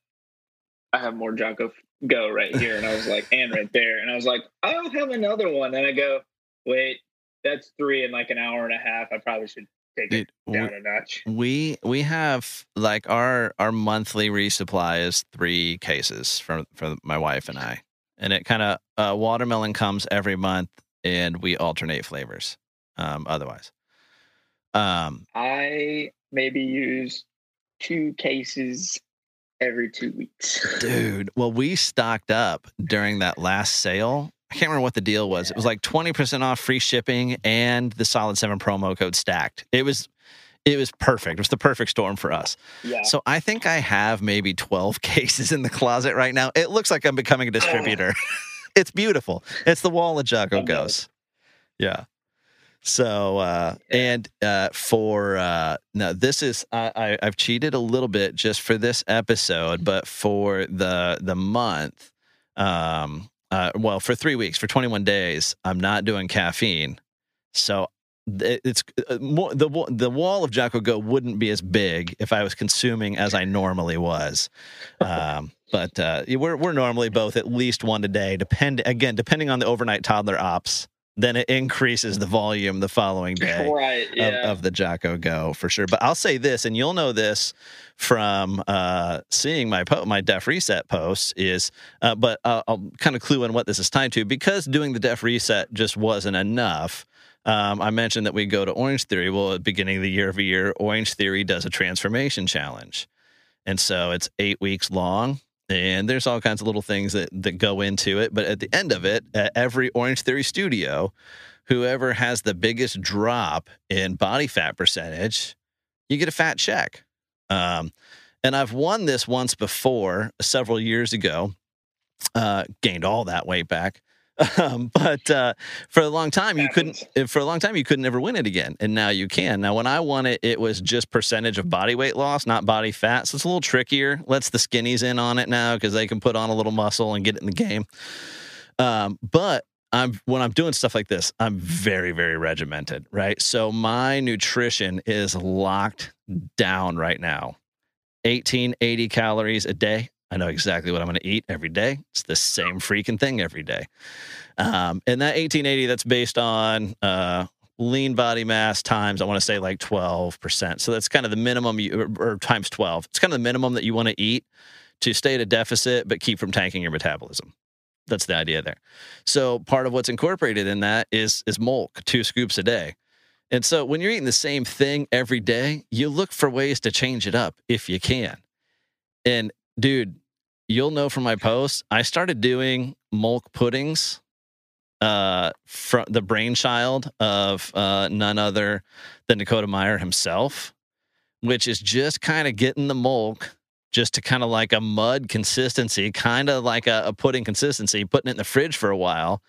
I have more Jocko Go right here, and I was like, and right there, and I was like, I'll have another one. And I go, wait, that's three in like an hour and a half. I probably should take it
Dude,
down a notch.
We we have like our our monthly resupply is three cases from for my wife and I, and it kind of uh, watermelon comes every month, and we alternate flavors. Um, otherwise, um,
I maybe use two cases every two weeks.
dude, well, we stocked up during that last sale. I can't remember what the deal was. It was like twenty percent off, free shipping, and the Solid Seven promo code stacked. It was. It was perfect. It was the perfect storm for us.
Yeah.
So I think I have maybe 12 cases in the closet right now. It looks like I'm becoming a distributor. it's beautiful. It's the wall of Jocko Goes. Yeah. So uh
Yeah.
and uh for uh no this is I, I I've cheated a little bit just for this episode, but for the the month um uh well for 3 weeks for 21 days I'm not doing caffeine. So it's uh, more the the wall of Jocko Go wouldn't be as big if I was consuming as I normally was. Um, but uh, we're we're normally both at least one a day. Depend again depending on the overnight toddler ops. Then it increases the volume the following day
right.
of,
Yeah.
of the Jocko Go for sure. But I'll say this, and you'll know this from uh, seeing my po- my Def Reset posts is, uh, but uh, I'll kind of clue in what this is tied to because doing the Def Reset just wasn't enough. Um, I mentioned that we go to Orange Theory. Well, at the beginning of the year every year, Orange Theory does a transformation challenge, and so it's eight weeks long. And there's all kinds of little things that, that go into it. But at the end of it, at every Orange Theory studio, whoever has the biggest drop in body fat percentage, you get a fat check. Um, and I've won this once before, several years ago. Uh, gained all that weight back, um, but uh, for a long time you couldn't. For a long time you couldn't ever win it again, and now you can. Now, when I won it, it was just percentage of body weight loss, not body fat. So it's a little trickier. Lets the skinnies in on it now because they can put on a little muscle and get it in the game. Um, but I'm when I'm doing stuff like this, I'm very, very regimented, right? So my nutrition is locked down right now. 1880 calories a day I know exactly what I'm going to eat every day. It's the same freaking thing every day. Um, and that 1880, that's based on uh, lean body mass times, I want to say like 12%. So that's kind of the minimum, you, or, or times 12. It's kind of the minimum that you want to eat to stay at a deficit, but keep from tanking your metabolism. That's the idea there. So part of what's incorporated in that is is milk, two scoops a day. And so when you're eating the same thing every day, you look for ways to change it up if you can. And dude, you'll know from my posts, I started doing milk puddings uh, from the brainchild of uh, none other than Dakota Meyer himself, which is just kind of getting the milk just to kind of like a mud consistency, kind of like a, a pudding consistency, putting it in the fridge for a while.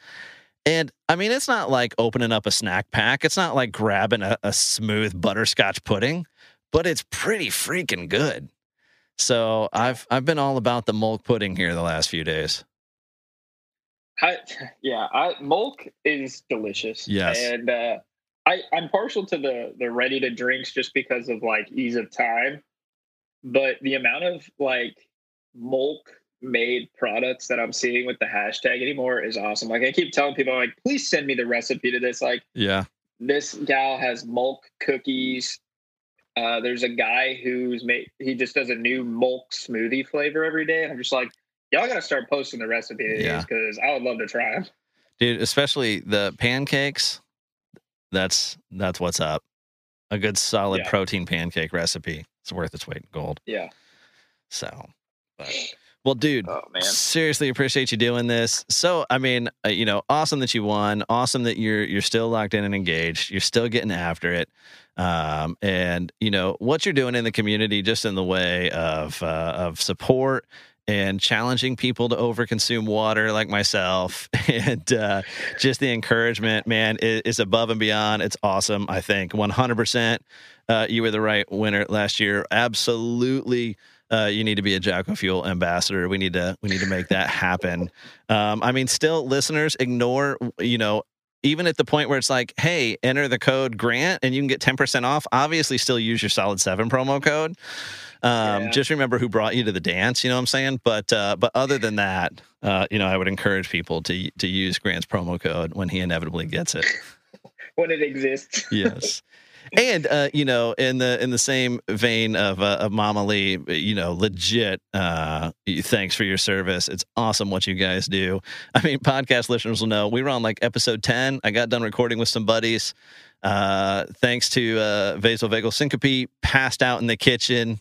And I mean, it's not like opening up a snack pack. It's not like grabbing a, a smooth butterscotch pudding, but it's pretty freaking good. So I've I've been all about the milk pudding here the last few days.
I, yeah, I, milk is delicious.
Yes,
and uh, I I'm partial to the the ready to drinks just because of like ease of time but the amount of like milk made products that I'm seeing with the hashtag anymore is awesome. Like I keep telling people, like, please send me the recipe to this. Like,
yeah,
this gal has milk cookies. Uh, there's a guy who's made he just does a new milk smoothie flavor every day. And I'm just like, y'all gotta start posting the recipe to yeah. these because I would love to try them.
Dude, especially the pancakes. That's that's what's up. A good solid yeah. protein pancake recipe. It's worth its weight in gold.
Yeah.
So, but well, dude,
oh,
seriously appreciate you doing this. So, I mean, uh, you know, awesome that you won. Awesome that you're you're still locked in and engaged. You're still getting after it. Um, and you know what you're doing in the community, just in the way of uh, of support and challenging people to overconsume water like myself and uh, just the encouragement man is, is, above and beyond it's awesome i think 100% uh, you were the right winner last year absolutely uh, you need to be a Jocko Fuel ambassador. We need to we need to make that happen. Um, I mean, still, listeners ignore you know even at the point where it's like, hey, enter the code Grant and you can get 10% off, obviously still use your Solid 7 promo code. Um, yeah. Just remember who brought you to the dance. You know what I'm saying? But uh, but other than that, uh, you know, I would encourage people to to use Grant's promo code when he inevitably gets it.
when it exists.
yes. And uh, you know, in the in the same vein of uh, of Mama Lee, you know, legit. Uh, thanks for your service. It's awesome what you guys do. I mean, podcast listeners will know we were on like episode ten. I got done recording with some buddies. Uh, thanks to uh, Vasovagal Syncope, passed out in the kitchen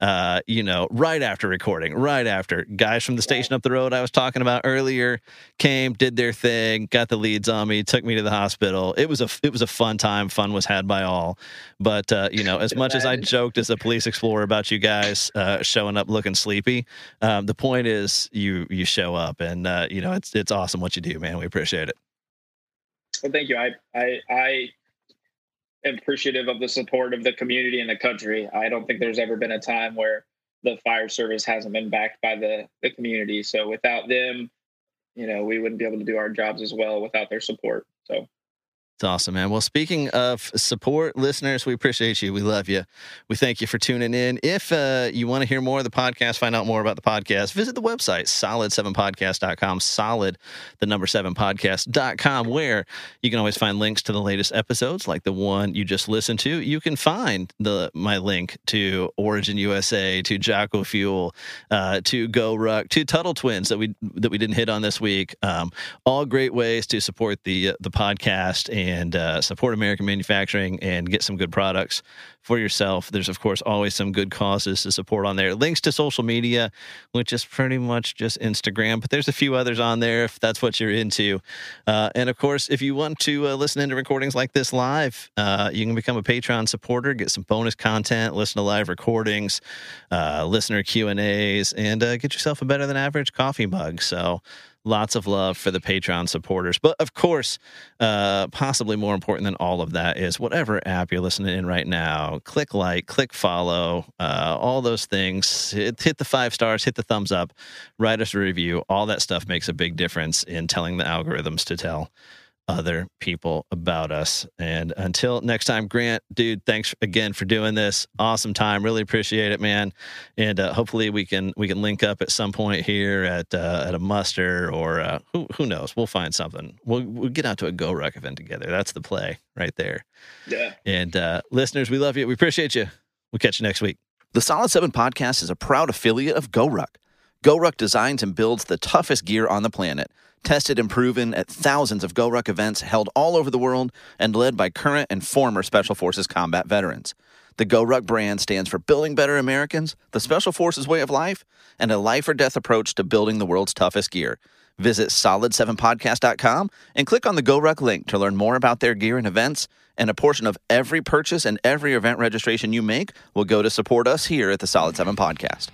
uh, you know, right after recording, right after guys from the station up the road I was talking about earlier came, did their thing, got the leads on me, took me to the hospital. It was a it was a fun time. Fun was had by all. But uh, you know, as much as I joked as a police explorer about you guys uh, showing up looking sleepy, um, the point is you you show up, and uh, you know it's it's awesome what you do, man. We appreciate it.
Well, thank you. I I I appreciative of the support of the community and the country. I don't think there's ever been a time where the fire service hasn't been backed by the, the community. So without them, you know, we wouldn't be able to do our jobs as well without their support. So
it's awesome, man. Well, speaking of support, listeners, we appreciate you. We love you. We thank you for tuning in. If uh, you want to hear more of the podcast, find out more about the podcast, visit the website, solid7podcast.com, solid, the number seven podcast.com, where you can always find links to the latest episodes, like the one you just listened to. You can find the my link to Origin USA, to Jocko Fuel, uh, to GoRuck, to Tuttle Twins that we that we didn't hit on this week. Um, all great ways to support the uh, the podcast and uh, support American manufacturing and get some good products for yourself. There's, of course, always some good causes to support on there. Links to social media, which is pretty much just Instagram, but there's a few others on there if that's what you're into. Uh, and of course, if you want to uh, listen into recordings like this live, uh, you can become a Patreon supporter, get some bonus content, listen to live recordings, uh, listener Q and A's, and uh, get yourself a better than average coffee mug. So lots of love for the Patreon supporters. But of course, uh, possibly more important than all of that is whatever app you're listening in right now, click like, click follow, uh, all those things. Hit, hit, the five stars, hit the thumbs up, write us a review. All that stuff makes a big difference in telling the algorithms to tell
other people about us. And until next time, Grant, dude, thanks again for doing this. Awesome time. Really appreciate it, man. And uh, hopefully we can we can link up at some point here at uh, at a muster or uh, who who knows. We'll find something. We'll we'll get out to a GoRuck event together. That's the play right there.
Yeah.
And uh, listeners, we love you. We appreciate you. We'll catch you next week.
The Solid 7 podcast is a proud affiliate of GoRuck. GoRuck designs and builds the toughest gear on the planet, tested and proven at thousands of GoRuck events held all over the world and led by current and former Special Forces combat veterans. The GoRuck brand stands for building better Americans, the Special Forces way of life, and a life or death approach to building the world's toughest gear. Visit solid7podcast.com and click on the GoRuck link to learn more about their gear and events. And a portion of every purchase and every event registration you make will go to support us here at the Solid 7 Podcast.